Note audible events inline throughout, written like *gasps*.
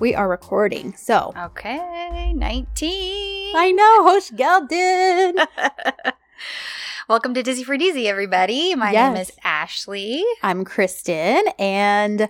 We are recording. So Okay, 19. I know, Hosh Geldin. *laughs* Welcome to Dizzy for Dizzy, everybody. My Yes. name is Ashley. I'm Kristen, and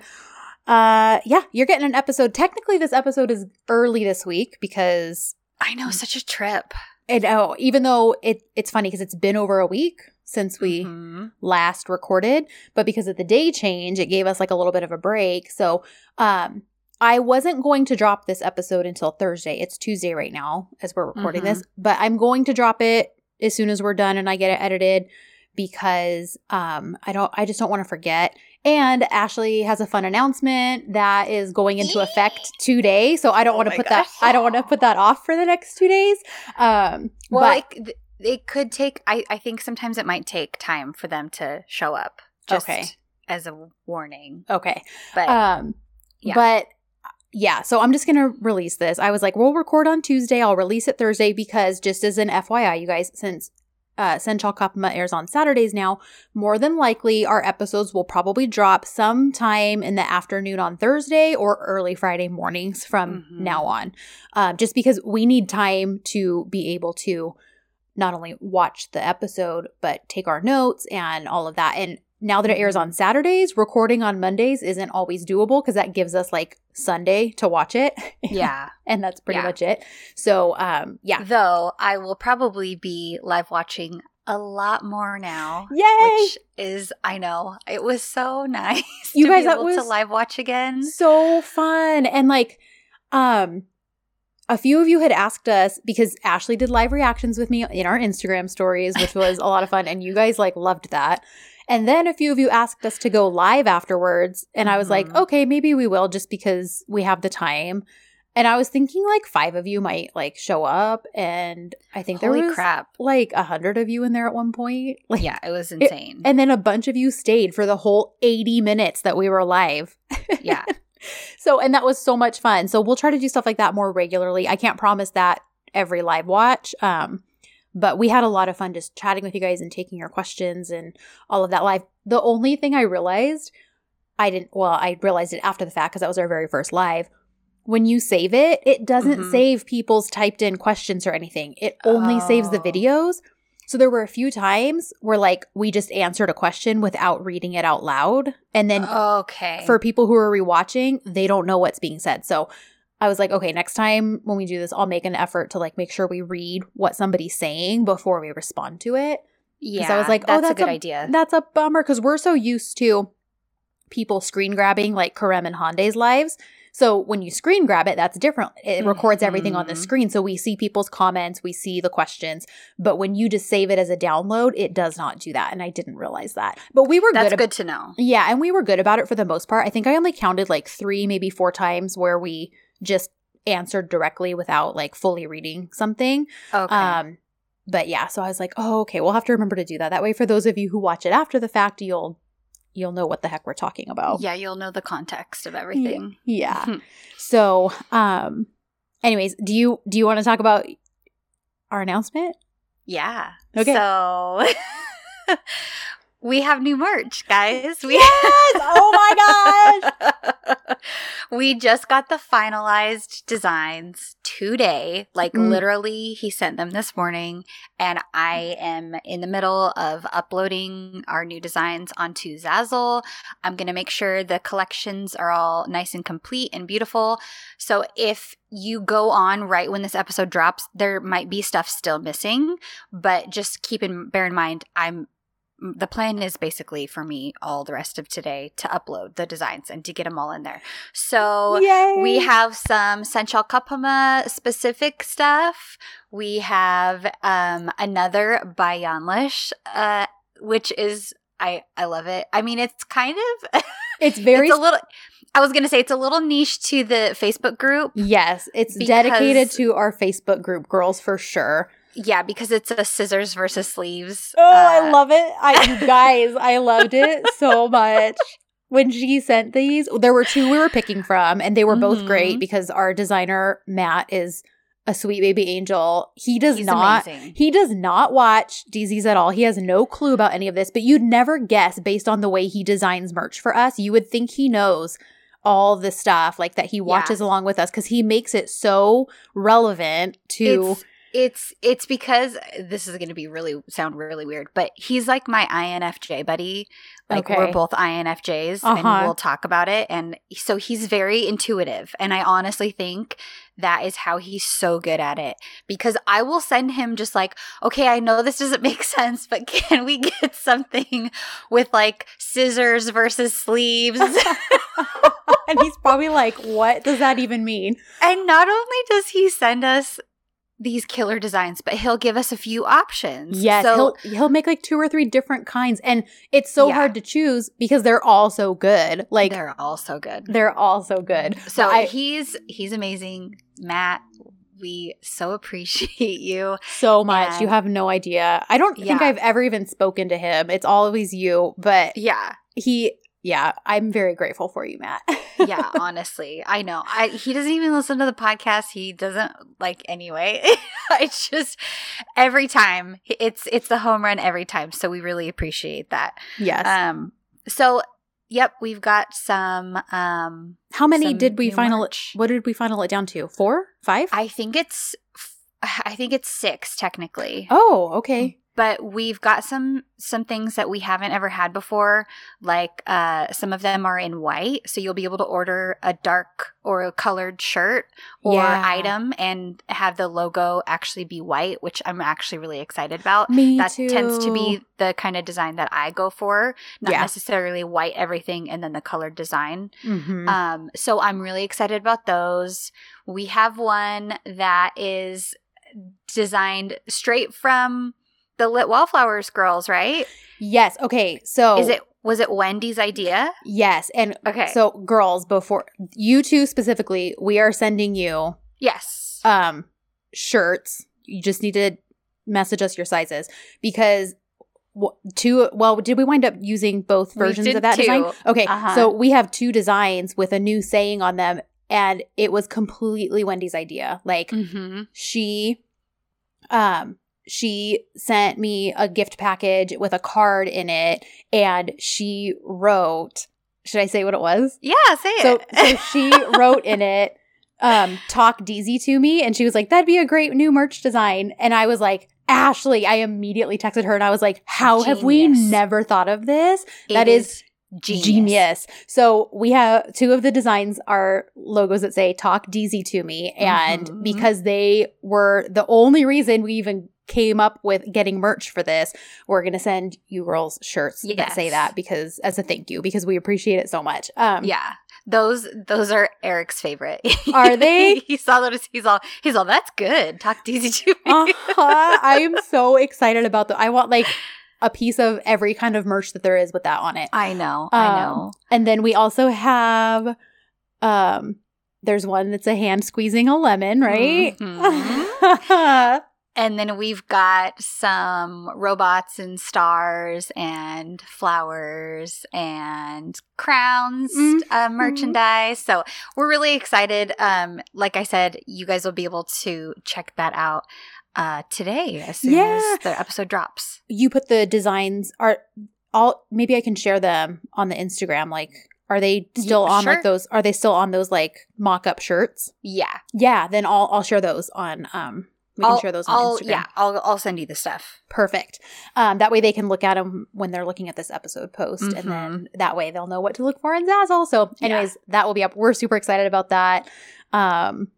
uh, yeah, you're getting an episode. Technically, this episode is early this week because I know, such a trip. it. Oh, even though it it's funny because it's been over a week since we Mhm. last recorded, but because of the day change, it gave us like a little bit of a break. So, um, I wasn't going to drop this episode until Thursday. It's Tuesday right now as we're recording this, but I'm going to drop it as soon as we're done and I get it edited because um I don't I just don't want to forget. And Ashley has a fun announcement that is going into effect today, so I don't Oh want to put that. I don't want to put that off for the next 2 days. Um Well, but it, th- it could take, I, I think sometimes it might take time for them to show up. Just Okay. as a warning. okay. But Um, yeah. but yeah, so I'm just gonna release this. I was like, we'll record on Tuesday. I'll release it Thursday because just as an FYI, you guys, since uh, Sen Çal Kapımı airs on Saturdays now, more than likely our episodes will probably drop sometime in the afternoon on Thursday or early Friday mornings from Mhm. now on. Uh, just because we need time to be able to not only watch the episode but take our notes and all of that. And now that it airs on Saturdays, recording on Mondays isn't always doable because that gives us like Sunday to watch it. *laughs* yeah. and that's pretty Yeah. much it. So, um, yeah. Though I will probably be live watching a lot more now. Yay! Which is, I know, it was so *laughs* nice. You to guys, be that was- to live watch again. so fun. And like, um, a few of you had asked us because Ashley did live reactions with me in our Instagram stories, which was a lot of fun. And you guys like loved that. And then a few of you asked us to go live afterwards. And I was like, Mhm. okay, maybe we will just because we have the time. And I was thinking like five of you might like show up. And I think Holy there was crap! like a hundred of you in there at one point. *laughs* Like, Yeah, it was insane. And then a bunch of you stayed for the whole 80 minutes that we were live. *laughs* yeah, So, and that was so much fun. So, we'll try to do stuff like that more regularly. I can't promise that every live watch. Um, but we had a lot of fun just chatting with you guys and taking your questions and all of that live. The only thing I realized, I didn't, well, I realized it after the fact because that was our very first live. When you save it, it doesn't Mhm. save people's typed in questions or anything. It only saves the Oh. videos. So there were a few times where like we just answered a question without reading it out loud. And then okay. for people who are rewatching, they don't know what's being said. So I was like, okay, next time when we do this, I'll make an effort to like make sure we read what somebody's saying before we respond to it. yeah, Because I was like, oh, that's, that's a good a- idea. That's a bummer because we're so used to people screen grabbing like Kerem and Hande's lives. So when you screen grab it, that's different. It records everything on the Mhm. screen. So we see people's comments, we see the questions. But when you just save it as a download, it does not do that. And I didn't realize that. But we were that's good. good to know. Yeah, and we were good about it for the most part. I think I only counted like three, maybe four times where we just answered directly without like fully reading something. Okay. Um, but yeah, so I was like, oh, okay, we'll have to remember to do that. That way, for those of you who watch it after the fact, you'll you'll know what the heck we're talking about. yeah, you'll know the context of everything. Yeah. *laughs* so, um, anyways, do you do you want to talk about our announcement? yeah. Okay. So *laughs* we have new merch, guys. We Yes! Oh my gosh. *laughs* we just got the finalized designs today. Like Mm. literally he sent them this morning and I am in the middle of uploading our new designs onto Zazzle. I'm going to make sure the collections are all nice and complete and beautiful. So if you go on right when this episode drops, there might be stuff still missing, but just keep in bear in mind I'm the plan is basically for me all the rest of today to upload the designs and to get them all in there. So Yay! we have some Sen Çal Kapımı specific stuff. We have um, another Bayanlish, uh, which is I I love it. I mean, it's kind of *laughs* it's very it's a little. I was gonna say it's a little niche to the Facebook group. yes, it's dedicated to our Facebook group, girls for sure. Yeah, because it's a scissors versus sleeves. Oh, I uh, love it. I *laughs* guys, I loved it so much. When she sent these, there were two we were picking from, and they were both Mhm. great because our designer Matt is a sweet baby angel. He does He's not amazing. he does not watch DZs at all. He has no clue about any of this, but you'd never guess based on the way he designs merch for us. You would think he knows all the stuff like that he watches along with us because he makes it so relevant to It's it's it's because this is going to be really sound really weird, but he's like my INFJ buddy. Like Okay. we're both INFJs, Uh-huh. and we'll talk about it. And so he's very intuitive, and I honestly think that is how he's so good at it. Because I will send him just like, okay, I know this doesn't *laughs* make sense, but can we get something with like scissors versus sleeves? *laughs* and he's probably like, what does that even mean? And not only does he send us these killer designs, but he'll give us a few options. Yes, So he'll he'll make like two or three different kinds, and it's so Yeah. hard to choose because they're all so good. Like they're, all so good. They're all so good. So I he's he's amazing, Matt. We so *laughs* appreciate you. so much. You have no idea. I don't think I've ever even spoken to him. It's always you, but Yeah, he. Yeah, I'm very grateful for you, Matt. *laughs* yeah. honestly, I know. I he doesn't even listen to the podcast. He doesn't like anyway. *laughs* it's just every time it's it's the home run every time. So we really appreciate that. yes. Um. So yep, we've got some. Um. How many did we final? merch. What did we final it down to? Four, five? I think it's. I think it's six technically. oh, okay. But we've got some some things that we haven't ever had before like uh some of them are in white so you'll be able to order a dark or a colored shirt or Yeah. item and have the logo actually be white which i'm actually really excited about Me that too. tends to be the kind of design that i go for not Yeah. necessarily white everything and then the colored design Mhm. um, so I'm really excited about those. We have one that is designed straight from the Lit Wallflowers girls, right? yes. Okay. So Is it was it Wendy's idea? Yes, and Okay. so girls, before you two specifically, we are sending you yes. um shirts. You just need to message us your sizes because two. Well, did we wind up using both versions of that design? Okay, Uh-huh. so we have two designs with a new saying on them, and it was completely Wendy's idea. Like mm-hmm. she um she sent me a gift package with a card in it and she wrote should i say what it was Yeah, say so it. so *laughs* she wrote in it um talk deezy to me and she was like that'd be a great new merch design and i was like ashley i immediately texted her and i was like how have we never thought of this It that is genius. Genius. So we have two of the designs are logos that say "Talk DZ to me," and Mhm. because they were the only reason we even came up with getting merch for this, we're gonna send you girls shirts that say that because as a thank you because we appreciate it so much. Um, Yeah. Those those are Eric's favorite. Are they? *laughs* he saw those. He's all he's all that's good. Talk easy to me. uh-huh. I am so excited about the. I want like a piece of every kind of merch that there is with that on it. I know. I Um, know. And then we also have um there's one that's a hand squeezing a lemon, right? Mhm. *laughs* And then we've got some robots and stars and flowers and crowns Mhm. uh, merchandise. So we're really excited. Um, like I said, you guys will be able to check that out uh, today as soon Yeah. as the episode drops. you put the designs are all maybe I can share them on the Instagram. Like are they still Yeah, on sure. like those are they still on those like mock up shirts? Yeah, Yeah, then I'll I'll share those on um we can I'll, share those on I'll- Instagram. Yeah, I'll I'll send you the stuff. Perfect. Um, that way they can look at them when they're looking at this episode post, and Mm-hmm. then that way they'll know what to look for in Zazzle. So, Yeah. anyways, that will be up. We're super excited about that. Um,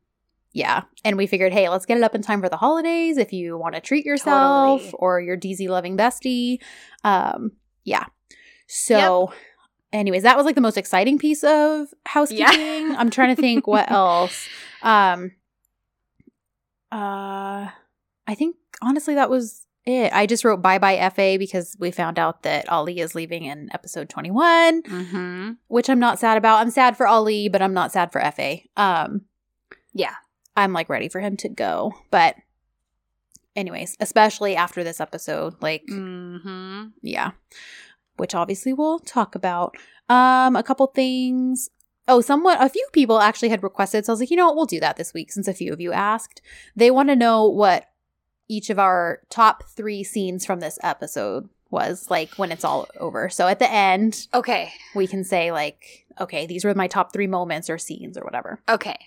yeah, and we figured, hey, let's get it up in time for the holidays. If you want to treat yourself Totally. or your DZ loving bestie, um, yeah. So, anyways, that was like the most exciting piece of housekeeping. I'm trying to think what *laughs* else. Um, uh, I think honestly that was it. I just wrote bye bye FA because we found out that Ali is leaving in episode 21, Mm-hmm. which I'm not sad about. I'm sad for Ali, but I'm not sad for FA. Um, Yeah. I'm like ready for him to go. But, anyways, especially after this episode, like, Mm-hmm. yeah, which obviously we'll talk about. Um, a couple things. Oh, somewhat. A few people actually had requested, so I was like, you know what, we'll do that this week since a few of you asked. They want to know what each of our top three scenes from this episode was like when it's all over. So at the end, Okay. we can say like, okay, these were my top three moments or scenes or whatever. Okay.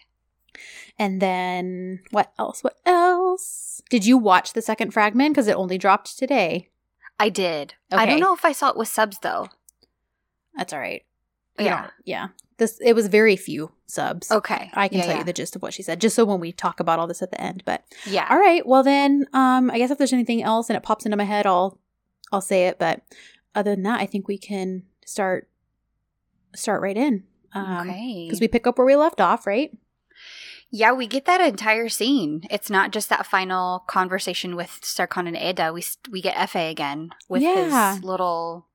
And then what else? What else? Did you watch the second fragment? Because it only dropped today. I did. Okay. I don't know if I saw it with subs though. That's all right. You Yeah. yeah. This it was very few subs. Okay. I can Yeah, tell yeah. you the gist of what she said, just so when we talk about all this at the end. But Yeah. all right, well then, um, I guess if there's anything else and it pops into my head, I'll I'll say it. But other than that, I think we can start start right in. Um, okay. because we pick up where we left off, right? Yeah, we get that entire scene. It's not just that final conversation with Serkan and Eda. We we get Fa again with Yeah. his little,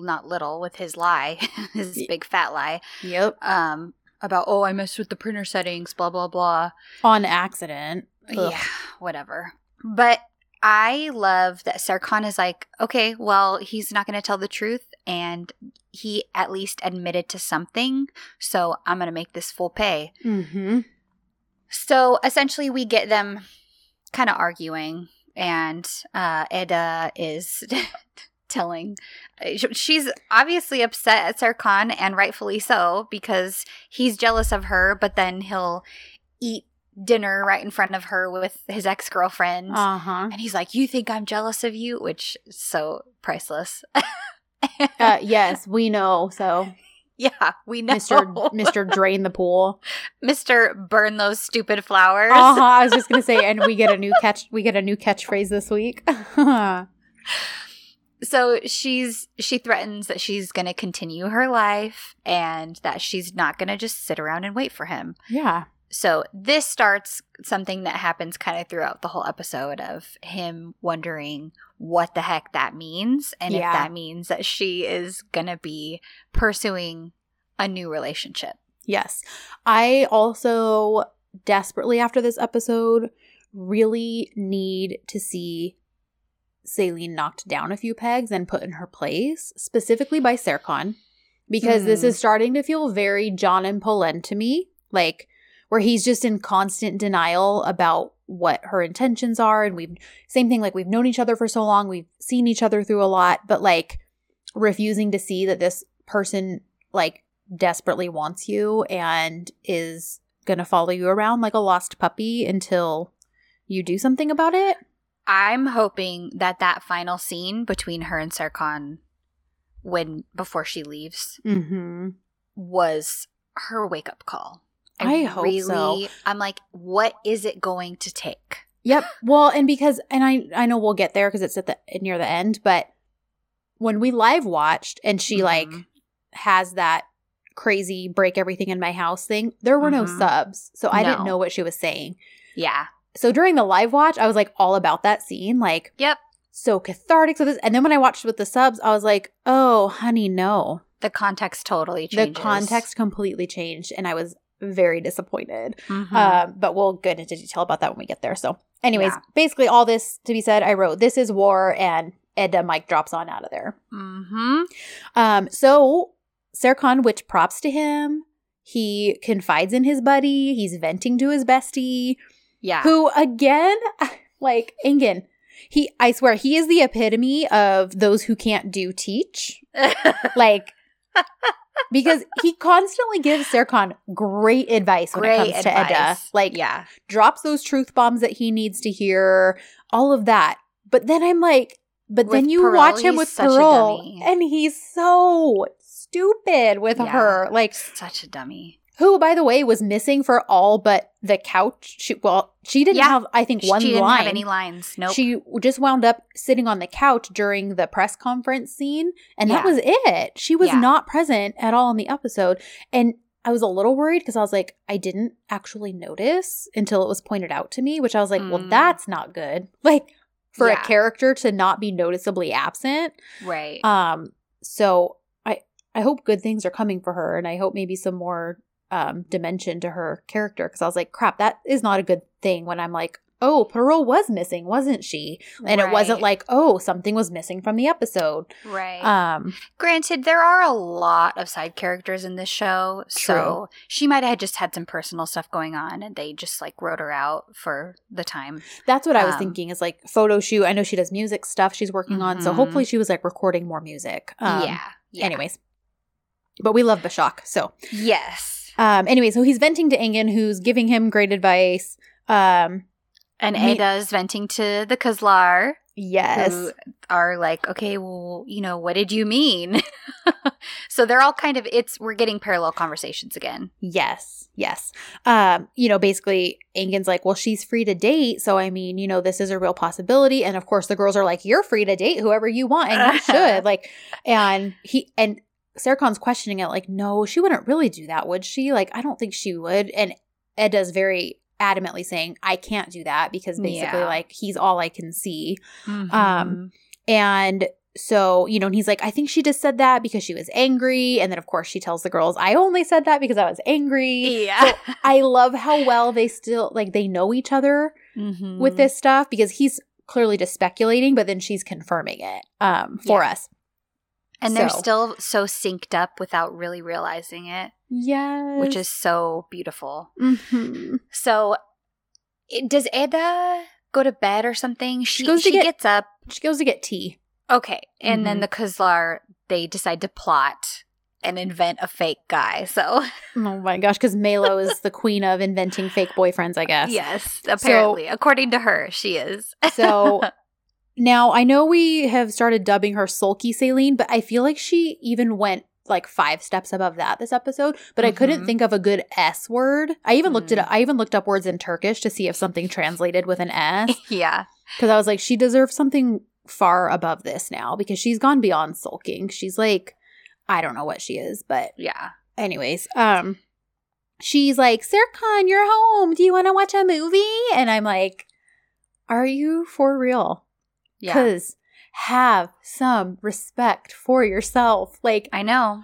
not little, with his lie, *laughs* his big fat lie. Yep. Um, about oh, I messed with the printer settings, blah blah blah. On accident. Ugh. Yeah, whatever. But I love that Serkan is like, okay, well, he's not going to tell the truth, and he at least admitted to something, so I'm going to make this full pay. Mm-hmm. So essentially, we get them kind of arguing, and uh, Eda is *laughs* telling. She's obviously upset at Serkan, and rightfully so, because he's jealous of her, but then he'll eat dinner right in front of her with his ex girlfriend. Uh huh. and he's like, You think I'm jealous of you? Which is so priceless. *laughs* Uh, yes, we know. So, *laughs* yeah, we know. Mister Mister Drain the pool. *laughs* Mr. Burn those stupid flowers. Uh huh. I was just gonna say, and we get a new catch. We get a new catchphrase this week. So she's she threatens that she's going to continue her life and that she's not going to just sit around and wait for him. yeah. So this starts something that happens kind of throughout the whole episode of him wondering what the heck that means and Yeah. if that means that she is going to be pursuing a new relationship. Yes. I also desperately after this episode really need to see Selin knocked down a few pegs and put in her place, specifically by Serkan, because this Mhm. is starting to feel very John and Polen to me, like where he's just in constant denial about what her intentions are and we've same thing like we've known each other for so long, we've seen each other through a lot, but like refusing to see that this person like desperately wants you and is going to follow you around like a lost puppy until you do something about it. I'm hoping that that final scene between her and Serkan when before she leaves Mhm. was her wake up call. I hope so. I'm like, what is it going to take? Yep. Well, and because and I I know we'll get there cuz it's at the near the end, but when we live watched and she like Mhm. has that crazy break everything in my house thing, there were no Mhm. subs. So I didn't know what she was saying. Yeah. So during the live watch, I was like all about that scene, like Yep. so cathartic. So this, and then when I watched with the subs, I was like, oh, honey, no. The context totally changes. The context completely changed, and I was very disappointed. Mhm. Um, but we'll get into detail about that when we get there. So, anyways, Yeah. basically, all this to be said, I wrote, "This is war," and Eda Mike drops on out of there. Mhm. Um, so Serkan, which props to him. He confides in his buddy. He's venting to his bestie. Yeah. who again *laughs* like Engin he I swear he is the epitome of those who can't do teach *laughs* like because he constantly gives Serkan great advice when Great it comes to Eda advice. like yeah. drops those truth bombs that he needs to hear all of that but then I'm like but then you Pearl, watch him with Pearl and he's so stupid with Yeah. her like Such a dummy. Who by the way was missing for all but the couch she well she didn't Yeah. have i think one line. she didn't line have any lines. Nope. she just wound up sitting on the couch during the press conference scene and that was it she was Yeah. not present at all in the episode and i was a little worried because i was like i didn't actually notice until it was pointed out to me which i was like well Mm. that's not good *laughs* like for Yeah. a character to not be noticeably absent right. um, so I I hope good things are coming for her, and I hope maybe some more um dimension to her character because I was like, crap, that is not a good thing when I'm like oh, Pearl was missing, wasn't she? And it wasn't like, oh, something was missing from the episode. right. Um, Granted, there are a lot of side characters in this show, so she might have just had some personal stuff going on, and they just like wrote her out for the time. that's what I was Um, thinking is like photo shoot. I know she does music stuff she's working on. So Mhm. hopefully she was like recording more music. Um, yeah. yeah. Anyways. But we love Bashak. So Yes. Um anyway, so he's venting to Engin, who's giving him great advice. Um And Me- Eda's venting to the Kızlar, yes. who are like, okay, well, you know, what did you mean? *laughs* so they're all kind of it's we're getting parallel conversations again. Yes, yes. Um, you know, basically, Engin's like, well, she's free to date. So, I mean, you know, this is a real possibility. And of course, the girls are like, you're free to date whoever you want and you *laughs* should. Like, and he, and Serkan's questioning it, like, no, she wouldn't really do that, would she? Like, I don't think she would. And Ed does very adamantly saying, I can't do that because basically, Yeah. like, he's all I can see. Mm-hmm. Um, And so, you know, and he's like, I think she just said that because she was angry. And then, of course, she tells the girls, I only said that because I was angry. yeah. I love how well they still, like, they know each other Mhm. with this stuff because he's clearly just speculating, but then she's confirming it um, for Yeah. us. And they're still so synced up without really realizing it, Yes. which is so beautiful. Mhm. So, it, does Eda go to bed or something? She goes to she get- gets up. She goes to get tea. Okay, and then Mhm. the Kızlar they decide to plot and invent a fake guy. So *laughs* Oh my gosh, because Melo is the queen of inventing fake boyfriends, I *laughs* guess. yes, apparently, according to her, she is. So *laughs* now I know we have started dubbing her sulky Selin, but I feel like she even went like five steps above that this episode. But I couldn't Mhm. think of a good S word. I even looked it Mm. up. I even looked up words in Turkish to see if something translated with an S. *laughs* yeah, Because I was like, she deserves something far above this now because she's gone beyond sulking. She's like, I don't know what she is, but yeah. anyways, um, she's like, Serkan, you're home. Do you want to watch a movie? And I'm like, Are you for real? Yeah, Because have some respect for yourself. Like I know.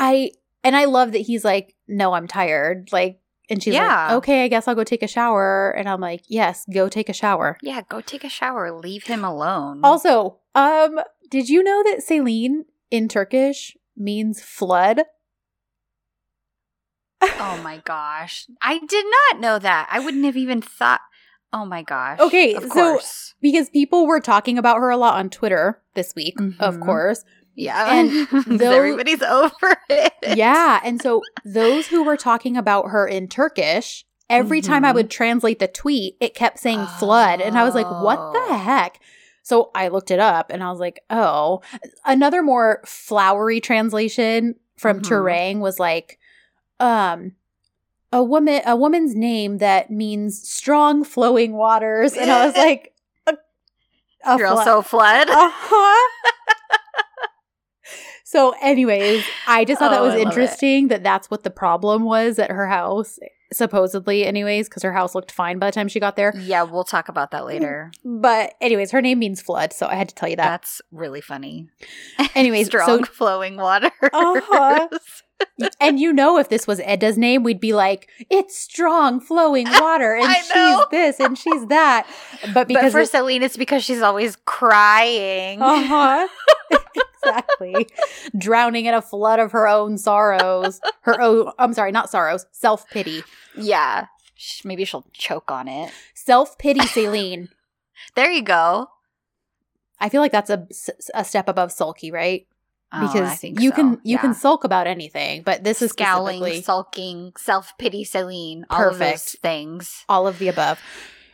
I and I love that he's like, No, I'm tired. Like and she's Yeah. like, Okay, I guess I'll go take a shower. And I'm like, Yes, go take a shower. Yeah, go take a shower. Leave him alone. Also, um, did you know that Selin in Turkish means flood? oh my gosh, I did not know that. I wouldn't have even thought. Oh my gosh. Okay, of so- course. because people were talking about her a lot on Twitter this week, of Mhm. course. Yeah, and *laughs* though- everybody's over it. Yeah. And so those who were talking about her in Turkish, every time I Mhm. would translate the tweet, it kept saying flood. And I was like, what Oh. the heck? So I looked it up and I was like, oh. Another more flowery translation from Mhm. Turang was like, um, a woman a woman's name that means strong flowing waters. And I was *laughs* like, a, a You're also flood. uh-huh. *laughs* so, anyways, I just thought that Oh, was I it. interesting that that's what the problem was at her house, supposedly, anyways, because her house looked fine by the time she got there. Yeah, we'll talk about that later. But, anyways, her name means flood, so I had to tell you that. That's really funny. *laughs* Anyways, strong so flowing water. Uh-huh. *laughs* and you know, if this was Eda's name, we'd be like, "It's strong flowing water, *laughs* and she's this and she's that." But but because for it- Selin, it's because she's always crying. Uh-huh. Exactly. Drowning in a flood of her own sorrows. Her own I'm sorry, not sorrows, self-pity. Yeah. Maybe she'll choke on it. Self-pity Selin. *laughs* There you go. I feel like that's a, a step above sulky, right? Oh, Because think you so. can you can sulk about anything, but this is scowling, sulking, self pity, Selin. All Perfect. things. all of the above.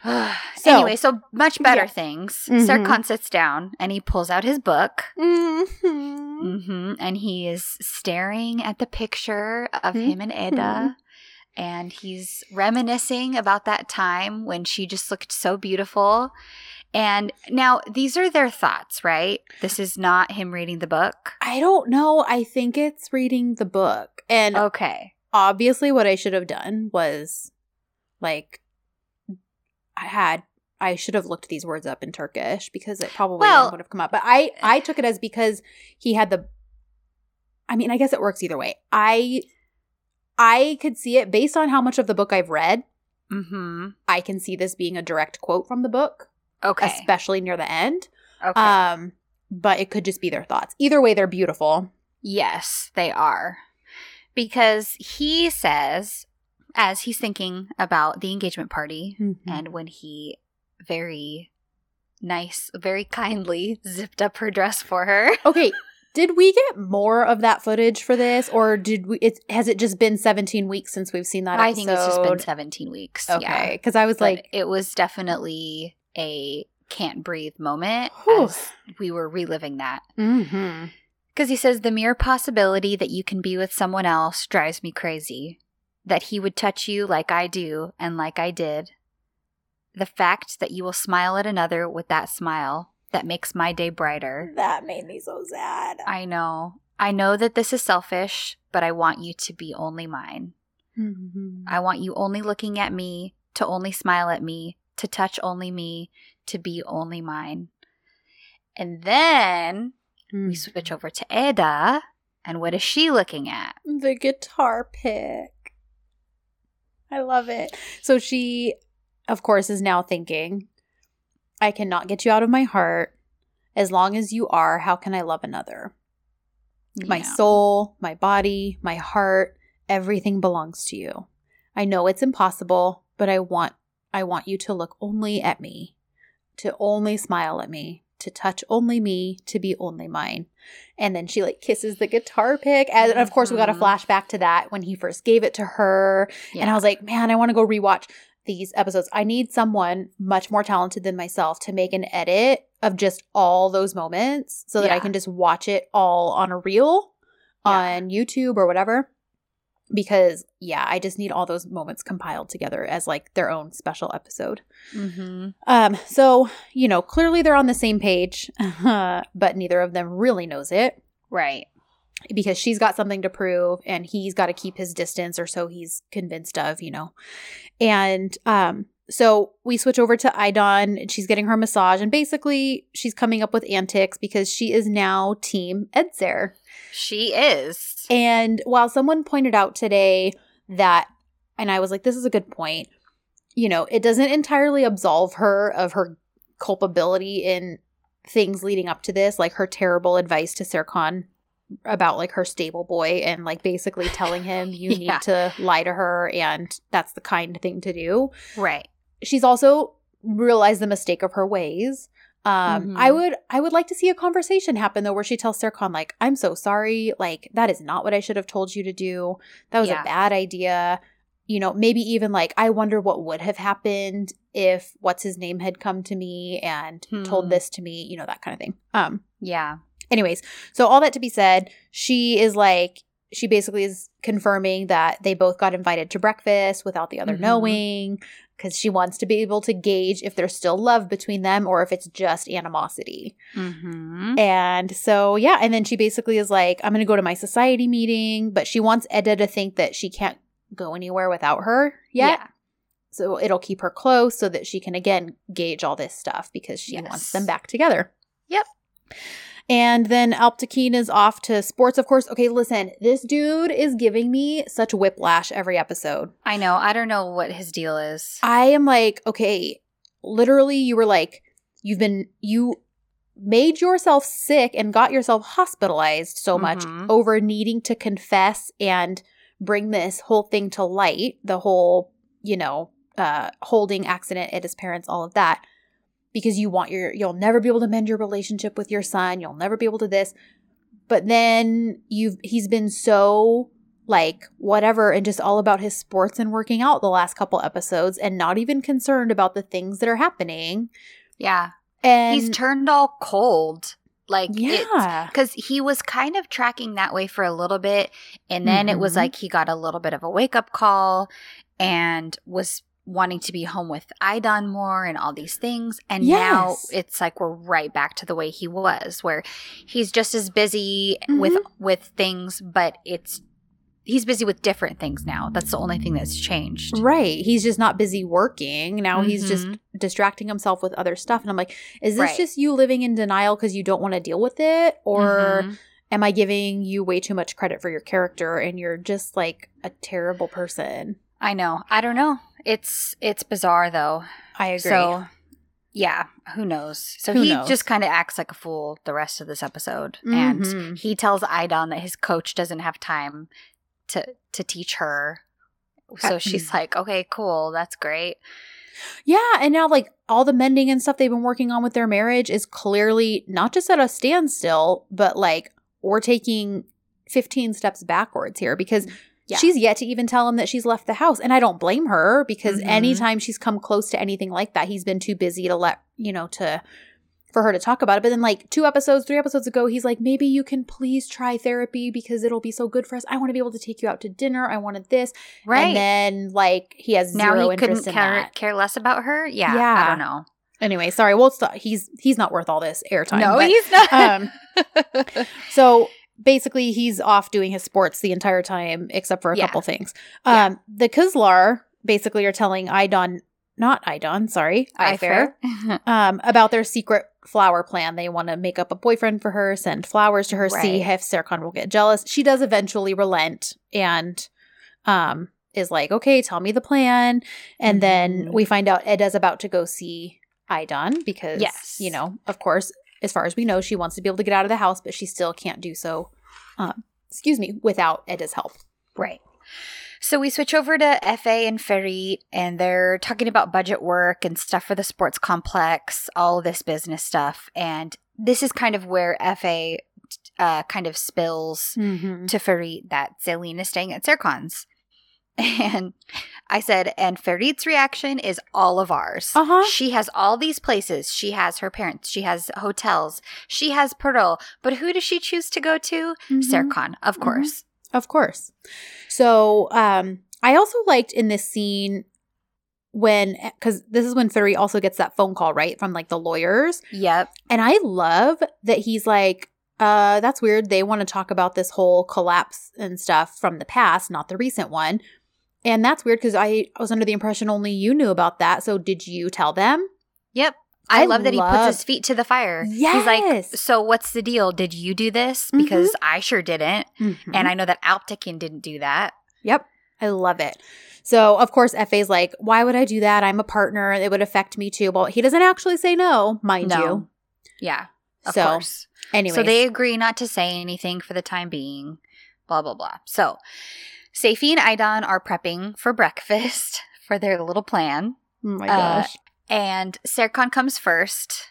*sighs* so, anyway, so much better Yeah. things. Mhm. Serkan sits down and he pulls out his book. Mm-hmm. hmm And he is staring at the picture of him and Mm-hmm. Eda. And he's reminiscing about that time when she just looked so beautiful. And now these are their thoughts, right? This is not him reading the book. I don't know. I think it's reading the book. And Okay. obviously what I should have done was like I had I should have looked these words up in Turkish because it probably Well- would have come up. But I I took it as because he had the I mean, I guess it works either way. I I could see it based on how much of the book I've read. Mm-hmm. I can see this being a direct quote from the book, Okay. especially near the end. okay. Um, but it could just be their thoughts. Either way, they're beautiful. Yes, they are. Because he says, as he's thinking about the engagement party, Mm-hmm. and when he very nice, very kindly *laughs* zipped up her dress for her. *laughs* Okay, did we get more of that footage for this, or did we? It has it just been seventeen weeks since we've seen that? Episode? I think it's just been 17 weeks. okay. Yeah. Because I was But like, it was definitely a can't breathe moment *sighs* Whew. as we were reliving that. mm-hmm. Because he says the mere possibility that you can be with someone else drives me crazy. That he would touch you like I do and like I did. The fact that you will smile at another with that smile that makes my day brighter. that made me so sad. I know. I know that this is selfish, but I want you to be only mine. Mhm. I want you only looking at me, to only smile at me, to touch only me, to be only mine. And then we switch over to Eda, and what is she looking at? The guitar pick. I love it. So she, of course, is now thinking, I cannot get you out of my heart. As long as you are, how can I love another? My soul, my body, my heart, everything belongs to you. I know it's impossible, but I want I want you to look only at me, to only smile at me, to touch only me, to be only mine. And then she like kisses the guitar pick. And of course, we got a Mhm. flashback to that when he first gave it to her. And I was like, man, I want to go rewatch these episodes. I need someone much more talented than myself to make an edit of just all those moments so that I can just watch it all on a reel Yeah. on YouTube or whatever. Because, yeah, I just need all those moments compiled together as like their own special episode. Mm-hmm. Um, so, you know, clearly they're on the same page, *laughs* but neither of them really knows it Right. because she's got something to prove and he's got to keep his distance or so he's convinced of, you know. And um so we switch over to Aydan and she's getting her massage and basically she's coming up with antics because she is now team Edzer. She is. And while someone pointed out today that and I was like this is a good point, you know, it doesn't entirely absolve her of her culpability in things leading up to this, like her terrible advice to Serkan about like her stable boy and like basically telling him *laughs* you Yeah. need to lie to her and that's the kind thing to do. Right. She's also realized the mistake of her ways. Um, Mhm. I would I would like to see a conversation happen though where she tells Serkan like I'm so sorry like that is not what I should have told you to do. That was Yeah. a bad idea. You know, maybe even like I wonder what would have happened if what's his name had come to me and told Hmm. this to me, you know, that kind of thing. Um Yeah. anyways, so all that to be said, she is like she basically is confirming that they both got invited to breakfast without the other Mhm. knowing because she wants to be able to gauge if there's still love between them or if it's just animosity. Mm-hmm. And so, yeah, and then she basically is like, I'm going to go to my society meeting, but she wants Eda to think that she can't go anywhere without her yet. Yeah. So it'll keep her close so that she can again gauge all this stuff because she Yes. wants them back together. Yep. And then Alptekin is off to sports, of course. Okay, listen, this dude is giving me such whiplash every episode. I know. I don't know what his deal is. I am like, okay, literally, you were like, you've been, you made yourself sick and got yourself hospitalized so much Mhm. over needing to confess and bring this whole thing to light, the whole, you know, uh, holding accident at his parents, all of that, because you want your, you'll never be able to mend your relationship with your son. You'll never be able to this. But then you've, he's been so like whatever and just all about his sports and working out the last couple episodes and not even concerned about the things that are happening. Yeah. And He's turned all cold. Like, yeah. because he was kind of tracking that way for a little bit and then it was Mhm. like he got a little bit of a wake-up call and was wanting to be home with Aydan more and all these things and now it's like we're right back to the way he was where he's just as busy with Mm-hmm. with things but it's he's busy with different things now that's the only thing that's changed Right. He's just not busy working. Now he's just Mhm. distracting himself with other stuff. And I'm like, is this Right. just you living in denial because you don't want to deal with it? Or Mhm. am I giving you way too much credit for your character and you're just like a terrible person? I know. I don't know. It's it's bizarre though. I agree. So yeah, who knows? So Who he knows? just kind of acts like a fool the rest of this episode, and Mhm. he tells Aydan that his coach doesn't have time to to teach her. So she's like, "Okay, cool, that's great." Yeah, and now like all the mending and stuff they've been working on with their marriage is clearly not just at a standstill, but like we're taking 15 steps backwards here because Yeah. she's yet to even tell him that she's left the house. And I don't blame her because Mhm. anytime she's come close to anything like that, he's been too busy to let, you know, to for her to talk about it. But then like two episodes, three episodes ago, he's like, maybe you can please try therapy because it'll be so good for us. I want to be able to take you out to dinner. I wanted this. Right And then like he has now, zero he couldn't interest in care, that. care less about her. Yeah, Yeah. I don't know. Anyway, sorry. We'll stop. He's he's not worth all this airtime. no, but, he's not. um, *laughs* so basically, he's off doing his sports the entire time, except for a Yeah. couple things. Yeah. Um, the Kızlar basically are telling Aydan, not Aydan, sorry, Ayfer, *laughs* um, about their secret flower plan. They want to make up a boyfriend for her, send flowers to her, see if Serkan will get jealous. She does eventually relent and um, is like, okay, tell me the plan. And then Mhm. we find out Eda's about to go see Aydan because, Yes. you know, of course, as far as we know, she wants to be able to get out of the house, but she still can't do so, um, excuse me, without Eda's help. Right. So we switch over to FA and Ferit, and they're talking about budget work and stuff for the sports complex, all this business stuff. And this is kind of where FA uh, kind of spills Mm-hmm. to Ferit that Selin is staying at Serkan's. *laughs* And I said, and Ferit's reaction is all of ours. Uh-huh. She has all these places. She has her parents. She has hotels. She has Pearl. But who does she choose to go to? Mhm. Serkan, of Mhm. course. Of course. So um I also liked in this scene when because this is when Fury also gets that phone call, right? From like the lawyers. Yep. And I love that he's like, uh, that's weird. They want to talk about this whole collapse and stuff from the past, not the recent one. And that's weird because I was under the impression only you knew about that. So did you tell them? Yep. I, I love that he puts his feet to the fire. He's Yes. like, so what's the deal? Did you do this? Mhm. Because I sure didn't. Mhm. And I know that Alptekin didn't do that. Yep. I love it. So, of course, FA's like, why would I do that? I'm a partner. It would affect me too. Well, he doesn't actually say no, mind No. you. Yeah. Of So, course. Anyway. So they agree not to say anything for the time being. Blah, blah, blah. So Safi and Aydan are prepping for breakfast *laughs* for their little plan. oh my uh, gosh. And Serkan comes first.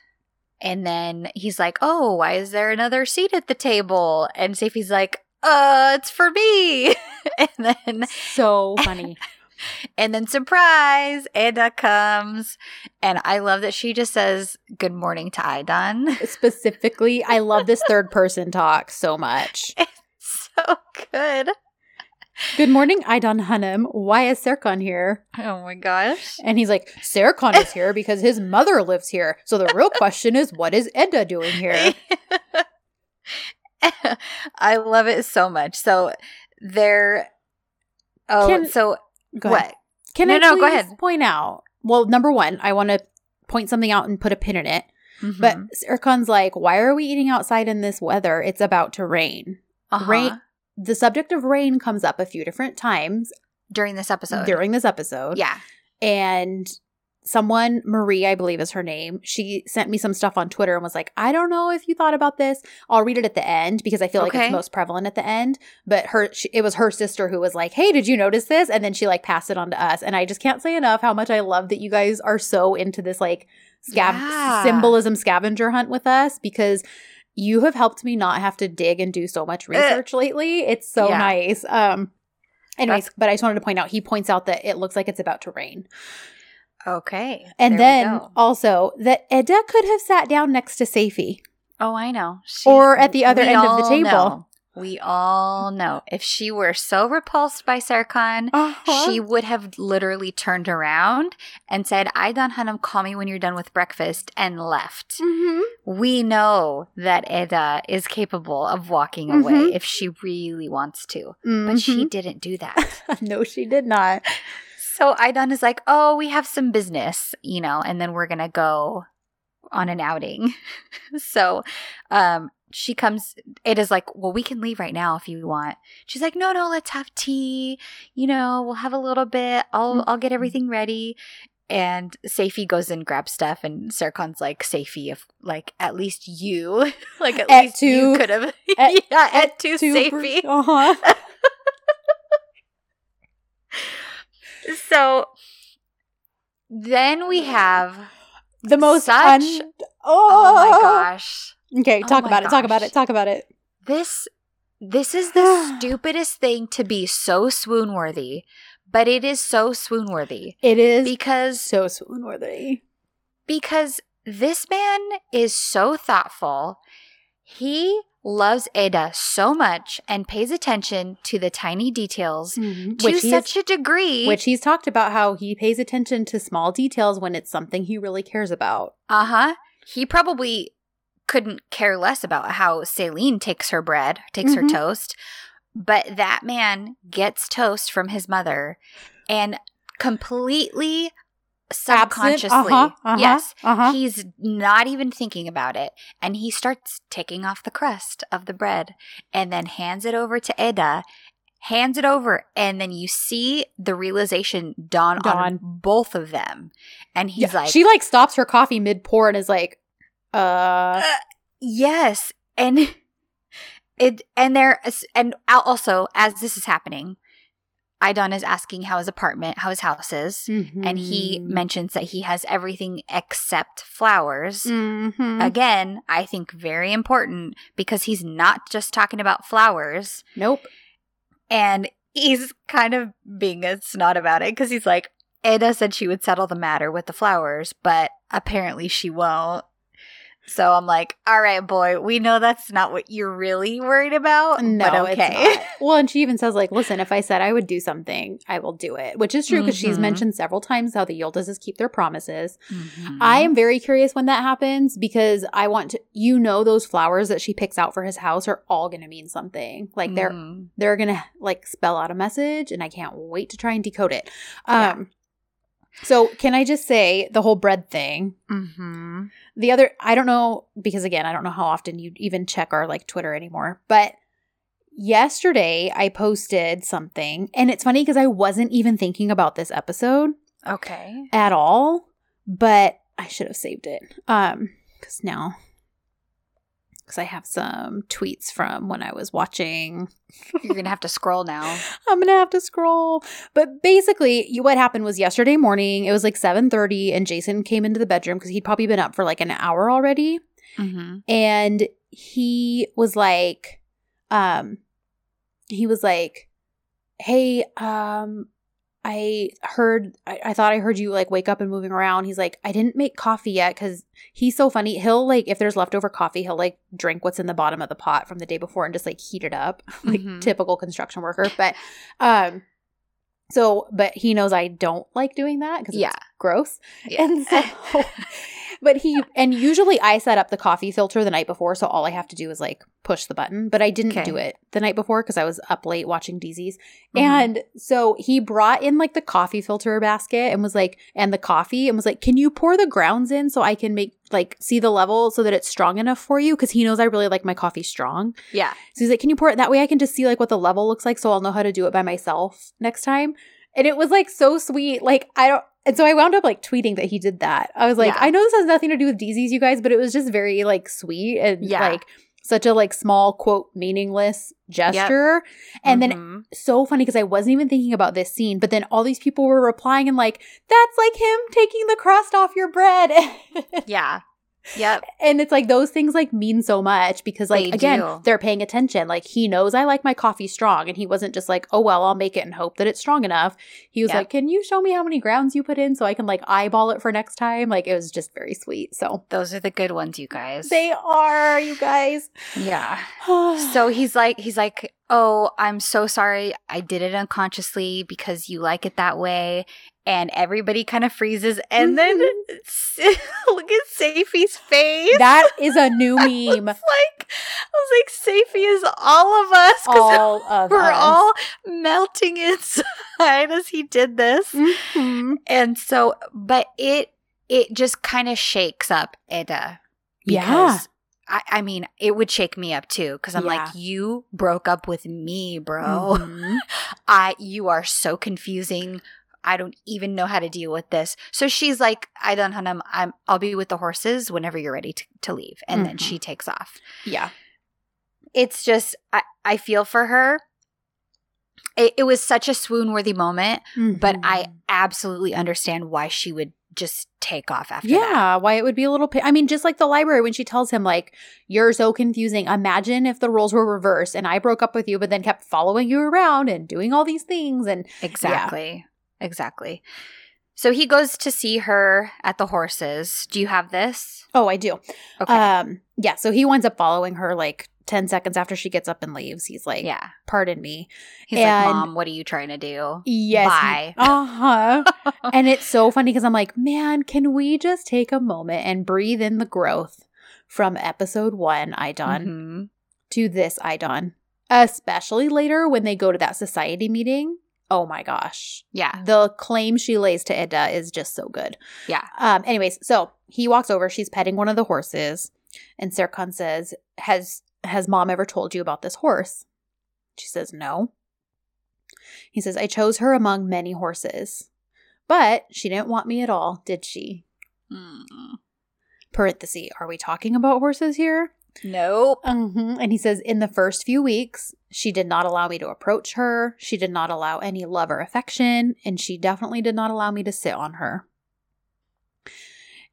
And then he's like, Oh, why is there another seat at the table? And Safi's like, Uh, it's for me. *laughs* and then so funny. *laughs* and then surprise, Eda comes. And I love that she just says good morning to Aydan. Specifically, I love this third person talk so much. It's so good. Good morning, Aydan Hanım. Why is Serkan here? Oh my gosh. And he's like, Serkan is here because his mother lives here. So the real question is, what is Eda doing here? *laughs* I love it so much. So they're oh Can- so what? Can No, I no, go ahead. point out? Well, number one, I want to point something out and put a pin in it. But Mhm. Serkan's like, why are we eating outside in this weather? It's about to rain. Uh-huh. rain- The subject of rain comes up a few different times during this episode. during this episode. yeah. And someone, Marie, I believe is her name, she sent me some stuff on Twitter and was like, I don't know if you thought about this. I'll read it at the end because I feel like Okay. it's most prevalent at the end. But her, she, it was her sister who was like, Hey, did you notice this? And then she like passed it on to us. And I just can't say enough how much I love that you guys are so into this like scav- Yeah. symbolism scavenger hunt with us because you have helped me not have to dig and do so much research lately. It's so Yeah. nice. Um, anyways, That's- but I just wanted to point out he points out that it looks like it's about to rain. Okay. And then also that Eda could have sat down next to Safi. Oh, I know. She- Or at the other end of the table. know. We all know. If she were so repulsed by Serkan, Uh-huh. she would have literally turned around and said, Aydan Hanım, call me when you're done with breakfast, and left. Mhm. We know that Eda is capable of walking away Mhm. if she really wants to, but she Mhm. didn't do that. *laughs* no, she did not. so Aydan is like, oh, we have some business, you know, and then we're going to go on an outing. *laughs* so um, she comes it is like well we can leave right now if you want. She's like no no let's have tea you know we'll have a little bit i'll i'll get everything ready. And Safi goes and grabs stuff, and Serkan's like, Safi, if like at least you, *laughs* like at, At least you two- could have, *laughs* at- yeah, at, two, Safi. *laughs* Uh-huh. So then we have, The most Such- un- oh my gosh, Okay, Oh talk my about it. Talk about it. Talk about it. this this is the *sighs* stupidest thing to be so swoon worthy, but it is so swoon worthy It is because so swoon worthy. because this man is so thoughtful. He loves Eda so much and pays attention to the tiny details to Mm-hmm. Which such a degree. which he's talked about how he pays attention to small details when it's something he really cares about. uh huh. He probably couldn't care less about how Selin takes her bread, takes Mhm. her toast, but that man gets toast from his mother and completely subconsciously, Uh-huh, uh-huh, yes, Uh-huh. He's not even thinking about it. And he starts taking off the crust of the bread and then hands it over to Eda, hands it over, and then you see the realization dawn, Dawn. on both of them. And he's Yeah, like, she like stops her coffee mid pour and is like, uh, Yes. And *laughs* it and there and also as this is happening, Aydan is asking how his apartment, how his house is. And he Mhm. mentions that he has everything except flowers. Mhm. Again, I think very important because he's not just talking about flowers nope. and he's kind of being a snot about it because he's like, Eda said she would settle the matter with the flowers, but apparently she won't. So I'm like, all right, boy, we know that's not what you're really worried about. No, but okay. *laughs* Well, and she even says like, "Listen, if I said I would do something, I will do it," which is true because she's Mhm. mentioned several times how the Yildises keep their promises. Mhm. I am very curious when that happens because I want to. You know, those flowers that she picks out for his house are all going to mean something. Like they're Mhm. they're gonna like spell out a message, and I can't wait to try and decode it. Yeah. Um, so can I just say the whole bread thing? Mhm. The other, I don't know because again, I don't know how often you even check our like Twitter anymore, but yesterday I posted something and it's funny because I wasn't even thinking about this episode Okay. at all, but I should have saved it. Um, because now, because I have some tweets from when I was watching You're going to have to scroll now. *laughs* I'm gonna have to scroll. But basically, you, what happened was yesterday morning. It was like 7:30, and Jason came into the bedroom because he'd probably been up for like an hour already, Mm-hmm. and he was like, um, he was like, "Hey, um." I heard, I, I thought I heard you like wake up and moving around. He's like, I didn't make coffee yet because he's so funny. He'll like, if there's leftover coffee, he'll like drink what's in the bottom of the pot from the day before and just like heat it up, *laughs* like Mhm. typical construction worker. But, um, so, but he knows I don't like doing that because Yeah. it's gross. Yeah. And so, *laughs* *laughs* but he, and usually I set up the coffee filter the night before. So all I have to do is like push the button, but I didn't Okay. do it the night before because I was up late watching dizis. Mhm. And so he brought in like the coffee filter basket and was like, and the coffee and was like, can you pour the grounds in so I can make like see the level so that it's strong enough for you? Because he knows I really like my coffee strong. yeah. So he's like, can you pour it that way? I can just see like what the level looks like so I'll know how to do it by myself next time. And it was like so sweet. Like, I don't, and so I wound up like tweeting that he did that. I was like, Yeah. I know this has nothing to do with dizis, you guys, but it was just very like sweet and Yeah. like such a like small quote meaningless gesture. And then Mhm. so funny because I wasn't even thinking about this scene, but then all these people were replying and like, that's like him taking the crust off your bread. *laughs* yeah. Yep. and it's like those things like mean so much because like They again, do. they're paying attention. Like he knows I like my coffee strong and he wasn't just like, oh well, I'll make it and hope that it's strong enough. He was Yep. like, Can you show me how many grounds you put in so I can like eyeball it for next time? Like it was just very sweet. So Those are the good ones, you guys. they are, you guys. yeah. so *sighs* So he's like, he's like, oh, I'm so sorry. I did it unconsciously because you like it that way. And everybody kind of freezes. And then *laughs* look at Seyfi's face. that is a *laughs* new I meme. was like, I was like, Seyfi is all of us All of we're us. all melting inside as he did this. Mhm. And so, but it it just kind of shakes up Eda. Yeah. Because I, I mean, it would shake me up too because I'm Yeah. like, you broke up with me, bro. Mhm. *laughs* I you are so confusing. I don't even know how to deal with this. So she's like, I don't know. I'm I'll be with the horses whenever you're ready to, to leave. And then Mhm. she takes off. Yeah. It's just I, I feel for her. It, it was such a swoon worthy moment, but I Mhm. absolutely understand why she would just take off after that. Yeah, why it would be a little. I mean, just like the library when she tells him, like, "You're so confusing." Imagine if the roles were reversed and I broke up with you, but then kept following you around and doing all these things. And Exactly. Exactly. So he goes to see her at the horses. Do you have this? oh, I do. Okay. Um, yeah. So he winds up following her like ten seconds after she gets up and leaves. He's like, yeah. "Pardon me." He's and- like, Mom, what are you trying to do? Yes. Bye. *laughs* Uh huh. *laughs* and it's so funny because I'm like, man, can we just take a moment and breathe in the growth from episode one, Aydan, Mhm. to this, Aydan, especially later when they go to that society meeting. Oh my gosh. Yeah. The claim she lays to Eda is just so good. Yeah. Um, anyways, so he walks over, she's petting one of the horses, and Serkan says, Has has mom ever told you about this horse? She says, No. He says, I chose her among many horses. But she didn't want me at all, did she? Mm. Parenthesis, are we talking about horses here? Nope. hmm And he says, in the first few weeks, she did not allow me to approach her. She did not allow any love or affection. And she definitely did not allow me to sit on her.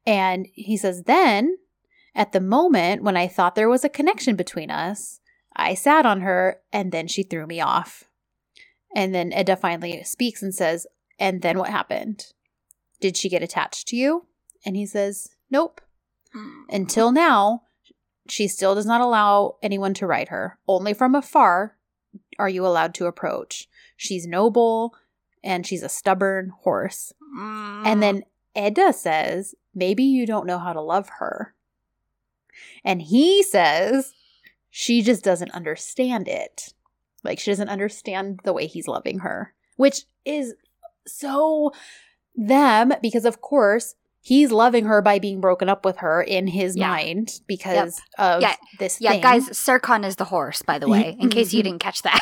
And he says, then, at the moment when I thought there was a connection between us, I sat on her and then she threw me off. And then Eda finally speaks and says, and then what happened? Did she get attached to you? And he says, nope. Until now, she still does not allow anyone to ride her. Only from afar are you allowed to approach. She's noble and she's a stubborn horse. Mm. And then Eda says, maybe you don't know how to love her. And he says, she just doesn't understand it. Like she doesn't understand the way he's loving her, which is so them because, of course, he's loving her by being broken up with her in his Yeah. mind because of Yeah. this yeah, thing. guys, Serkan is the horse, by the way, *laughs* in case you didn't catch that.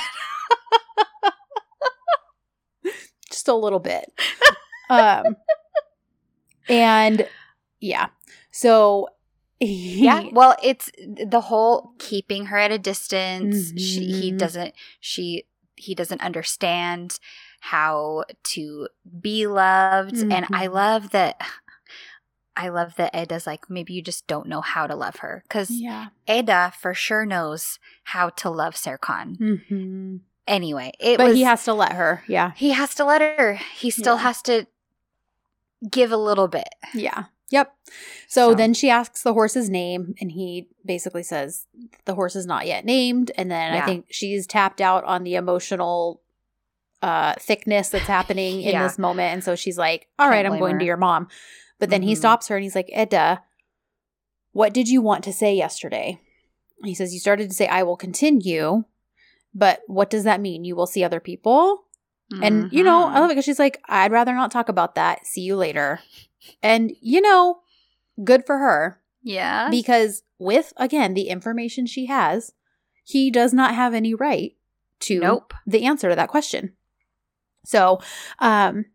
*laughs* just a little bit. um, and yeah, so yeah. Well, it's the whole keeping her at a distance. She, he Mhm. doesn't. She. He doesn't understand how to be loved, and I Mhm. love that. I love that Eda's like maybe you just don't know how to love her because yeah. Eda for sure knows how to love Serkan. hmm Anyway, it But was he has to let her. Yeah. he has to let her. He still Yeah. has to give a little bit. Yeah. Yep. So, So- then she asks the horse's name, and he basically says the horse is not yet named. And then I think she's tapped out on the emotional uh thickness that's happening in Yeah. this moment. And so she's like, All right, I'm going her. to your mom. But then he Mhm. stops her and he's like, Eda, what did you want to say yesterday? He says, You started to say, I will continue. But what does that mean? You will see other people? And, you know, I Mhm. love it because she's like, I'd rather not talk about that. See you later. And, you know, good for her yeah, because with, again, the information she has, he does not have any right to nope. the answer to that question. So, um,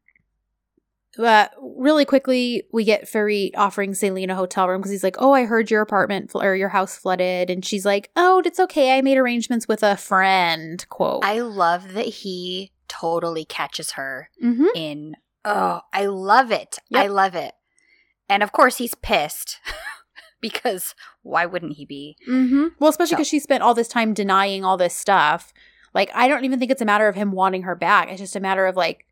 uh, really quickly, we get Ferit offering Selin a hotel room because he's like, "Oh, I heard your apartment fl- or your house flooded," and she's like, "Oh, it's okay. I made arrangements with a friend." Quote. I love that he totally catches her mm-hmm. in. Oh, I love it. Yep. I love it. And of course, he's pissed *laughs* because why wouldn't he be? Mm-hmm. Well, especially So- because she spent all this time denying all this stuff. Like, I don't even think it's a matter of him wanting her back. It's just a matter of like,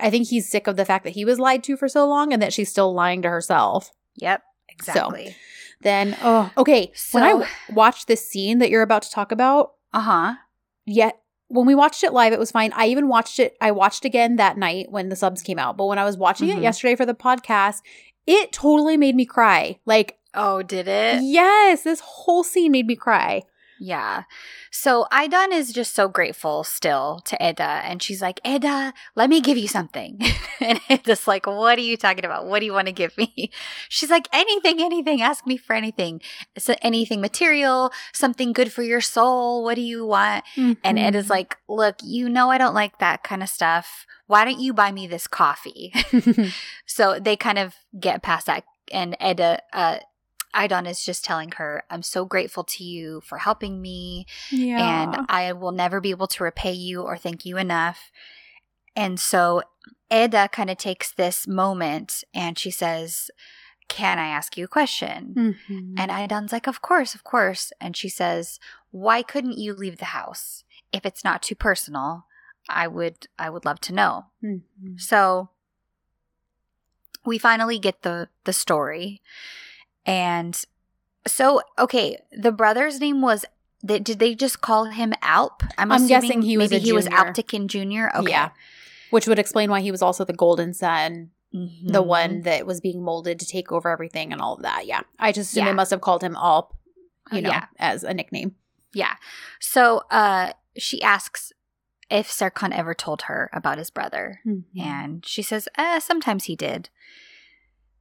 I think he's sick of the fact that he was lied to for so long and that she's still lying to herself. Yep, exactly. Then, oh, okay. when I watched this scene that you're about to talk about, uh huh. yet when we watched it live, it was fine. I even watched it. I watched again that night when the subs came out. But when I was watching Mhm. it yesterday for the podcast, it totally made me cry. Like, Oh, did it? yes, this whole scene made me cry. Yeah. So Aydan is just so grateful still to Eda. And she's like, Eda, let me give you something. *laughs* and Eda's like, What are you talking about? What do you want to give me? *laughs* She's like, Anything, anything. Ask me for anything. So anything material, something good for your soul. What do you want? And Mm-hmm. Eda's like, Look, you know, I don't like that kind of stuff. Why don't you buy me this coffee? *laughs* so they kind of get past that. And Eda, uh, Aydan is just telling her, I'm so grateful to you for helping me, yeah. and I will never be able to repay you or thank you enough. And so Eda kind of takes this moment and she says, Can I ask you a question? Mhm. And Aydan's like, Of course, of course. And she says, Why couldn't you leave the house? If it's not too personal, I would I would love to know. Mhm. So we finally get the the story. And so okay, the brother's name was did they just call him Alp? I'm assuming guessing he was maybe he was junior. Alptekin Jr. Okay. Yeah. Which would explain why he was also the golden son, the Mhm. one that was being molded to take over everything and all of that. Yeah. I just assume Yeah. they must have called him Alp, you know, Yeah. as a nickname. Yeah. So uh she asks if Serkan ever told her about his brother. And she says, eh, sometimes he did.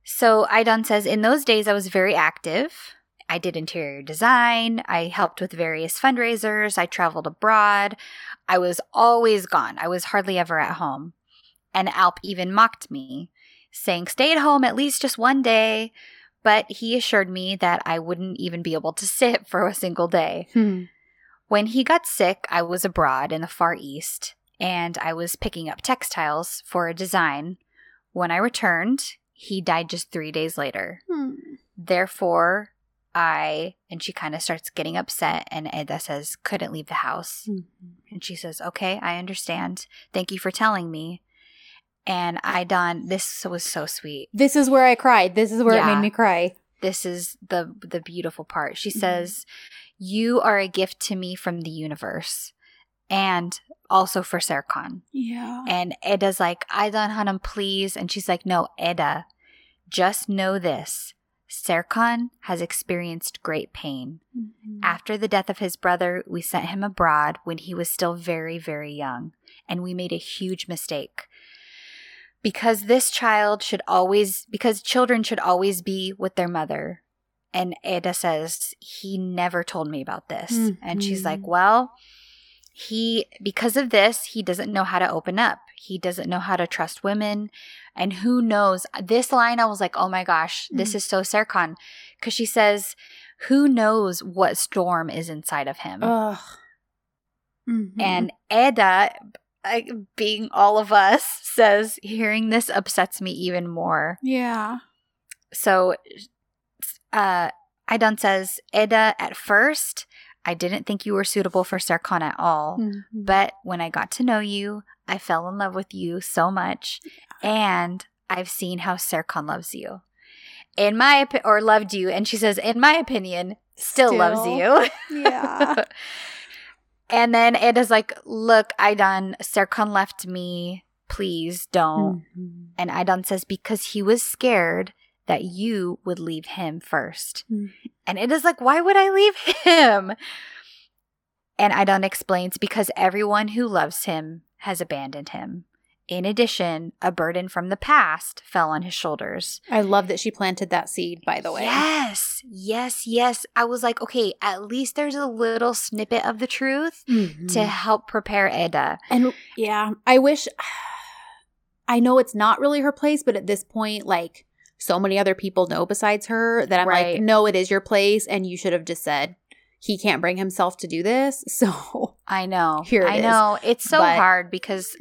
So Aydan says, in those days, I was very active. I did interior design. I helped with various fundraisers. I traveled abroad. I was always gone. I was hardly ever at home. And Alp even mocked me, saying, stay at home at least just one day. But he assured me that I wouldn't even be able to *laughs* sit for a single day. Hmm. When he got sick, I was abroad in the Far East and I was picking up textiles for a design. When I returned, he died just three days later. Hmm. Therefore, I, and she kind of starts getting upset, and Eda says, couldn't leave the house. Hmm. And she says, okay, I understand. Thank you for telling me. And Aydan, this was so sweet. This is where I cried. This is where it made me cry. This is the the beautiful part. She Mhm. says, "You are a gift to me from the universe, and also for Serkan." Yeah. And Eda's like, Aydan Hanım, please," and she's like, "No, Eda, just know this: Serkan has experienced great pain. Mm-hmm. After the death of his brother, we sent him abroad when he was still very, very young, and we made a huge mistake." Because this child should always, because children should always be with their mother. And Eda says, he never told me about this. And she's like, Mhm. well, he, because of this, he doesn't know how to open up. He doesn't know how to trust women. And who knows? This line, I was like, oh my gosh, this Mm. is so Serkan. Because she says, who knows what storm is inside of him? Ugh. Mhm. And Eda, I- being all of us, *laughs* says, hearing this upsets me even more. yeah. So, uh, Aydan says, Eda, at first, I didn't think you were suitable for Serkan at all. Mhm. But when I got to know you, I fell in love with you so much. And I've seen how Serkan loves you. In my opi- or loved you. And she says, in my opinion, still, loves you. Yeah. *laughs* and then Eda's like, look, Aydan, Serkan left me. Please don't. Mhm. And Aydan says, because he was scared that you would leave him first. Mhm. And it is like, why would I leave him? And Aydan explains, because everyone who loves him has abandoned him. In addition, a burden from the past fell on his shoulders. I love that she planted that seed, by the way. Yes, yes, yes. I was like, okay, at least there's a little snippet of the truth Mhm. to help prepare Eda. And yeah, I wish *sighs* I know it's not really her place, but at this point, like so many other people know besides her that I'm Right. like, no, it is your place, and you should have just said he can't bring himself to do this. *laughs* So I know. Here I is. know. It's so But- hard because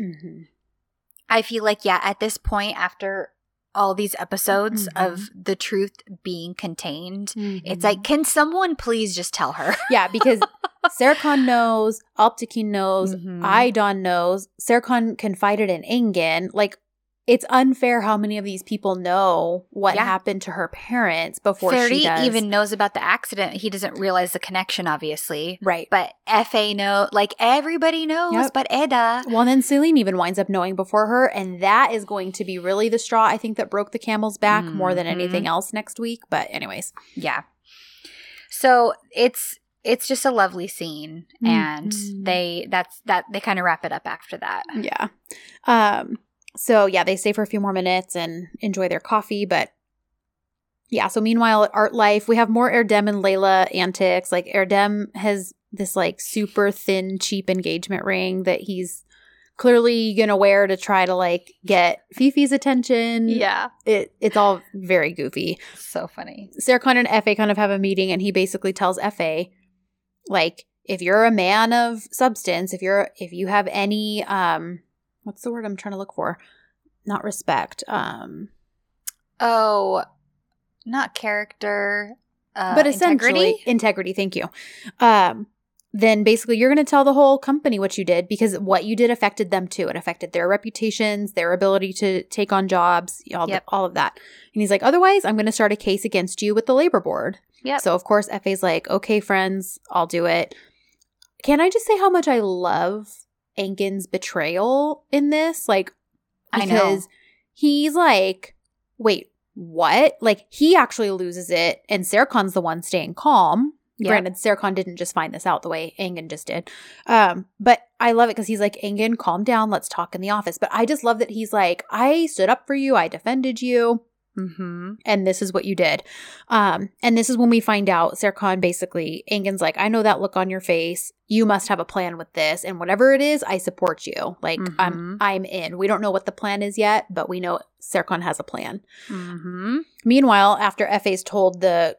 I feel like, yeah, at this point, after all these episodes Mhm. of the truth being contained, Mm-hmm. it's like, can someone please just tell her? *laughs* yeah, because *laughs* Serkan knows, Alptekin knows, Mhm. Aydan knows, Serkan confided in Engin. Like, it's unfair how many of these people know what Yeah. happened to her parents before Ferit she does. even knows about the accident. He doesn't realize the connection, obviously. right. But Efe know, like everybody knows, Yep. but Eda. Well, then Celine even winds up knowing before her, and that is going to be really the straw I think that broke the camel's back more than Mhm. anything else next week. But anyways, Yeah. So it's it's just a lovely scene and Mhm. they that's that they kind of wrap it up after that Yeah. Um so yeah, they stay for a few more minutes and enjoy their coffee, but yeah, so meanwhile at Art Life, we have more Erdem and Leyla antics. Like Erdem has this like super thin, cheap engagement ring that he's clearly gonna wear to try to like get Fifi's attention. yeah It it's all very goofy. so funny Serkan and Efe kind of have a meeting and he basically tells Efe like if you're a man of substance, if you're if you have any um what's the word I'm trying to look for? Not respect. Um oh not character uh, but essentially integrity integrity, thank you. Um then basically you're going to tell the whole company what you did because what you did affected them too. It affected their reputations, their ability to take on jobs, all, Yep. the, all of that. And he's like, otherwise, I'm going to start a case against you with the labor board. Yep. So of course Efe's like, okay, friends, I'll do it. Can I just say how much I love Engin's betrayal in this? Like, I know. because he's like, wait, what? Like he actually loses it, and Serkan's the one staying calm. Yep. Granted, Serkan didn't just find this out the way Engin just did. Um, but I love it because he's like, Engin, calm down, let's talk in the office. But I just love that he's like, I stood up for you, I defended you mm-hmm. and this is what you did. Um, and this is when we find out Serkan basically, Engin's like, I know that look on your face. You must have a plan with this, and whatever it is, I support you. Like I'm, Mhm. I'm in. We don't know what the plan is yet, but we know Serkan has a plan. Mm-hmm. Meanwhile, after Efe's told the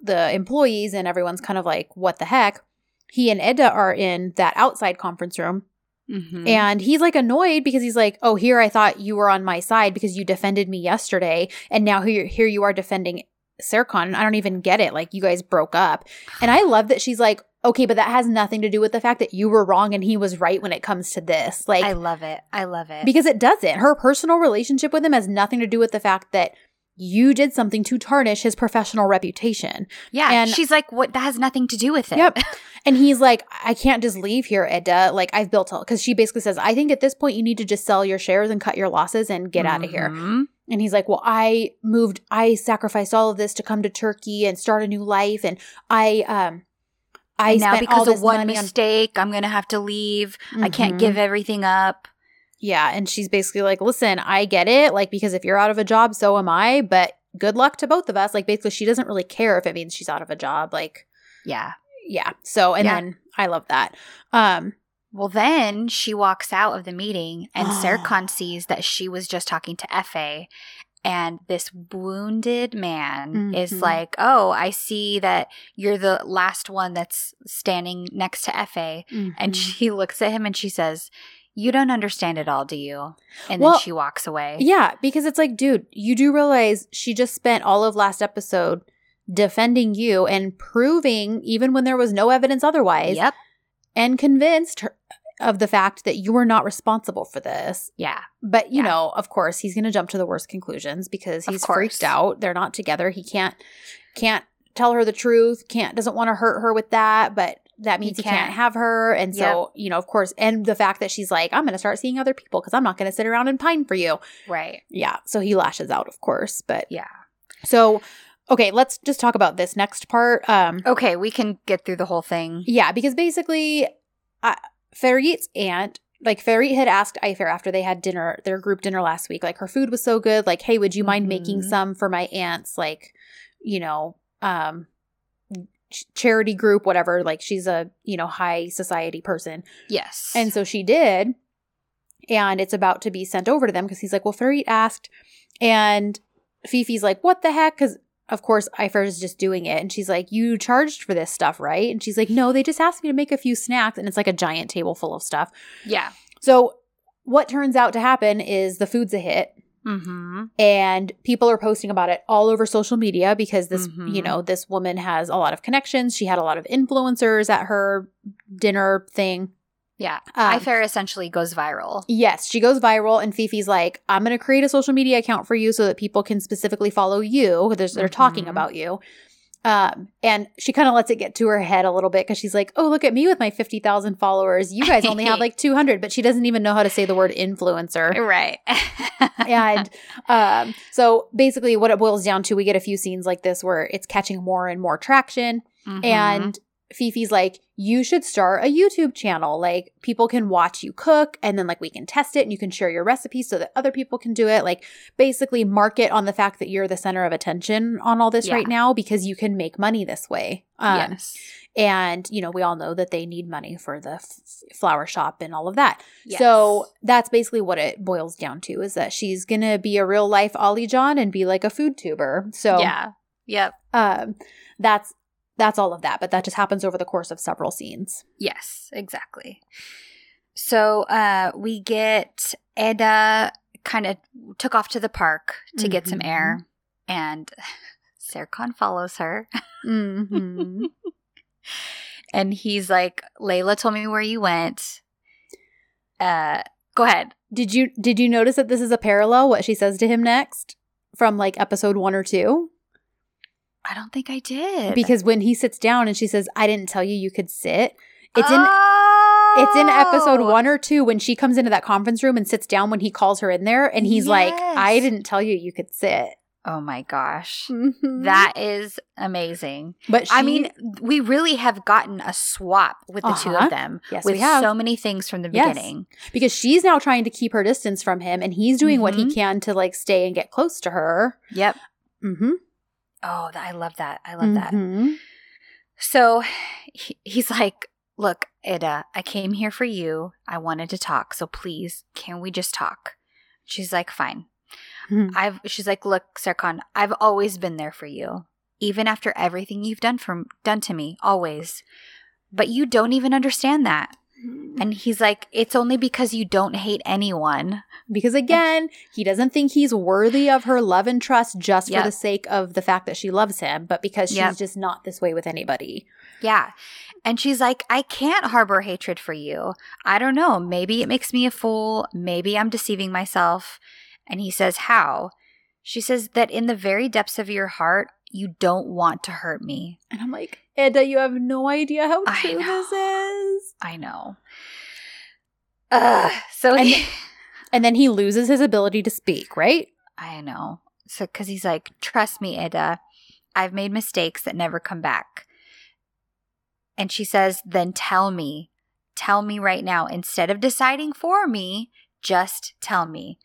the employees and everyone's kind of like, what the heck? He and Eda are in that outside conference room Mm-hmm. and he's like annoyed because he's like, "Oh, here I thought you were on my side because you defended me yesterday, and now here here you are defending Serkan. I don't even get it. Like you guys broke up." And I love that she's like, "Okay, but that has nothing to do with the fact that you were wrong and he was right when it comes to this." Like I love it. I love it. because it doesn't. Her personal relationship with him has nothing to do with the fact that you did something to tarnish his professional reputation. yeah, and- she's like, what? That has nothing to do with it. Yep. *laughs* And he's like, I can't just leave here, Eda. Like, I've built all, because she basically says, I think at this point you need to just sell your shares and cut your losses and get out of here. And he's like, Well, I moved, I sacrificed all of this to come to Turkey and start a new life. And I, um, I And now spent all because of one money on- mistake, I'm gonna have to leave. I can't Mhm. give everything up. Yeah. And she's basically like, Listen, I get it. Like, because if you're out of a job, so am I. But good luck to both of us. Like, basically, she doesn't really care if it means she's out of a job. Like, Yeah. yeah. So, and Yeah. then I love that. Um, Well, then she walks out of the meeting, and. *gasps* Serkan sees that she was just talking to Efe, and this wounded man is Mhm. like, "Oh, I see that you're the last one that's standing next to Efe." And mhm. she *laughs* looks at him and she says, "You don't understand it all, do you?" And Well, then she walks away. Yeah, because it's like, dude, you do realize she just spent all of last episode defending you and proving, even when there was no evidence otherwise, Yep. and convinced her of the fact that you were not responsible for this. Yeah. But, you Yeah. know, of course, he's going to jump to the worst conclusions because he's freaked out. They're not together. He can't can't tell her the truth, can't doesn't want to hurt her with that, but that means he, can't. can't. have her. And so, you know, of course, and the fact that she's like, I'm going to start seeing other people because I'm not going to sit around and pine for you. Right. Yeah. So he lashes out, of course. But Yeah. so, okay, let's just talk about this next part. Um, Okay, we can get through the whole thing. yeah, because basically, uh, Ferit's aunt, like Ferit had asked Ayfer after they had dinner, their group dinner last week, like her food was so good, like, hey, would you mind making Mhm. some for my aunts, like, you know, um, ch- charity group, whatever. Like she's a you know high society person, Yes. and so she did, and it's about to be sent over to them because he's like, well, Ferit asked, and Fifi's like, what the heck? Because of course Ayfer is just doing it, and she's like, you charged for this stuff, right? And she's like, no, they just asked me to make a few snacks, and it's like a giant table full of stuff. yeah. So what turns out to happen is the food's a hit Mm-hmm. and people are posting about it all over social media because this Mhm. you know this woman has a lot of connections she had a lot of influencers at her dinner thing Yeah. Um, Ayfer essentially goes viral. yes she goes viral and fifi's like i'm going to create a social media account for you so that people can specifically follow you because they're talking Mhm. about you um and she kind of lets it get to her head a little bit because she's like oh look at me with my 50000 followers you guys only have *laughs* like 200 but she doesn't even know how to say the word influencer Right. *laughs* and um, so basically what it boils down to we get a few scenes like this where it's catching more and more traction Mhm. and Fifi's like, you should start a YouTube channel. Like, people can watch you cook and then, like, we can test it and you can share your recipes so that other people can do it. Like, basically, market on the fact that you're the center of attention on all this Yeah. right now because you can make money this way. Um, yes. And, you know, we all know that they need money for the f- flower shop and all of that. Yes. So that's basically what it boils down to is that she's going to be a real life Ollie John and be like a food tuber. So, yeah. Yep. um, that's that's all of that, but that just happens over the course of several scenes. Yes, exactly. So uh we get Eda kind of took off to the park to get some Mhm. air and *laughs* Serkan follows her Mm-hmm. *laughs* and he's like, Leyla told me where you went. Uh go ahead. did you did you notice that this is a parallel? What she says to him next from like episode one or two? I don't think I did. Because when he sits down and she says, "I didn't tell you you could sit," it's in Oh! it's in episode one or two when she comes into that conference room and sits down when he calls her in there, and he's like, "I didn't tell you you could sit." Oh my gosh. Mhm. That is amazing. but I mean, we really have gotten a swap with the two Uh-huh. of them. Yes, with we have. so many things from the Yes. beginning. because she's now trying to keep her distance from him, and he's doing what he Mhm. can to like stay and get close to her. Yep. Mm-hmm. Oh, I love that. I love that. Mhm. So he, he's like, "Look, Ida, I came here for you. I wanted to talk. So please, can we just talk?" She's like, "Fine." Mhm. I've she's like, "Look, Serkan, I've always been there for you. Even after everything you've done from done to me, always. But you don't even understand that." Mm-hmm. And he's like, "It's only because you don't hate anyone." Because again, he doesn't think he's worthy of her love and trust just Yep. for the sake of the fact that she loves him, but because she's Yep. just not this way with anybody. Yeah. And she's like, I can't harbor hatred for you. I don't know. Maybe it makes me a fool. Maybe I'm deceiving myself. And he says, How? She says that in the very depths of your heart, you don't want to hurt me. And I'm like, Eda, you have no idea how true this is. I know. Ugh. So And- he, And then he loses his ability to speak, right? I know. So, because he's like, Trust me, Ida. I've made mistakes that never come back. And she says, Then tell me. Tell me right now. Instead of deciding for me, just tell me.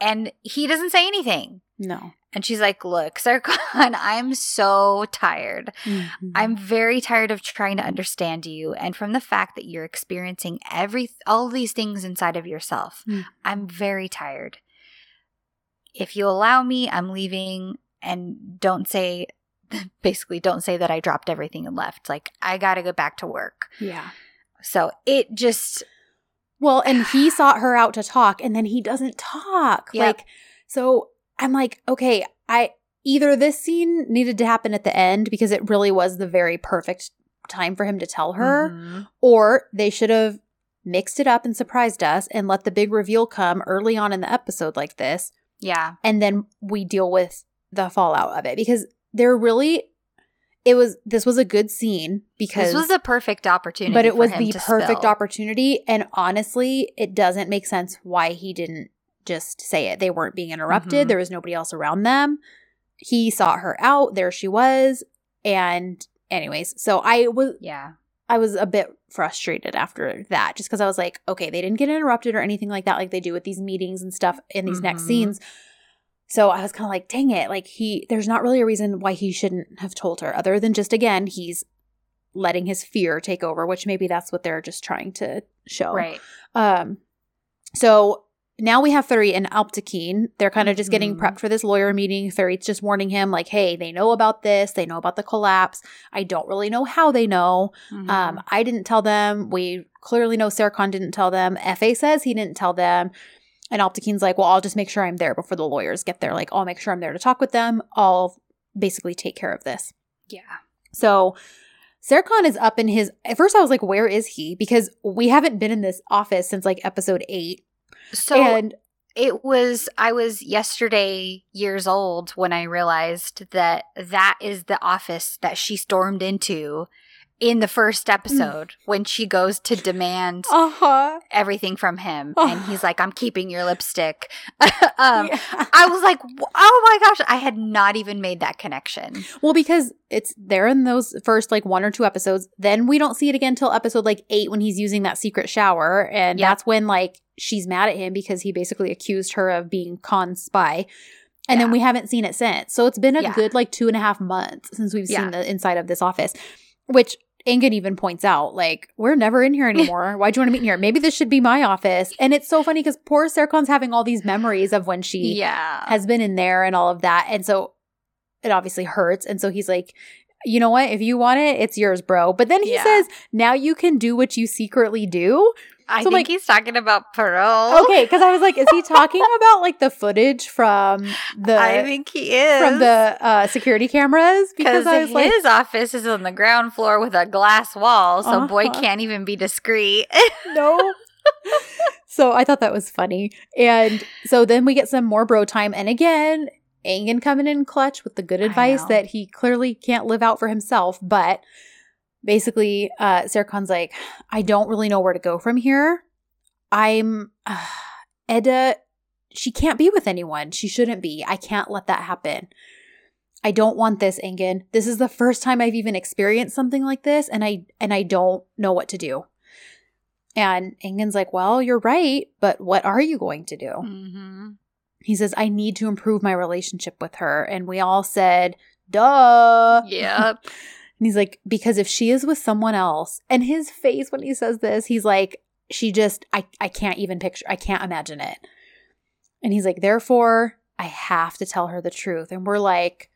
And he doesn't say anything. No. And she's like, Look, Serkan, *laughs* I'm so tired. Mm-hmm. I'm very tired of trying to understand you and from the fact that you're experiencing every all these things inside of yourself. Mm. I'm very tired. If you allow me, I'm leaving and don't say *laughs* basically don't say that I dropped everything and left. Like I got to go back to work. Yeah. So it just Well, and he *sighs* sought her out to talk, and then he doesn't talk. Yep. Like, so I'm like, okay, I either this scene needed to happen at the end because it really was the very perfect time for him to tell her, Mhm. or they should have mixed it up and surprised us and let the big reveal come early on in the episode like this, Yeah. and then we deal with the fallout of it because they're really. It was this was a good scene because This was a perfect opportunity. but it was the perfect spill. opportunity and honestly it doesn't make sense why he didn't just say it they weren't being interrupted Mhm. there was nobody else around them he sought her out there she was and anyways so i was Yeah. i was a bit frustrated after that just because i was like okay they didn't get interrupted or anything like that like they do with these meetings and stuff in these next Mhm. scenes so i was kind of like dang it like he there's not really a reason why he shouldn't have told her other than just again he's letting his fear take over which maybe that's what they're just trying to show Right. um so now we have Thury and Alptekin. They're kind of just getting Mhm. prepped for this lawyer meeting. Thury's just warning him, like, hey, they know about this. They know about the collapse. I don't really know how they know. Mhm. Um, I didn't tell them. We clearly know Serkan didn't tell them. Efe says he didn't tell them. And Alptekin's like, well, I'll just make sure I'm there before the lawyers get there. Like, I'll make sure I'm there to talk with them. I'll basically take care of this. yeah. So Serkan is up in his. At first, I was like, where is he? Because we haven't been in this office since like episode eight. So and it was i was yesterday years old when i realized that that is the office that she stormed into in the first episode when she goes to demand Uh-huh. everything from him Oh. and he's like i'm keeping your lipstick *laughs* um, Yeah. i was like oh my gosh i had not even made that connection Well, because it's there in those first like one or two episodes. Then we don't see it again till episode like eight when he's using that secret shower. And Yep. that's when like she's mad at him because he basically accused her of being con spy. And then we haven't seen it since. So it's been a Yeah. good like two and a half months since we've Yeah. seen the inside of this office, which Engin even points out, like, we're never in here *laughs* anymore. Why'd you want to meet in here? Maybe this should be my office. And it's so funny because poor Serkan's having all these memories of when she yeah has been in there and all of that. And so it obviously hurts. And so he's like, you know what? If you want it, it's yours, bro. But then he Yeah. says, now you can do what you secretly do. I so, think like- he's talking about parole Okay. Cause I was like, is he talking *laughs* about like the footage from the. i think he is from the uh, security cameras because because I was his like, office is on the ground floor with a glass wall, so boy Uh-huh. can't even be discreet. *laughs* no. so I thought that was funny. And so then we get some more bro time. And again, Engin coming in clutch with the good advice that he clearly can't live out for himself. But basically, uh, Serkan's like, I don't really know where to go from here. I'm, uh, *sighs* Eda, she can't be with anyone. She shouldn't be. I can't let that happen. I don't want this, Engin. This is the first time I've even experienced something like this, and I and I don't know what to do. And Engin's like, Well, you're right, but what are you going to do? mm-hmm. He says, I need to improve my relationship with her. And we all said, Duh. Yep. *laughs* And he's like, Because if she is with someone else, and his face when he says this, he's like, She just, I, I can't even picture, I can't imagine it. And he's like, Therefore, I have to tell her the truth. And we're like,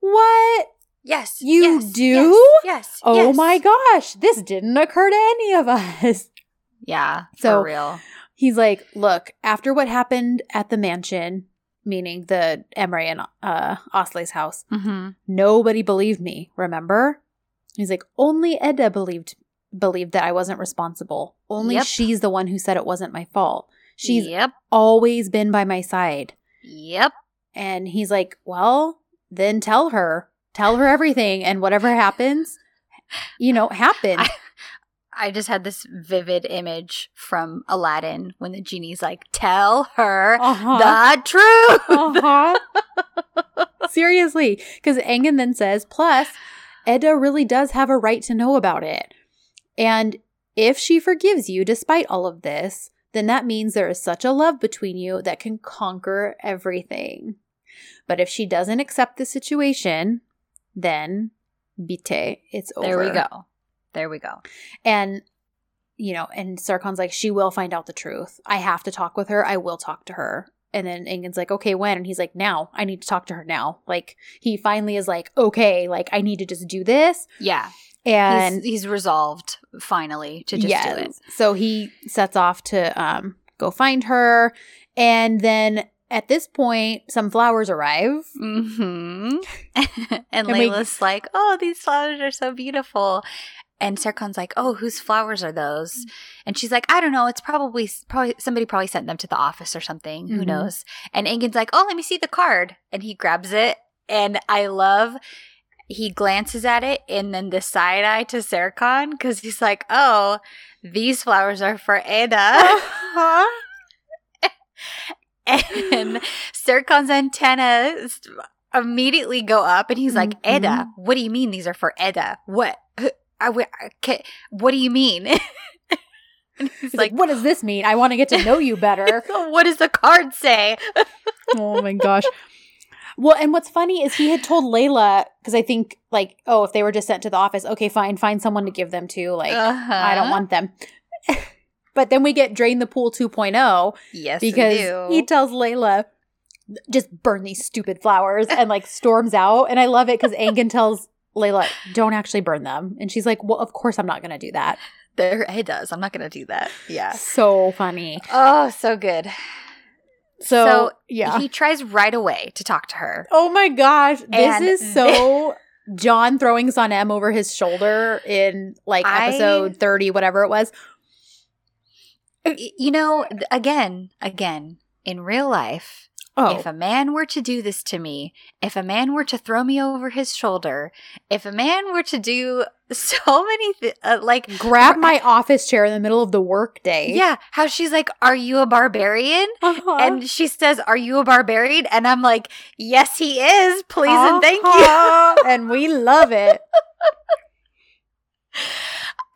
What? Yes. You yes, do? Yes. yes Oh yes. my gosh, this didn't occur to any of us. *laughs* Yeah. So- real. He's like, look, after what happened at the mansion, meaning the Emery and uh, Osley's house, Mm-hmm. nobody believed me. Remember? He's like, only Eda believed believed that I wasn't responsible. Only Yep. she's the one who said it wasn't my fault. She's Yep. always been by my side. Yep. And he's like, well, then tell her, tell her everything, and whatever happens, you know, happen. *laughs* I- I just had this vivid image from Aladdin when the genie's like, "Tell her Uh-huh. the truth." Uh-huh. *laughs* Seriously. Because Engin then says, plus, Eda really does have a right to know about it. And if she forgives you despite all of this, then that means there is such a love between you that can conquer everything. But if she doesn't accept the situation, then bite, it's over. There we go. There we go. And you know, and Serkan's like, she will find out the truth. I have to talk with her. I will talk to her. And then Engin's like, okay, when? And he's like, now. I need to talk to her now. Like, he finally is like, okay, like, I need to just do this. Yeah. And he's, he's resolved finally to just do it. So he sets off to um go find her. And then at this point, some flowers arrive. Mm-hmm. *laughs* and And we- Leyla's like, "Oh, these flowers are so beautiful." And Serkan's like, "Oh, whose flowers are those?" And she's like, "I don't know. It's probably probably somebody probably sent them to the office or something. Who Mhm. knows?" And Engin's like, "Oh, let me see the card." And he grabs it, and I love. He glances at it, and then the side eye to Serkan because he's like, "Oh, these flowers are for Eda." Uh-huh. *laughs* and Serkan's antennas immediately go up, and he's like, Mhm. "Eda, what do you mean these are for Eda? What? I, w- okay, what do you mean?" *laughs* he's He's like, like, what does this mean? I want to get to know you better. *laughs* "What does the card say?" *laughs* oh my gosh. Well, and what's funny is he had told Leyla because I think like, oh, if they were just sent to the office, okay, fine, find someone to give them to. Like, Uh-huh. I don't want them. but then we get drain the pool 2.0 Yes, because he tells Leyla just burn these stupid flowers and like storms out. And I love it because Engin tells Leyla, don't actually burn them. And she's like, well, of course I'm not going to do that. there it does. I'm not gonna do that. Yeah. So funny. Oh, so good. So, So, yeah. He tries right away to talk to her. Oh my gosh. This is so *laughs* Can throwing Sanem over his shoulder in like I- episode 30, whatever it was. You know, again, again, in real life, Oh, If a man were to do this to me, if a man were to throw me over his shoulder, if a man were to do *laughs* so many th- uh, like grab my office chair in the middle of the workday. yeah, how she's like, "Are you a barbarian?" Uh-huh. And she says, "Are you a barbarian?" And I'm like, "Yes, he is. Please and thank you." Uh-huh. *laughs* and we love it.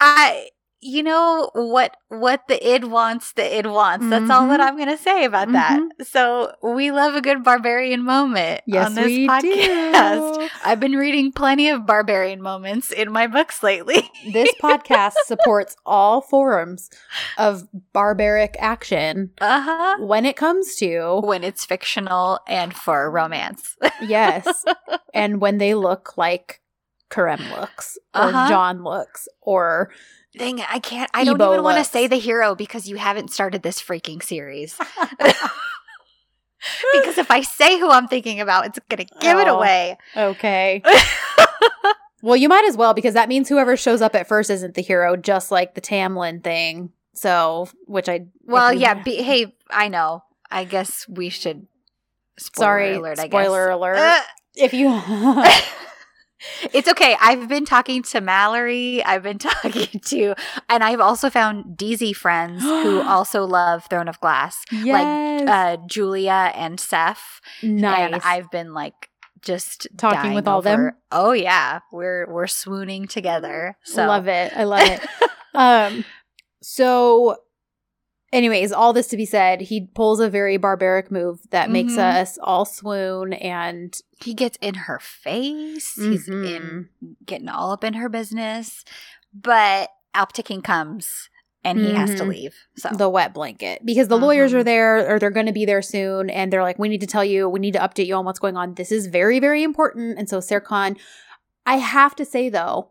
I you know what what the id wants the id wants. That's all that Mhm. i'm gonna say about that. So we love a good barbarian moment Yes, on this we podcast. do. i've been reading plenty of barbarian moments in my books lately. This podcast *laughs* supports all forms of barbaric action uh-huh. when it comes to when it's fictional and for romance. Yes, *laughs* and when they look like Kerem looks or Uh-huh. Can looks or dang it i can't i don't Ebo even want to say the hero because you haven't started this freaking series *laughs* because if i say who i'm thinking about it's gonna give it Oh. away okay. *laughs* Well, you might as well because that means whoever shows up at first isn't the hero, just like the Tamlin thing. So, which I Well, yeah. Be, hey, I know. I guess we should. Spoiler Sorry, alert. I spoiler alert. Uh, if you *laughs* it's okay. I've been talking to Mallory. I've been *laughs* talking to, and I've also found DZ friends who *gasps* also love Throne of Glass, yes, uh, Julia and Seth. nice. And I've been like just Talking with all them? Oh yeah, we're we're swooning together. So love it. I love it. *laughs* um, so, anyways, all this to be said, he pulls a very barbaric move that makes Mhm. us all swoon and he gets in her face. He's in Mhm. getting all up in her business. But Alptekin comes and he has to Mhm. leave. So the wet blanket because the lawyers are there or they're going to be there soon and they're like we need to tell you we need to update you on what's going on this is very very important and so Serkan I have to say though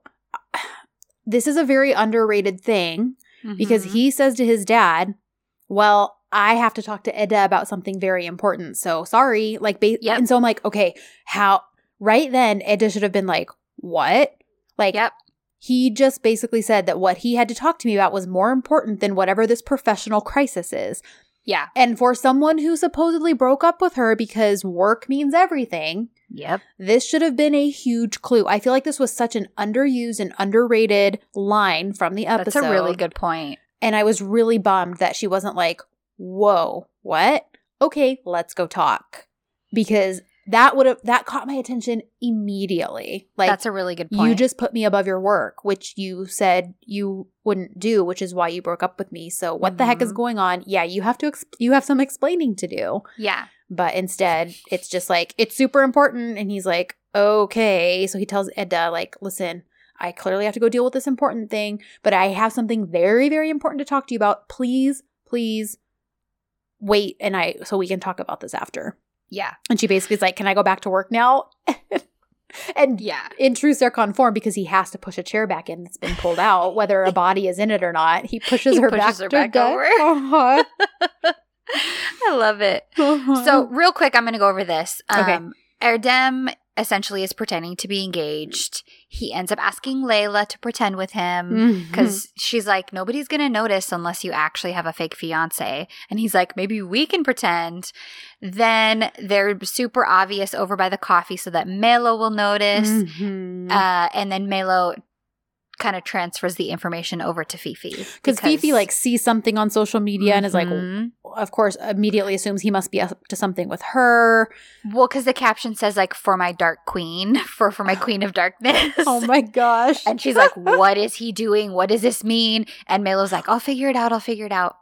*sighs* this is a very underrated thing because he says to his dad well I have to talk to Eda about something very important so sorry like ba- Yep. and so I'm like okay how right then Eda should have been like what like Yep. he just basically said that what he had to talk to me about was more important than whatever this professional crisis is. Yeah. And for someone who supposedly broke up with her because work means everything, Yep. this should have been a huge clue. I feel like this was such an underused and underrated line from the episode. That's a really good point. And I was really bummed that she wasn't like, whoa, what? Okay, let's go talk. Because that would have that caught my attention immediately. Like That's a really good point. you just put me above your work, which you said you wouldn't do, which is why you broke up with me. So what the heck is Mhm. going on? Yeah, you have to ex- you have some explaining to do. yeah. But instead, it's just like it's super important and he's like, "Okay." So he tells Eda like, "Listen, I clearly have to go deal with this important thing, but I have something very very important to talk to you about. Please, please wait and I so we can talk about this after." Yeah. And she basically is like, "Can I go back to work now?" *laughs* and Yeah. in true Serkan form, because he has to push a chair back in that's been pulled out, *laughs* whether a body is in it or not, he pushes He her pushes back, her to back over. *laughs* Uh-huh. I love it. Uh-huh. So, real quick, I'm going to go over this. Okay. Um, Erdem essentially is pretending to be engaged. He ends up asking Leyla to pretend with him because she's like, nobody's going to notice unless you actually have a fake fiance. And he's like, maybe we can pretend. Then they're super obvious over by the coffee so that Melo will notice. Mhm. Uh, and then Melo kind of transfers the information over to Fifi. because Fifi like sees something on social media and is like, Mhm. of course, immediately assumes he must be up to something with her. Well, because the caption says like for my dark queen, *laughs* for for my queen of darkness. Oh my gosh! And she's like, "What is he doing? What does this mean?" And Melo's like, "I'll figure it out. I'll figure it out."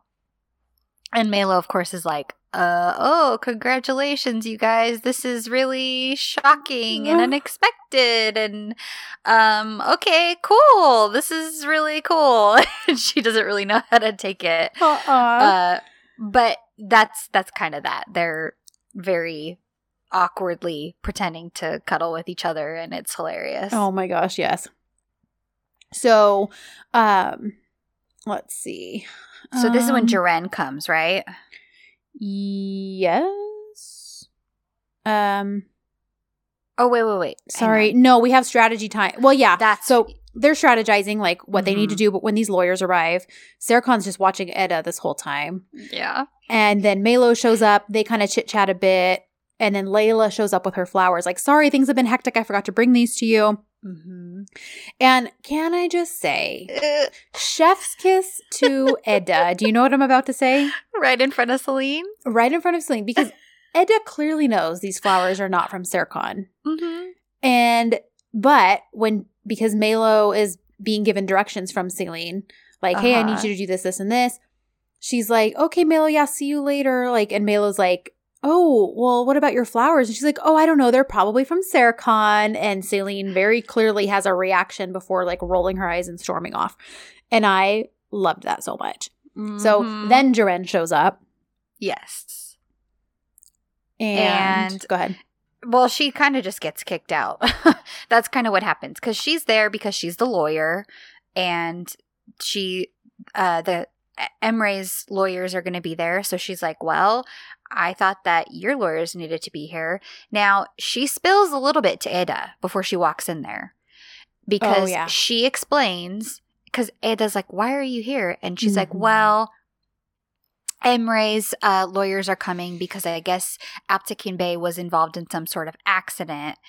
And Melo, of course, is like, "Uh oh, congratulations, you guys! This is really shocking and unexpected." And um, okay, cool. This is really cool. *laughs* she doesn't really know how to take it. uh-uh. Uh, but that's that's kind of that. They're very awkwardly pretending to cuddle with each other, and it's hilarious. Oh my gosh, yes. So, um, let's see. So this is when Um, Jaren comes, right? Yes. Um, Oh wait, wait, wait. Sorry. No, we have strategy time. Well, yeah. That's so they're strategizing like what they need to Mhm. do. But when these lawyers arrive, Serkan's just watching Eda this whole time. Yeah. And then Melo shows up. They kind of chit chat a bit. And then Leyla shows up with her flowers, like, sorry, things have been hectic. I forgot to bring these to you. Mm-hmm. And can I just say, chef's kiss to *laughs* Eda. Do you know what I'm about to say? right in front of Selin. Right in front of Selin, because *laughs* Eda clearly knows these flowers are not from Serkan. Mm-hmm. And, but when, because Melo is being given directions from Selin, like, hey, I need Uh-huh. you to do this, this, and this. She's like, okay, Melo, yeah, see you later. Like, and Melo's like, oh, well, what about your flowers? And she's like, oh, I don't know. They're probably from Serkan. And Selin very clearly has a reaction before like rolling her eyes and storming off. And I loved that so much. So Mhm. then Jaren shows up yes. and, And- go ahead. Well, she kind of just gets kicked out. *laughs* That's kind of what happens because she's there because she's the lawyer, and she, uh, the Emre's lawyers are going to be there. So she's like, "Well, I thought that your lawyers needed to be here." Now she spills a little bit to Eda before she walks in there because yeah. she explains because Eda's like, "Why are you here?" And she's like, Mhm. "Well." Emre's uh, lawyers are coming because I guess Alptekin Bey was involved in some sort of accident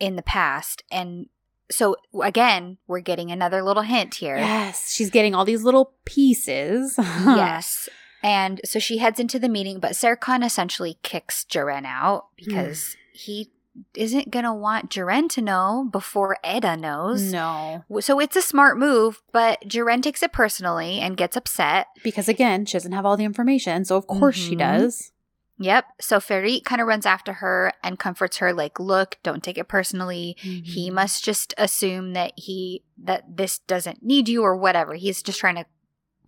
in the past. And so, again, we're getting another little hint here. Yes, she's getting all these little pieces. *laughs* yes. And so she heads into the meeting, but Serkan essentially kicks Jaren out because he isn't going to want Jaren to know before Eda knows. no, So it's a smart move, but Jaren takes it personally and gets upset. because again, she doesn't have all the information. So of course she Mhm. does. Yep. So Ferit kind of runs after her and comforts her, like, look, don't take it personally. Mm-hmm. He must just assume that he that this doesn't need you or whatever. He's just trying to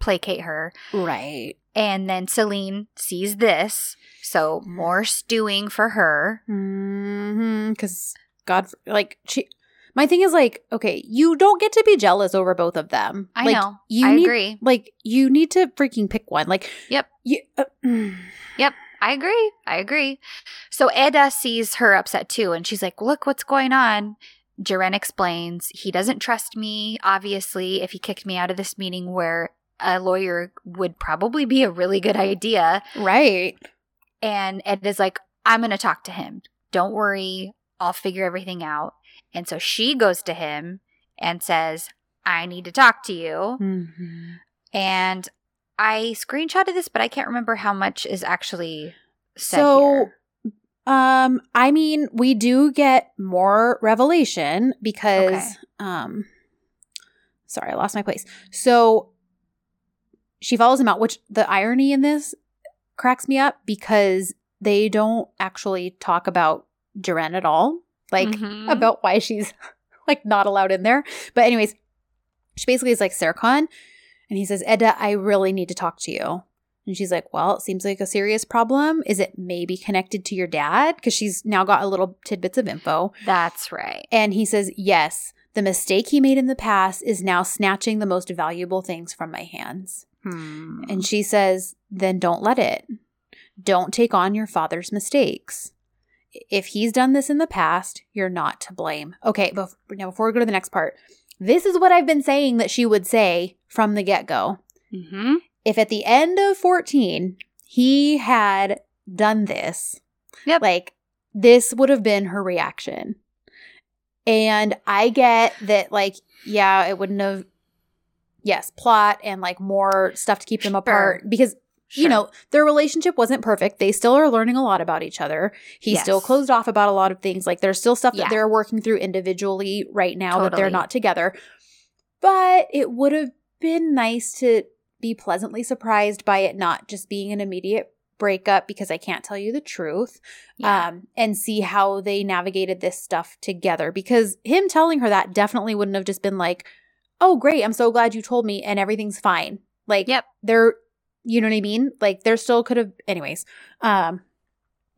placate her. Right. And then Selin sees this. So more stewing for her. Because God, like she. My thing is like, okay, you don't get to be jealous over both of them. I Like, know. You I need, agree. Like you need to freaking pick one. Like, Yep. You, uh, mm. I agree. I agree. So Eda sees her upset too, and she's like, Look, what's going on? Jaren explains he doesn't trust me, obviously, if he kicked me out of this meeting where a lawyer would probably be a really good idea. right. And Eda's like, I'm going to talk to him. Don't worry. I'll figure everything out. And so she goes to him and says, I need to talk to you. Mhm. And I screenshotted this, but I can't remember how much is actually said So, here. Um, I mean, we do get more revelation because Okay. um sorry, I lost my place. So she follows him out, which the irony in this cracks me up because they don't actually talk about Jaren at all. Like Mhm. about why she's *laughs* like not allowed in there. But anyways, she basically is like Serkan, and he says, Eda, I really need to talk to you. And she's like, Well, it seems like a serious problem. Is it maybe connected to your dad? Because she's now got a little tidbits of info. That's right. And he says, Yes, the mistake he made in the past is now snatching the most valuable things from my hands. Hmm. And she says, Then don't let it. Don't take on your father's mistakes. If he's done this in the past, you're not to blame. Okay, now before we go to the next part, this is what I've been saying that she would say from the get go. hmm If at the end of 14 he had done this, Yep. like this would have been her reaction. And I get that, like, yeah, it wouldn't have, yes, plot and like more stuff to keep them Sure. apart because you know, their relationship wasn't perfect. They still are learning a lot about each other. He's still closed off about a lot of things. Like there's still stuff Yeah. that they're working through individually right now that they're not together. But it would have been nice to be pleasantly surprised by it not just being an immediate breakup because I can't tell you the truth. Yeah. Um, and see how they navigated this stuff together. Because him telling her that definitely wouldn't have just been like, oh, great, I'm so glad you told me and everything's fine. Like, Yep. they're, you know what I mean? Like, there still could have, anyways. Um,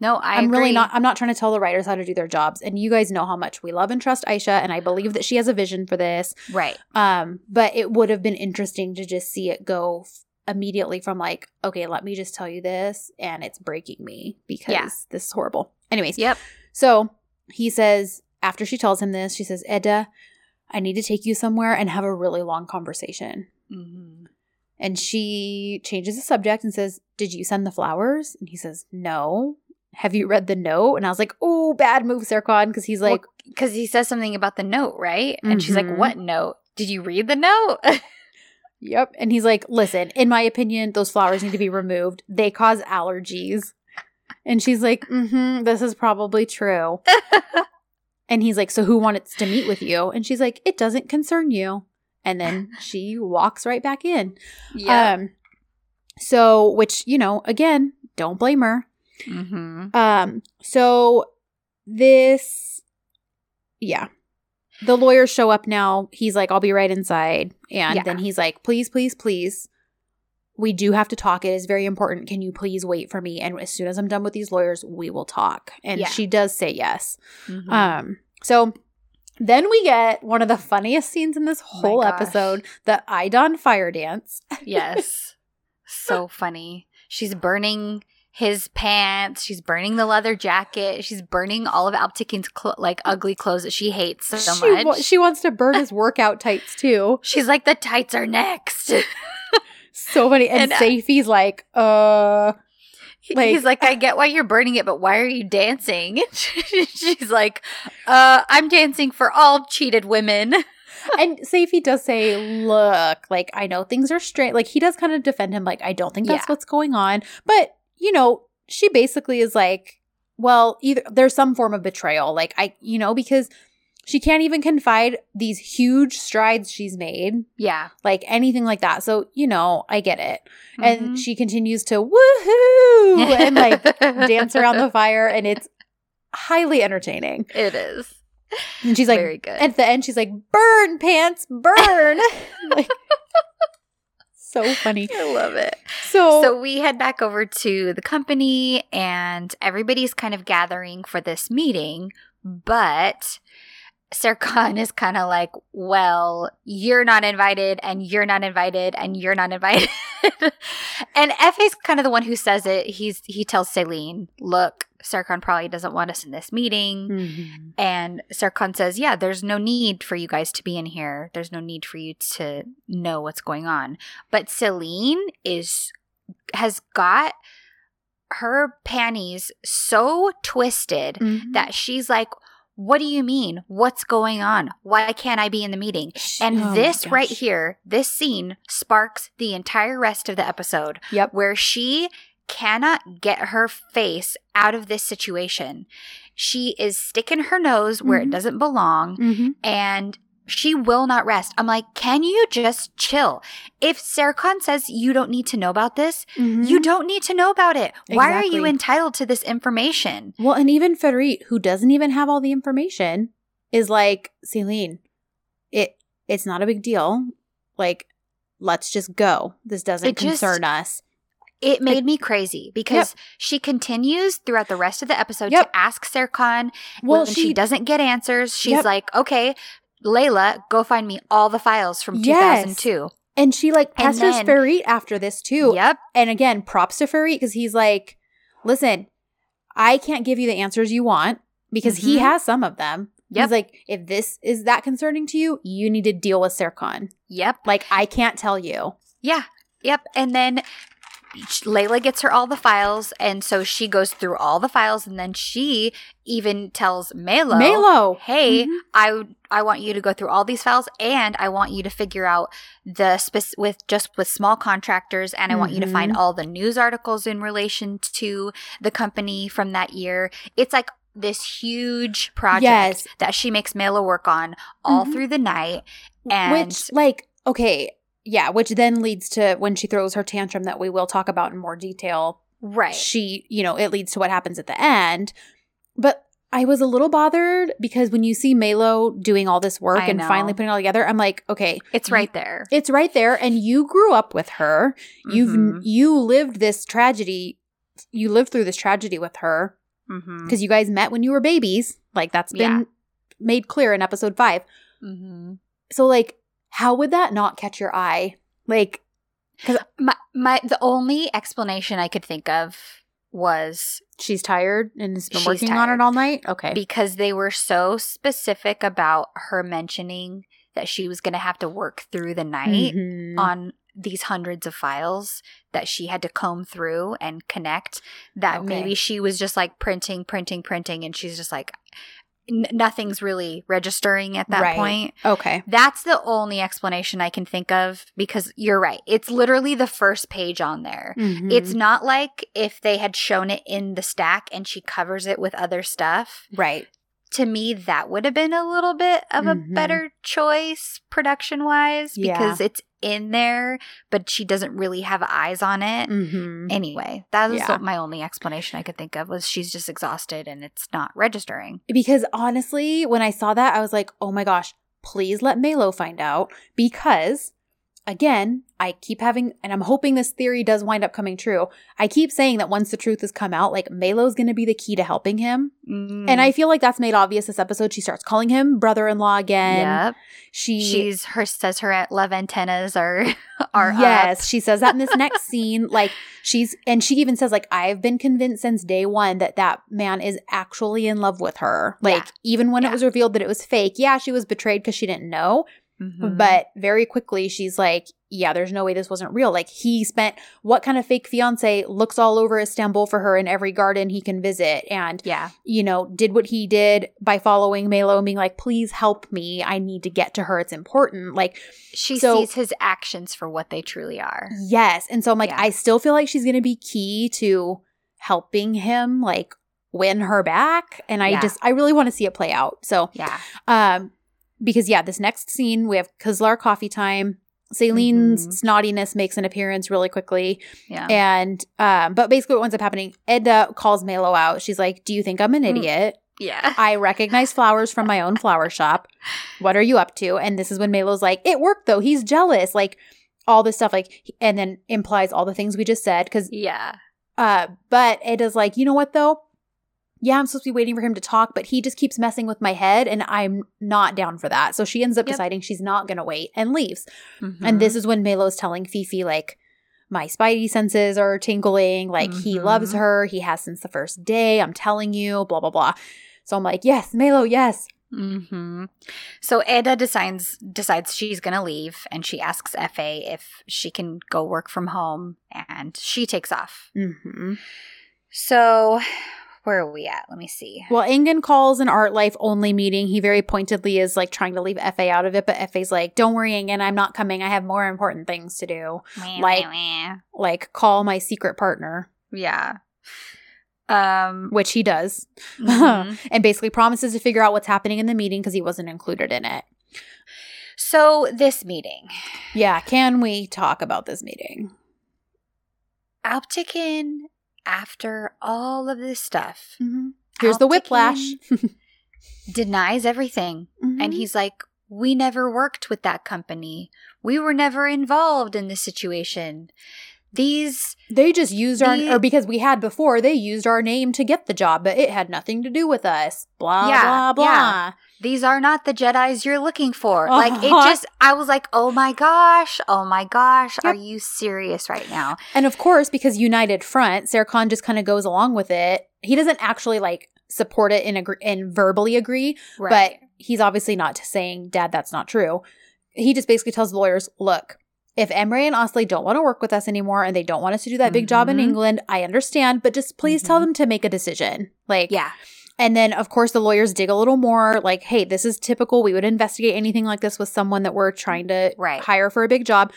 no, I I'm really not, I'm not trying to tell the writers how to do their jobs. And you guys know how much we love and trust Aisha. And I believe that she has a vision for this. right. Um, but it would have been interesting to just see it go f- immediately from like, okay, let me just tell you this, and it's breaking me because Yeah. this is horrible. Anyways, Yep. so he says after she tells him this, she says, "Eda, I need to take you somewhere and have a really long conversation. Mhm. And she changes the subject and says, Did you send the flowers? And he says, No. Have you read the note? And I was like, Oh, bad move, Serkan. Because he's like, because he says something about the note, right? And she's like, Mhm. "What note? Did you read the note?" *laughs* Yep. And he's like, Listen, in my opinion, those flowers need to be removed. They cause allergies. And she's like, Mm hmm, this is probably true. *laughs* And he's like, So who wants to meet with you? And she's like, It doesn't concern you. And then *laughs* she walks right back in. yeah. Um, so, which, you know, again, don't blame her. Hmm Um, so this, yeah. The lawyers show up now. He's like, I'll be right inside. And Yeah. then he's like, please, please, please. We do have to talk. It is very important. Can you please wait for me? And as soon as I'm done with these lawyers, we will talk. And Yeah. she does say yes. Mhm. Um, so then we get one of the funniest scenes in this Oh whole gosh. episode, the Aydan fire dance. *laughs* yes. So funny. She's burning his pants. She's burning the leather jacket. She's burning all of Alptekin's clo- like ugly clothes that she hates so she, much. wa- she wants to burn his workout tights too. *laughs* She's like, the tights are next. *laughs* So funny. And, And, uh, Seyfi's like, uh, Like- He's like, I *laughs* get why you're burning it, but why are you dancing? She's like, uh, I'm dancing for all cheated women. and Seyfi does say, look, like, I know things are straight. Like, he does kind of defend him, like, I don't think that's Yeah. what's going on. But, you know, she basically is like, well, either there's some form of betrayal. Like, I, you know, because she can't even confide these huge strides she's made, Yeah. like anything like that. So, you know, I get it. And Mhm. she continues to woohoo *laughs* and like dance around the fire. And it's highly entertaining. it is. And she's like, Very good. at the end, she's like, burn pants, burn. *laughs* *laughs* like, so funny. I love it. So, So we head back over to the company and everybody's kind of gathering for this meeting, but Serkan is kind of like, well, you're not invited and you're not invited and you're not invited. *laughs* and Efe's kind of the one who says it. He's he tells Selin, look, Serkan probably doesn't want us in this meeting. Mhm. And Serkan says, Yeah, there's no need for you guys to be in here. There's no need for you to know what's going on. But Celine is has got her panties so twisted Mhm. that she's like, What do you mean? What's going on? Why can't I be in the meeting? And Oh this right here, this scene sparks the entire rest of the episode Yep. where she cannot get her face out of this situation. She is sticking her nose where Mhm. it doesn't belong Mhm. and she will not rest. I'm like, can you just chill? If Serkan says you don't need to know about this, Mhm. you don't need to know about it. Why are you entitled to this information? Well, and even Ferit, who doesn't even have all the information, is like, Selin, it it's not a big deal. Like, let's just go. This doesn't It just- concern us. It made me crazy because she continues throughout the rest of the episode Yep. to ask Serkan Well, when she, she, doesn't get answers, she's Yep. like, okay, Leyla, go find me all the files from Yes. 2002. and she like and pesters then- Ferit after this too. Yep. And again, props to Ferit because he's like, listen, I can't give you the answers you want because he Mhm. has some of them. Yep. He's like, if this is that concerning to you, you need to deal with Serkan. Yep. Like, I can't tell you. Yeah. Yep. And then Leyla gets her all the files. And so she goes through all the files. And then she even tells Melo, Melo. hey, Mhm. I I want you to go through all these files and I want you to figure out the spec- with just with small contractors and I want you to find Mhm. all the news articles in relation to the company from that year. It's like this huge project Yes. that she makes Melo work on all Mhm. through the night and which, like, okay, yeah, which then leads to when she throws her tantrum that we will talk about in more detail. right. She, you know, it leads to what happens at the end. But I was a little bothered because when you see Melo doing all this work I and know. finally putting it all together, I'm like, okay, It's right there. it's right there, and you grew up with her. You've Mhm. you lived this tragedy. You lived through this tragedy with her Mhm. because you guys met when you were babies. Like that's been Yeah. made clear in episode five. Mhm. So like, how would that not catch your eye? Like, My my the only explanation I could think of was she's tired and has been working on it all night. Okay. because they were so specific about her mentioning that she was going to have to work through the night Mhm. on these hundreds of files that she had to comb through and connect that Okay. maybe she was just like printing printing printing and she's just like n- nothing's really registering at that Right. point okay. that's the only explanation i can think of because you're right it's literally the first page on there Mhm. it's not like if they had shown it in the stack and she covers it with other stuff right. To me that would have been a little bit of a Mhm. better choice production wise Yeah. because it's in there but she doesn't really have eyes on it hmm anyway that was Yeah. my only explanation i could think of was she's just exhausted and it's not registering Because honestly, when I saw that, I was like, oh my gosh, please let Melo find out. Because again, I keep having, and I'm hoping this theory does wind up coming true. I keep saying that once the truth has come out, like Melo's going to be the key to helping him. Mm. And I feel like that's made obvious this episode. She starts calling him brother in law again. yep She, she's her says her love antennas are *laughs* are yes, up. she says that in this next scene. Like she's, and she even says, like, I've been convinced since day one that that man is actually in love with her. Like, Yeah. even when it was revealed that it was fake, yeah, she was betrayed because she didn't know. Mhm. But very quickly, she's like, yeah, there's no way this wasn't real. Like, he spent what kind of fake fiance looks all over Istanbul for her in every garden he can visit. And, yeah you know, did what he did by following Melo and being like, please help me. I need to get to her. It's important. Like, she So- sees his actions for what they truly are Yes. And so I'm like, Yeah. I still feel like she's going to be key to helping him like win her back. And I Yeah. just, I really want to see it play out. So, yeah um, because yeah, this next scene, we have Kızlar coffee time. Selin's Mhm. snottiness makes an appearance really quickly. yeah And, um, but basically what ends up happening, Eda calls Melo out. She's like, Do you think I'm an Mm. idiot? yeah *laughs* I recognize flowers from my own flower shop. What are you up to? And this is when Melo's like, it worked though. He's jealous. Like all this stuff, like, and then implies all the things we just said. Cause, yeah uh, but Eda's like, you know what though? Yeah, I'm supposed to be waiting for him to talk, but he just keeps messing with my head and I'm not down for that. So she ends up Yep. deciding she's not going to wait and leaves. Mhm. And this is when Melo's telling Fifi, like, my spidey senses are tingling. Like, he Mhm. loves her. He has since the first day. I'm telling you, blah, blah, blah. So I'm like, yes, Melo, yes. hmm So Eda decides decides she's gonna leave, and she asks Fa if she can go work from home, and she takes off. hmm So where are we at? Let me see. Well, Engin calls an art life only meeting. He very pointedly is like trying to leave Efe out of it, but Efe's like, don't worry, Engin, I'm not coming. I have more important things to do. Like- Like, call my secret partner, yeah. Um. which he does, mhm. *laughs* and basically promises to figure out what's happening in the meeting because he wasn't included in it. So this meeting, Yeah, can we talk about this meeting? Alptekin, after all of this stuff, Mm-hmm. Here's the whiplash. *laughs* denies everything. Mm-hmm. And he's like, We never worked with that company. We were never involved in this situation. These, They just used our, or because we had before, they used our name to get the job, but it had nothing to do with us. Blah, Yeah, blah, blah. yeah. These are not the Jedi's you're looking for. *laughs* Like, it Uh-huh. just, I was like, Oh my gosh, oh my gosh, Yep. are you serious right now? And of course, because United Front, Serkan just kind of goes along with it. He doesn't actually like support it and agree and verbally agree, but he's obviously not saying, Dad, that's not true. He just basically tells the lawyers, look, if Emre and Osley don't want to work with us anymore and they don't want us to do that big job in Mhm. England, I understand, but just please tell Mhm. them to make a decision. Like, yeah. And then, of course, the lawyers dig a little more like, hey, this is typical. We would investigate anything like this with someone that we're trying to Right. hire for a big job,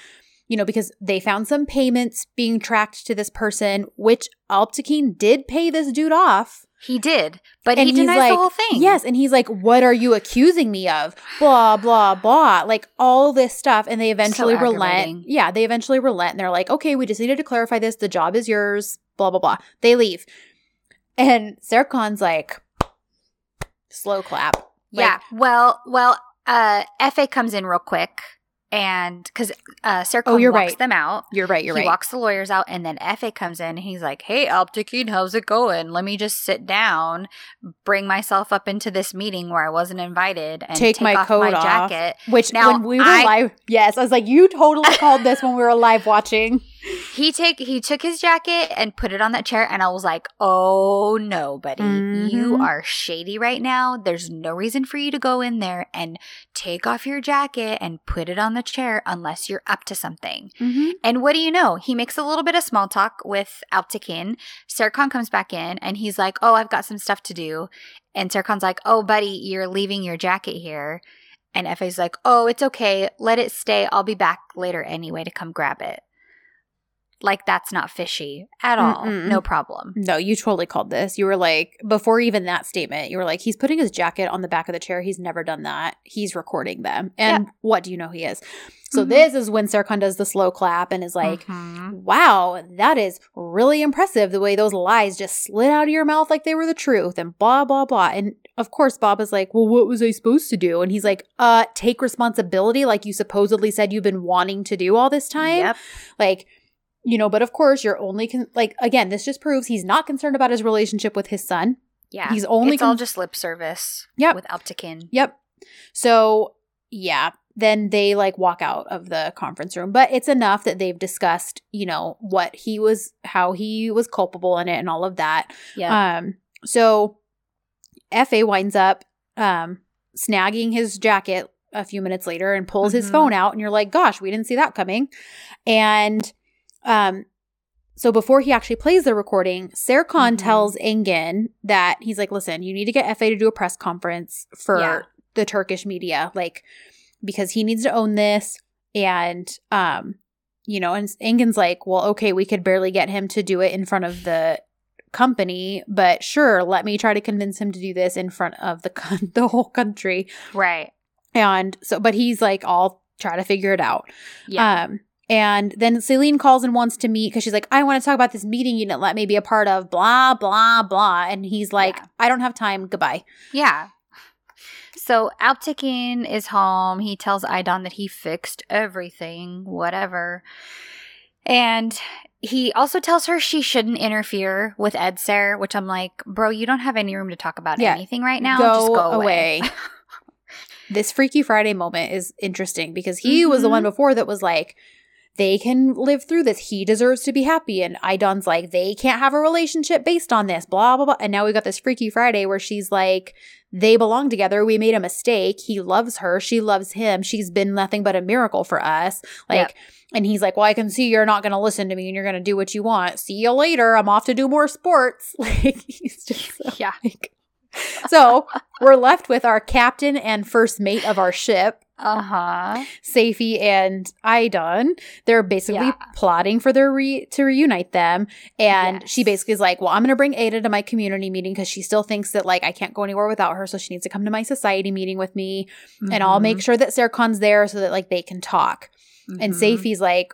you know, because they found some payments being tracked to this person, which Alptekin did pay this dude off. He did, but And he denies like, the whole thing. Yes. And he's like, what are you accusing me of? Blah, blah, blah. Like all this stuff. And they eventually relent. Yeah. They eventually relent. And they're like, okay, we just needed to clarify this. The job is yours. Blah, blah, blah. They leave. And Serkan's like, slow clap. Like, yeah. Well, well, uh, Efe comes in real quick, and because uh, Serkan Oh, you're walks right. them out. You're right. You're he right. He walks the lawyers out, and then Efe comes in. and He's like, "Hey, Alptekin, how's it going? Let me just sit down, bring myself up into this meeting where I wasn't invited, and Take my off coat my off." jacket." Which Now, when we were I- live, yes, I was like, you totally called this when we were live watching. *laughs* *laughs* he take he took his jacket and put it on that chair and I was like, "Oh no, buddy. You Mhm. are shady right now. There's no reason for you to go in there and take off your jacket and put it on the chair unless you're up to something." Mhm. And what do you know? He makes a little bit of small talk with Alptekin. Serkan comes back in and he's like, Oh, I've got some stuff to do. And Serkan's like, Oh, buddy, you're leaving your jacket here. And Efe's like, Oh, it's okay. Let it stay. I'll be back later anyway to come grab it. Like, that's not fishy at all. Mm-mm. No problem. No, you totally called this. You were like, before even that statement, you were like, he's putting his jacket on the back of the chair. He's never done that. He's recording them. And what do you know he is? So Mhm. this is when Serkan does the slow clap and is like, Mhm. wow, that is really impressive the way those lies just slid out of your mouth like they were the truth and blah, blah, blah. And of course, Bob is like, well, what was I supposed to do? And he's like, uh, take responsibility like you supposedly said you've been wanting to do all this time. Yep. Like, you know, but of course, you're only, con- like, again, this just proves he's not concerned about his relationship with his son. Yeah. He's only It's all just lip service Yep. with Alptekin. Yep. So, yeah, then they like walk out of the conference room, but it's enough that they've discussed, you know, what he was, how he was culpable in it and all of that. Yeah. Um, so Efe winds up um snagging his jacket a few minutes later and pulls his Mhm. phone out and you're like, gosh, we didn't see that coming. And um so before he actually plays the recording, Serkan Mhm. tells Engin that he's like, listen, you need to get Efe to do a press conference for Yeah. the Turkish media, like because he needs to own this. And um, you know, and Engin's like, well, okay, we could barely get him to do it in front of the company, but sure, let me try to convince him to do this in front of the con- *laughs* the whole country. right. And so, but he's like, I'll try to figure it out. Yeah. Um, and then Selin calls and wants to meet because she's like, I want to talk about this meeting you didn't let me be a part of, blah, blah, blah. And he's like, Yeah. I don't have time. Goodbye. Yeah. So Alptekin is home. He tells Aydan that he fixed everything, whatever. And he also tells her she shouldn't interfere with Edser, which I'm like, bro, you don't have any room to talk about Yeah. anything right now. Go Just go away. away. *laughs* this Freaky Friday moment is interesting because he mm-hmm. was the one before that was like, they can live through this. He deserves to be happy. And Aydan's like, they can't have a relationship based on this, blah, blah, blah. And now we got this Freaky Friday where she's like, they belong together. We made a mistake. He loves her. She loves him. She's been nothing but a miracle for us. Like, Yep. and he's like, well, I can see you're not going to listen to me and you're going to do what you want. See you later. I'm off to do more sports. *laughs* Like, he's just so yeah. like, so we're left with our captain and first mate of our ship, Uh huh. Seyfi and Aydan. They're basically Yeah. plotting for their re- to reunite them, and Yes. she basically is like, "Well, I'm going to bring Eda to my community meeting because she still thinks that like I can't go anywhere without her, so she needs to come to my society meeting with me, and I'll Mm-hmm. make sure that Serkan's there so that like they can talk." And Mhm. Seyfi's like.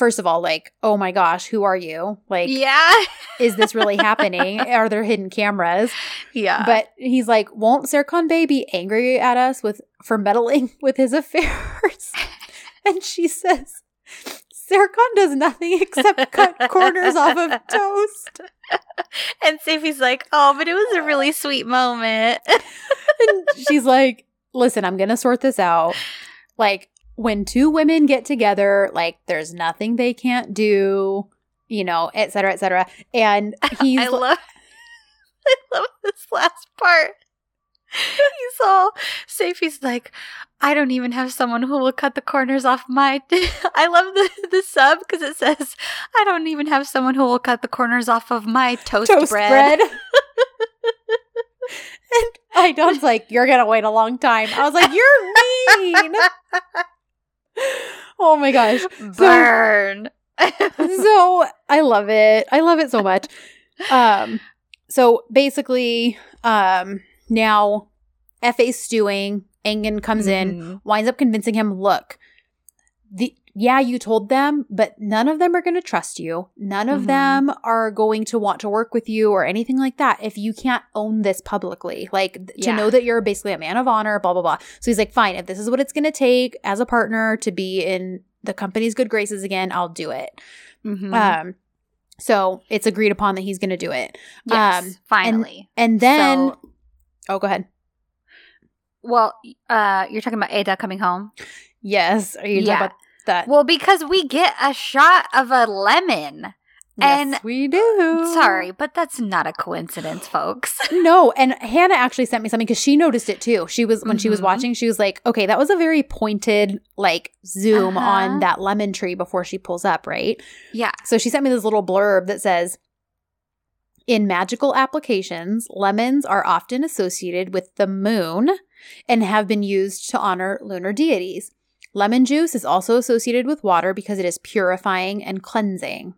First of all, like, oh my gosh, who are you? Like, Yeah. is this really *laughs* happening? Are there hidden cameras? yeah. But he's like, won't Serkan Bey be angry at us with for meddling *laughs* with his affairs? *laughs* and she says, Serkan does nothing except cut corners off of toast. and Seyfi's like, oh, but it was a really sweet moment. And she's like, listen, I'm gonna sort this out. Like, when two women get together, like there's nothing they can't do, you know, et cetera, et cetera. And *laughs* he's I love *laughs* I love this last part. He's all Seyfi's like, I don't even have someone who will cut the corners off my *laughs* I love the, the sub because it says, I don't even have someone who will cut the corners off of my toast, toast bread. bread. and Aydan's like, You're gonna wait a long time. I was like, You're mean. *laughs* oh my gosh. Burn. *laughs* So I love it. I love it so much. Um so basically, um now Efe stewing, Engin comes in, Mhm. winds up convincing him, look, the yeah, you told them, but none of them are going to trust you. None of Mhm. them are going to want to work with you or anything like that if you can't own this publicly. Like th- to know that you're basically a man of honor, blah blah blah. So he's like, "Fine, if this is what it's going to take as a partner to be in the company's good graces again, I'll do it." Mhm. Um so it's agreed upon that he's going to do it. yes, um, finally. And then So- Oh, go ahead. well, uh, you're talking about Eda coming home. Yes, are you Yeah. talking about that Well, because we get a shot of a lemon. and- yes, we do. Sorry, but that's not a coincidence, folks. *laughs* No, and Hannah actually sent me something because she noticed it too. She was when she was Mhm. watching, she was like, "Okay, that was a very pointed like zoom Uh-huh. on that lemon tree before she pulls up, right?" yeah. So she sent me this little blurb that says, "In magical applications, lemons are often associated with the moon and have been used to honor lunar deities." Lemon juice is also associated with water because it is purifying and cleansing.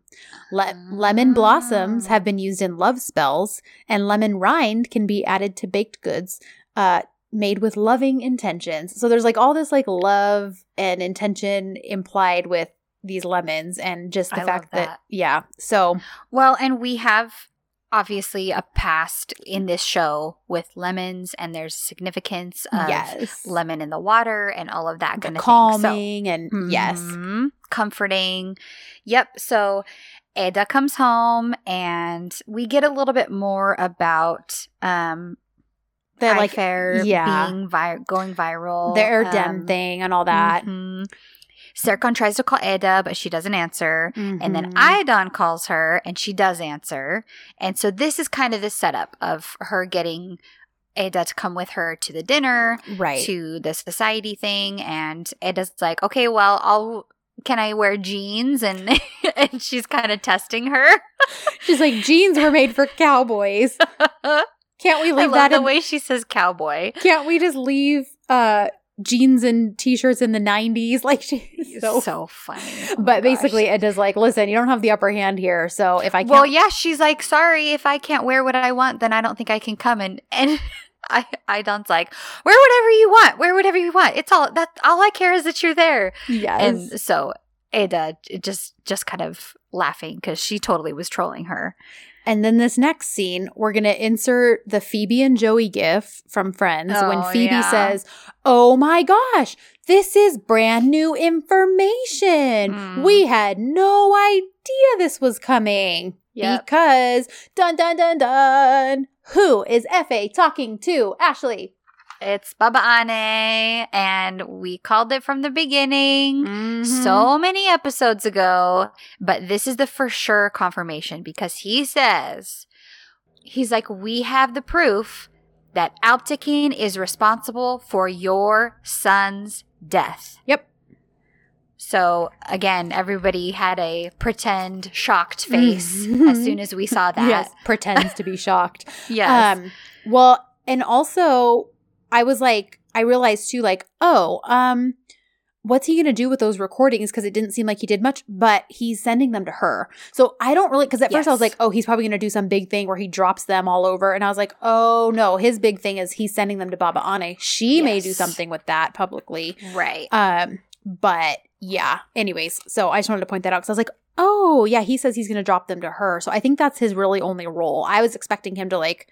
Le- lemon blossoms Ah. have been used in love spells, and lemon rind can be added to baked goods uh, made with loving intentions. So there's like all this like love and intention implied with these lemons, and just the I fact that. that. yeah. So Well, and we have obviously a past in this show with lemons, and there's significance of yes, lemon in the water and all of that The kind of thing. calming and yes, Mhm. comforting. Yep. So Eda comes home, and we get a little bit more about um the like Fair yeah. being vi- going viral. the Erdem um, thing and all that. mhm. Serkan tries to call Eda, but she doesn't answer. And then. Aydan calls her and she does answer. And so this is kind of the setup of her getting Eda to come with her to the dinner, right. to the society thing. And Eda's like, okay, well, I'll. Can I wear jeans? And *laughs* and she's kind of testing her. *laughs* She's like, jeans were made for cowboys. *laughs* Can't we I leave love that the in way she says cowboy. Can't we just leave uh jeans and t-shirts in the 90s *laughs* like she's so, so funny. Oh but basically gosh. it is like listen you don't have the upper hand here so if i can't well, yeah, she's like, sorry, if I can't wear what I want, then I don't think I can come. And and *laughs* I Aydan's like, wear whatever you want, wear whatever you want. It's all that all I care is that you're there. yes And so Eda just just kind of laughing because she totally was trolling her. And then this next scene we're gonna insert the phoebe and joey gif from friends when Oh, phoebe yeah. says oh my gosh this is brand new information Mm. we had no idea this was coming Yep. because dun dun dun dun who is Efe talking to ashley It's Baba Ane, and we called it from the beginning. Mm-hmm. so many episodes ago, but this is the for sure confirmation because he says, he's like, we have the proof that Alptekin is responsible for your son's death. Yep. So again, everybody had a pretend shocked face Mhm. as soon as we saw *laughs* that. Yes, pretends to be shocked. *laughs* Yes. Um, well, and also I was like, I realized too, like, oh, um, what's he gonna do with those recordings? Because it didn't seem like he did much, but he's sending them to her. So I don't really because at first I was like, oh, he's probably gonna do some big thing where he drops them all over, and I was like, oh no, his big thing is he's sending them to Baba Ane. She may do something with that publicly. right. Um, but yeah. Anyways, so I just wanted to point that out because I was like, oh yeah, he says he's gonna drop them to her. So I think that's his really only role. I was expecting him to like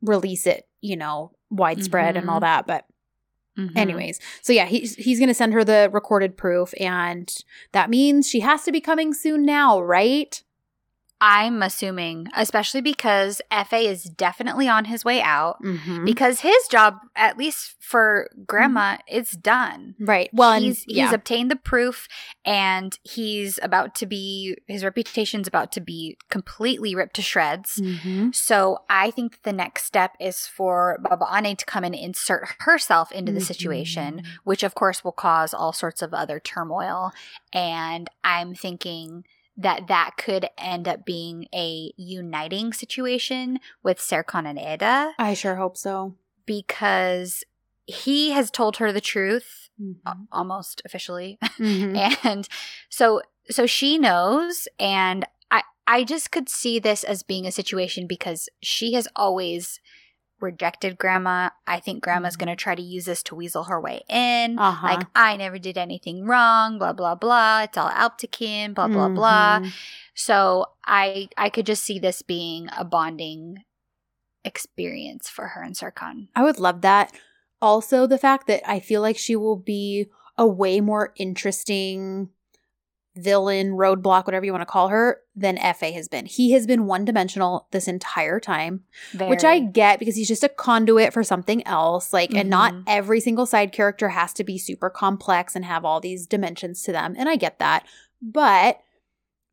release it, you know, widespread and all Mhm. that, but Mhm. anyways. So yeah, he's he's gonna send her the recorded proof, and that means she has to be coming soon now, right? I'm assuming, especially because Efe is definitely on his way out. Mm-hmm. because his job, at least for grandma, is done. Right. Well, he's and, yeah. he's obtained the proof, and he's about to be his reputation's about to be completely ripped to shreds. Mhm. So I think the next step is for Baba Ane to come and insert herself into the situation, Mhm. which of course will cause all sorts of other turmoil. And I'm thinking that that could end up being a uniting situation with Serkan and Eda I sure hope so. because he has told her the truth Mhm. almost officially *laughs* Mhm. and so so she knows and i i just could see this as being a situation because she has always rejected grandma i think grandma's going to try to use this to weasel her way in Uh-huh. like i never did anything wrong blah blah blah it's all Alptekin, blah blah blah Mhm. so i i could just see this being a bonding experience for her and Serkan I would love that. Also, the fact that I feel like she will be a way more interesting villain, roadblock, whatever you want to call her, than Efe has been. He has been one dimensional this entire time, which I get because he's just a conduit for something else. Like, and not Mhm. every single side character has to be super complex and have all these dimensions to them. And I get that. But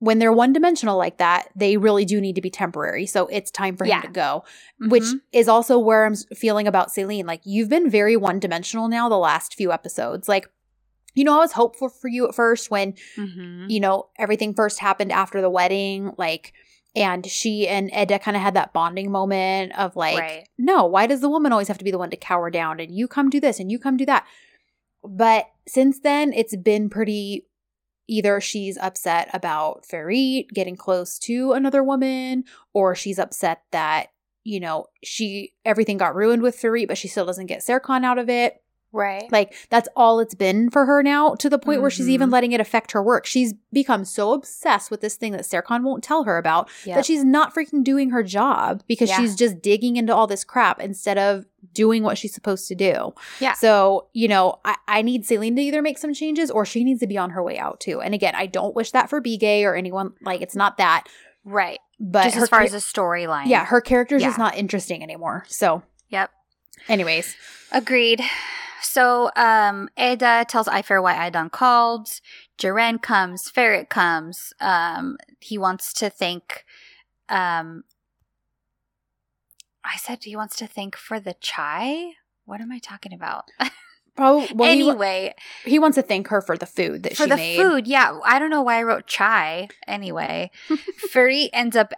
when they're one dimensional like that, they really do need to be temporary. So it's time for Yeah. him to go, which Mhm. is also where I'm feeling about Selin. Like, you've been very one dimensional now the last few episodes. Like, you know, I was hopeful for you at first when Mhm. you know, everything first happened after the wedding, like, and she and Eda kind of had that bonding moment of like, Right. no, why does the woman always have to be the one to cower down and you come do this and you come do that? But since then, it's been pretty either she's upset about Ferit getting close to another woman, or she's upset that, you know, she everything got ruined with Ferit, but she still doesn't get Serkan out of it. Right. Like that's all it's been for her now to the point where she's even Mhm. letting it affect her work. She's become so obsessed with this thing that Serkan won't tell her about Yep. that she's not freaking doing her job because Yeah. she's just digging into all this crap instead of doing what she's supposed to do. Yeah. So, you know, I, I need Selin to either make some changes or she needs to be on her way out too. And again, I don't wish that for Bige or anyone like it's not that. right. But Just her as far as the storyline. Yeah, her character's just not interesting anymore. So Yep. anyways. Agreed. So um Eda tells Ayfer why Aydan called. Jaren comes, Ferit comes. Um he wants to thank um I said he wants to thank for the chai. What am I talking about? *laughs* Probably well, anyway, he, wants to thank her for the food that for she the made. food, yeah. I don't know why I wrote chai. Anyway, *laughs* Furi ends up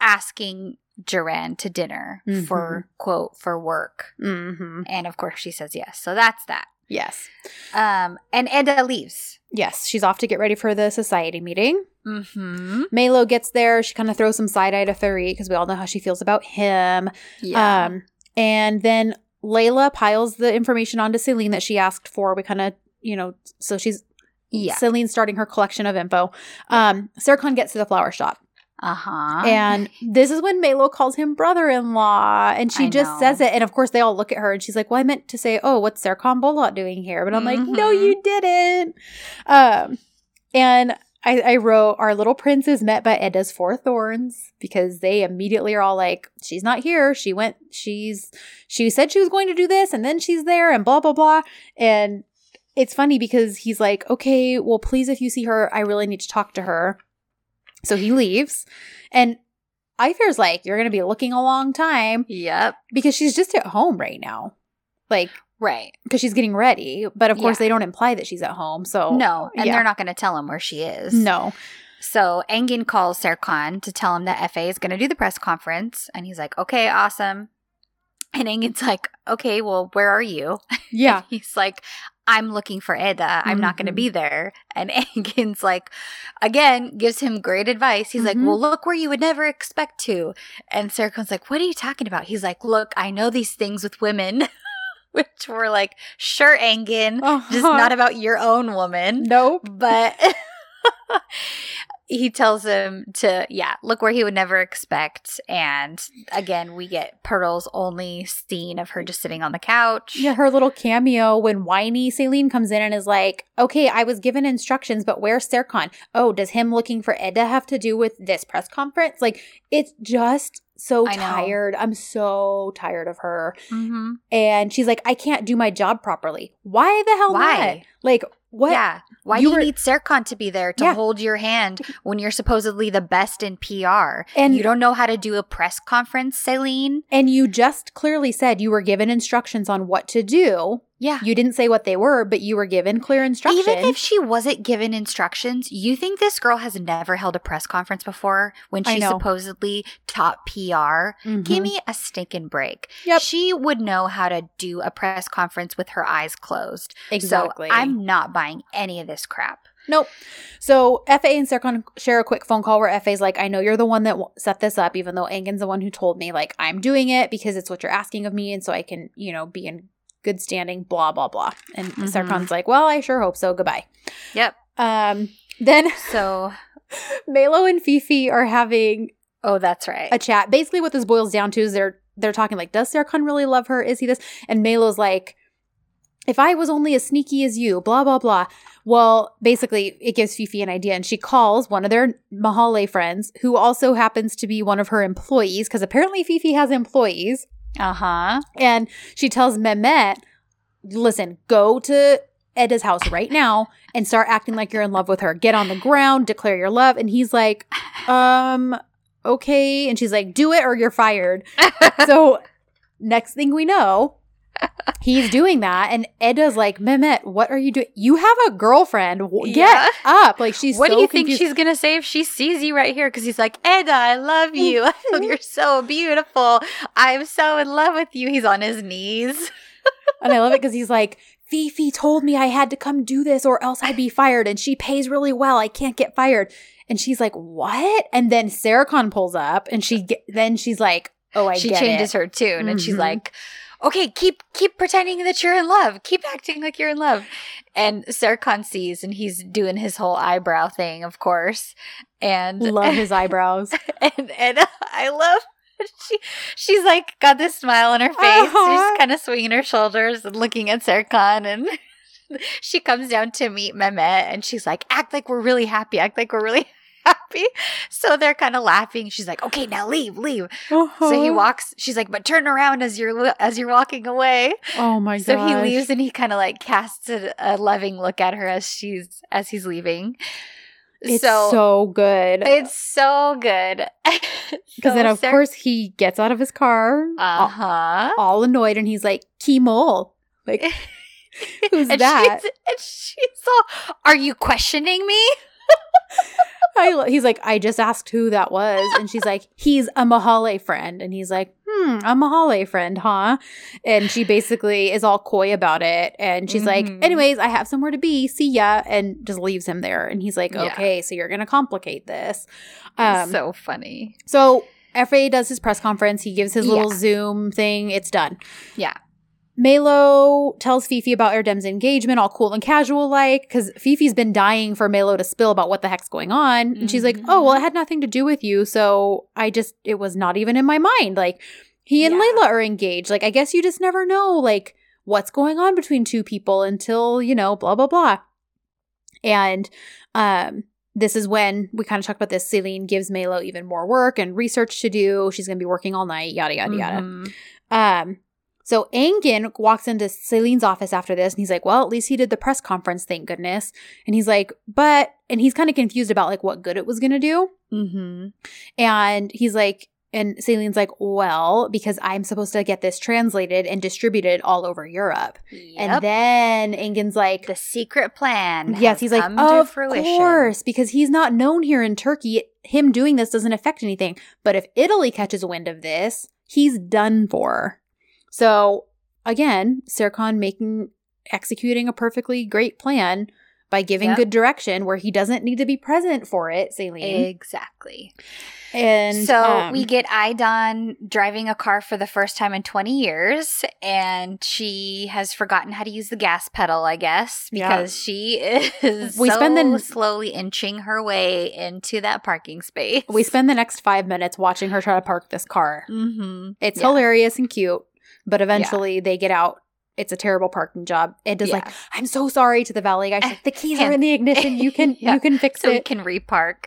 asking Ceren to dinner for quote for work. Mm-hmm. And of course she says yes. So that's that. Yes. Um, and Eda leaves. Yes, she's off to get ready for the society meeting. Mm-hmm. Melo gets there. She kind of throws some side eye to Ferit because we all know how she feels about him. Yeah. Um, and then Leyla piles the information onto Selin that she asked for. We kind of, you know, so she's yeah. Selin's starting her collection of info. Um, Serkan gets to the flower shop, Uh-huh. and this is when Melo calls him brother-in-law, and she I just know. says it. And of course, they all look at her, and she's like, "Well, I meant to say, oh, what's Serkan Bolat doing here?" But I'm like, "No, Mhm. you didn't." Um, and I, I wrote, "Our little prince is met by Eda's four thorns," because they immediately are all like, "She's not here. She went. She's she said she was going to do this, and then she's there, and blah blah blah." And it's funny because he's like, "Okay, well, please, if you see her, I really need to talk to her." So he leaves, and Ayfer's like, "You're going to be looking a long time Yep. because she's just at home right now, like Right. because she's getting ready." But of course, Yeah. they don't imply that she's at home. So no, and yeah. they're not going to tell him where she is. no, So Engin calls Serkan to tell him that Efe is going to do the press conference, and he's like, "Okay, awesome." And Engin's like, "Okay, well, where are you?" *laughs* yeah, He's like, I'm looking for Eda. I'm not going to be there. *laughs* And Engin's like, again, gives him great advice. He's like, Mhm. well, look where you would never expect to. And Serkan's like, what are you talking about? He's like, look, I know these things with women. *laughs* Which were like, sure, just Uh-huh. not about your own woman. nope. But *laughs* he tells him to, yeah, look where he would never expect. And again, we get Pearl's only scene of her just sitting on the couch. Yeah, her little cameo when whiny Selin comes in and is like, "Okay, I was given instructions, but where's Serkan? Oh, does him looking for Eda have to do with this press conference? Like, it's just so tired. I'm so tired of her." Mm-hmm. And she's like, "I can't do my job properly. Why the hell Why? not? Like, what? Yeah. Why You do you were- need Serkan to be there to Yeah. hold your hand when you're supposedly the best in PR? And you don't know how to do a press conference, Selin? and you just clearly said you were given instructions on what to do. Yeah. You didn't say what they were, but you were given clear instructions. Even if she wasn't given instructions, you think this girl has never held a press conference before when she supposedly taught PR? Mhm. Give me a stinking break. Yep. She would know how to do a press conference with her eyes closed. exactly. So I'm not buying any of this crap. Nope. So Efe and Serkan share a quick phone call where Efe's like, I know you're the one that set this up, even though Engin's the one who told me, like, I'm doing it because it's what you're asking of me. And so I can, you know, be in good standing, blah, blah, blah. And Mhm. Serkan's like, well, I sure hope so. Goodbye. Yep. Um, then *laughs* So, Melo and Fifi are having oh, that's right. a chat. Basically, what this boils down to is they're they're talking like, does Serkan really love her? Is he this? And Melo's like, if I was only as sneaky as you, blah, blah, blah. Well, basically, it gives Fifi an idea, and she calls one of their Mahale friends, who also happens to be one of her employees, because apparently Fifi has employees. Uh huh. And she tells Mehmet, listen, go to Eda's house right *laughs* now and start acting like you're in love with her. Get on the ground, declare your love. And he's like, um, okay. And she's like, do it or you're fired. *laughs* so next thing we know, he's doing that. And Eda's like, Mehmet, what are you doing? You have a girlfriend. Get Yeah. up. Like she's what so do you think she's gonna say if she sees you right here? Because he's like, Eda, I love you. *laughs* You're so beautiful. I'm so in love with you. He's on his knees. And I love it because he's like, Fifi told me I had to come do this or else I'd be fired. And she pays really well. I can't get fired. And she's like, what? And then Sarah Serkan pulls up and she then she's like, oh, I she changes it. her tune, and she's Mhm. like, "Okay, keep keep pretending that you're in love. Keep acting like you're in love." And Serkan sees, and he's doing his whole eyebrow thing, of course. And Love his *laughs* eyebrows. and and *laughs* I love she she's like got this smile on her face. Uh-huh. She's kind of swinging her shoulders and looking at Serkan and *laughs* she comes down to meet Mehmet and she's like, act like we're really happy, act like we're really happy. So they're kind of laughing. She's like, okay, now leave, leave. So he Uh-huh. walks. She's like, but turn around as you're as you're walking away. Oh my god. So he leaves and he kind of like casts a, a loving look at her as she's as he's leaving. It's so, good. It's so good. *laughs* Because then, of course, he gets out of his car, uh all, huh. all annoyed, and he's like, Kimol. Like, *laughs* who's and that? She's, and she's all, "Are you questioning me?" *laughs* I, he's like, I just asked who that was. And she's like, *laughs* he's a Mahale friend. And he's like, hmm, a Mahale friend, huh? And she basically is all coy about it. And she's Mhm. like, anyways, I have somewhere to be. See ya. And just leaves him there. And he's like, Yeah. okay, so you're going to complicate this. Um, so, funny. so Efe does his press conference. He gives his little Yeah. Zoom thing. It's done. Yeah. Melo tells Fifi about Erdem's engagement, all cool and casual like, because Fifi's been dying for Melo to spill about what the heck's going on. And she's like, oh, well, it had nothing to do with you. So I just, it was not even in my mind. Like, he and Yeah. Leyla are engaged. Like, I guess you just never know, like, what's going on between two people until, you know, blah, blah, blah. And, um, this is when we kind of talked about this. Selin gives Melo even more work and research to do. She's going to be working all night, yada, yada, yada. Mhm. Um, so Engin walks into Selin's office after this and he's like, Well, at least he did the press conference, thank goodness. And he's like, But, and he's kind of confused about like what good it was going to do. Mhm. And he's like, and Selin's like, Well, because I'm supposed to get this translated and distributed all over Europe. Yep. And then Engin's like, the secret plan. Yes, he's like, Of fruition." course, because he's not known here in Turkey. Him doing this doesn't affect anything. But if Italy catches wind of this, he's done for. So again, Serkan making executing a perfectly great plan by giving Yep. good direction where he doesn't need to be present for it, Selin. Exactly. and so um, we get Aydan driving a car for the first time in 20 years, and she has forgotten how to use the gas pedal, I guess, Yeah. because she is *laughs* We so spend the- slowly inching her way into that parking space. we spend the next five minutes watching her try to park this car. Mm-hmm. It's Yeah. hilarious and cute, but eventually they get out. It's a terrible parking job. It does like, I'm so sorry to the valet guy. Like, *laughs* the keys are in the ignition. You can *laughs* Yeah. you can fix so we it. can repark.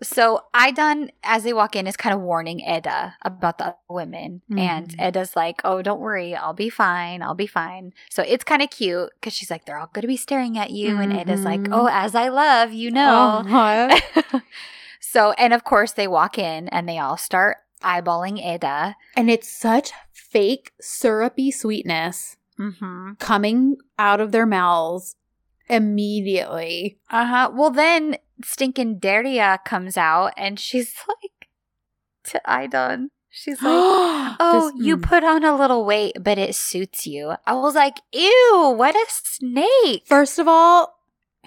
So Aydan, as they walk in, is kind of warning Eda about the other women, and Mhm. Eda's like, "Oh, don't worry, I'll be fine. I'll be fine." So it's kind of cute because she's like, "They're all going to be staring at you," and Eda's like, Mhm. "Oh, as I love, you know." Uh-huh. *laughs* so, and of course, they walk in and they all start eyeballing Eda. and it's such fake syrupy sweetness Mm-hmm. coming out of their mouths immediately. Uh huh. Well, then stinking Daria comes out and she's *laughs* like to Aydan. She's like, *gasps* Oh, This- you mm. put on a little weight, but it suits you. I was like, ew, what a snake. First of all,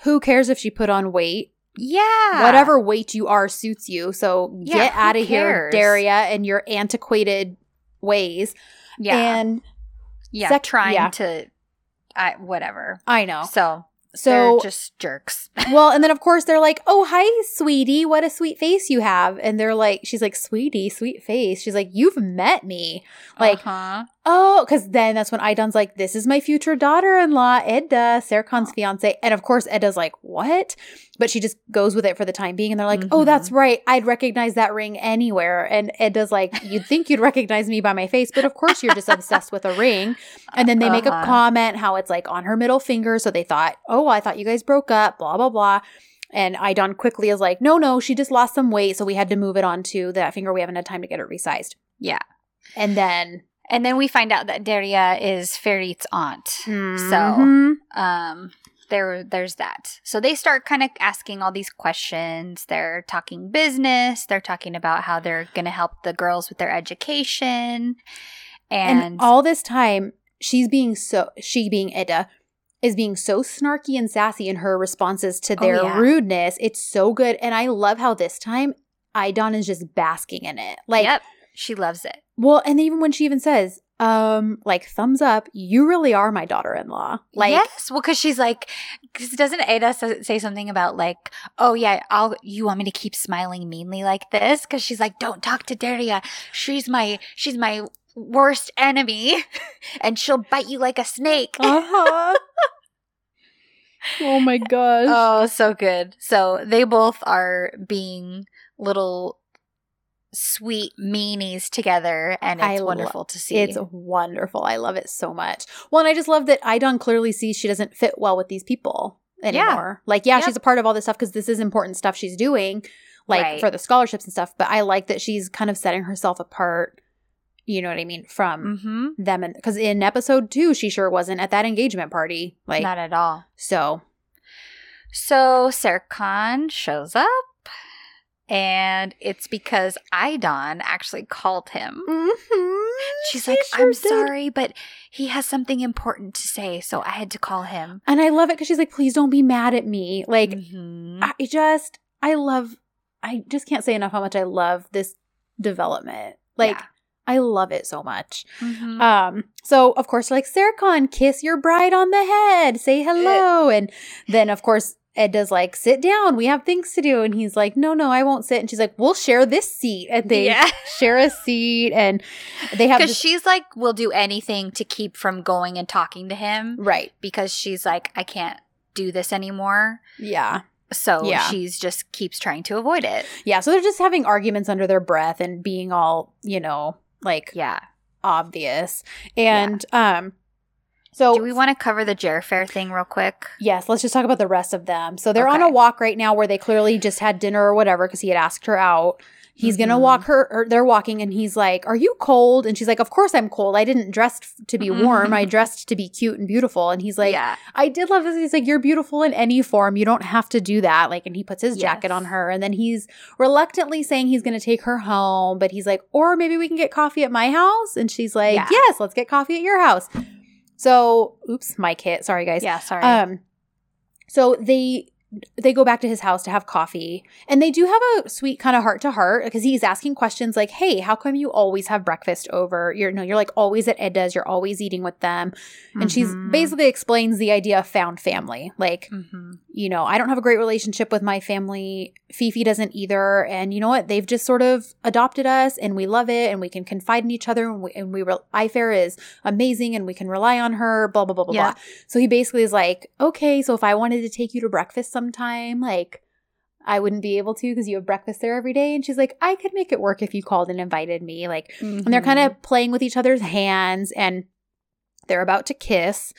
who cares if she put on weight? yeah. Whatever weight you are suits you. So Yeah, get out of here. Daria, and your antiquated ways. Yeah. And yeah. sec- trying yeah. to, I, whatever. I know. So So They're just jerks. *laughs* well, and then of course they're like, "Oh, hi, sweetie. What a sweet face you have." And they're like, she's like, "Sweetie, sweet face." She's like, "You've met me." Like, uh-huh. oh, because then that's when Aydan's like, "This is my future daughter-in-law, Eda, Serkan's fiance." And of course, Eda's like, "What?" But she just goes with it for the time being. And they're like, "Oh, Mhm. that's right. I'd recognize that ring anywhere." And Eda's like, "You'd think you'd recognize me by my face, but of course you're just obsessed with a ring." And then they make a Uh-huh. comment how it's like on her middle finger. So they thought, oh, I thought you guys broke up, blah, blah, blah. And Aydan quickly is like, no, no, she just lost some weight. So we had to move it onto that finger. We haven't had time to get it resized. Yeah. And then, And then we find out that Daria is Ferit's aunt. Mhm. um there there's that so they start kind of asking all these questions they're talking business they're talking about how they're going to help the girls with their education and, and, all this time, she's being so, she being Eda, is being so snarky and sassy in her responses to Oh, their yeah. rudeness. It's so good. And I love how this time Aydan is just basking in it. Like, yep she loves it Well, and even when she even says, um, like thumbs up, you really are my daughter-in-law. Like, yes well because she's like because doesn't Eda say something about like oh yeah i'll you want me to keep smiling meanly like this because she's like don't talk to daria she's my she's my worst enemy *laughs* and she'll bite you like a snake uh-huh. *laughs* oh my gosh. Oh, so good. So they both are being little sweet meanies together, and I it's lo- wonderful to see. It's wonderful. I love it so much. Well, and I just love that Aydan clearly sees she doesn't fit well with these people anymore. Like, yeah, Yep. she's a part of all this stuff because this is important stuff she's doing, like Right. for the scholarships and stuff. But I like that she's kind of setting herself apart. You know what I mean from hmm them, and because in episode two, she sure wasn't at that engagement party. Like, Not at all. so So Serkan shows up, and it's because Aydan actually called him. She's She like, sure I'm did." sorry, but he has something important to say, so I had to call him. And I love it because she's like, please don't be mad at me. Like, Mhm. I just, I love, I just can't say enough how much I love this development. Like, Yeah. I love it so much. Mhm. Um, so of course, like Serkan, kiss your bride on the head, say hello, and then of course Ed does like sit down. We have things to do, and he's like, no, no, I won't sit. And she's like, we'll share this seat, and they Yeah. *laughs* share a seat, and they have Because this- she's like, "We'll do anything to keep from going and talking to him right, because she's like, I can't do this anymore. yeah, So Yeah. she's just keeps trying to avoid it. yeah. So they're just having arguments under their breath and being all, you know, like Yeah. obvious, and um, so Do we want to cover the Jer Fair thing real quick? Yes, let's just talk about the rest of them. So they're on a walk right now where they clearly just had dinner or whatever because he had asked her out. He's gonna Mhm. walk her, or they're walking, and he's like, "Are you cold?" And she's like, "Of course I'm cold. I didn't dress to be warm. I dressed to be cute and beautiful." And he's like, yeah. "I did love this." He's like, "You're beautiful in any form. You don't have to do that." Like, and he puts his jacket on her, and then he's reluctantly saying he's gonna take her home, but he's like, "Or maybe we can get coffee at my house." And she's like, Yeah. "Yes, let's get coffee at your house." So, oops, mic hit. Sorry, guys. Yeah. Sorry. Um, so they they go back to his house to have coffee, and they do have a sweet kind of heart to heart because he's asking questions like, "Hey, how come you always have breakfast over? You're no, you're like always at Eda's. You're always eating with them." And she's Mhm. basically explains the idea of found family, like Mhm. You know, I don't have a great relationship with my family. Fifi doesn't either. And you know what? They've just sort of adopted us and we love it and we can confide in each other. And we, and we re- Ayfer is amazing and we can rely on her, blah, blah, blah, blah, Yeah. blah. So he basically is like, okay, so if I wanted to take you to breakfast sometime, like, I wouldn't be able to because you have breakfast there every day. And she's like, I could make it work if you called and invited me. Like, and they're kind Mm-hmm. of playing with each other's hands and they're about to kiss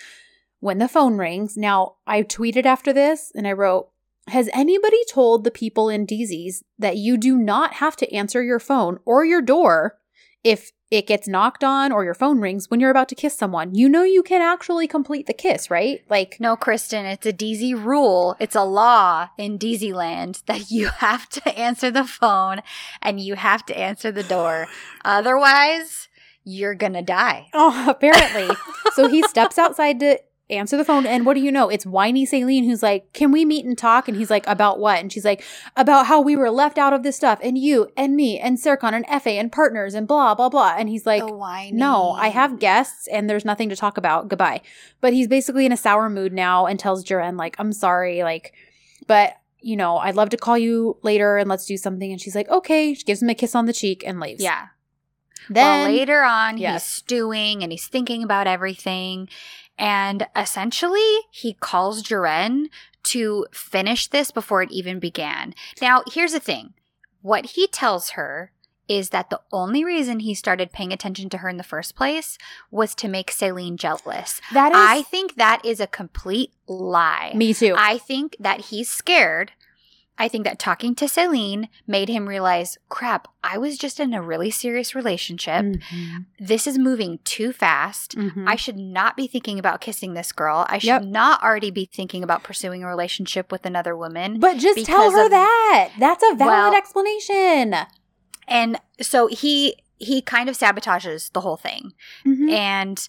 when the phone rings. Now, I tweeted after this and I wrote, Has anybody told the people in dizis that you do not have to answer your phone or your door if it gets knocked on or your phone rings when you're about to kiss someone? You know you can actually complete the kiss, right? Like, No, Kristen, it's a dizi rule. It's a law in dizi land *laughs* that you have to answer the phone and you have to answer the door. Otherwise, you're to die. Oh, *laughs* apparently. so he steps outside to answer the phone. And what do you know? It's whiny Selin who's like, Can we meet and talk? And he's like, About what? And she's like, About how we were left out of this stuff, and you and me and Serkan and Efe and partners and blah, blah, blah. And he's like. No, I have guests and there's nothing to talk about. Goodbye. But he's basically in a sour mood now and tells Ceren, like, I'm sorry, like, but you know, I'd love to call you later and let's do something. And she's like, okay. She gives him a kiss on the cheek and leaves. Yeah. Then well, later on, Yes. he's stewing and he's thinking about everything. And essentially, he calls Ceren to finish this before it even began. Now, here's the thing what he tells her is that the only reason he started paying attention to her in the first place was to make Selin jealous. that is I think that is a complete lie. me too. I think that he's scared. I think that talking to Selin made him realize, crap, I was just in a really serious relationship. Mhm. This is moving too fast. Mhm. I should not be thinking about kissing this girl. I should Yep. not already be thinking about pursuing a relationship with another woman. but just tell her of- that. That's a valid Well- explanation. And so he he kind of sabotages the whole thing. Mhm. And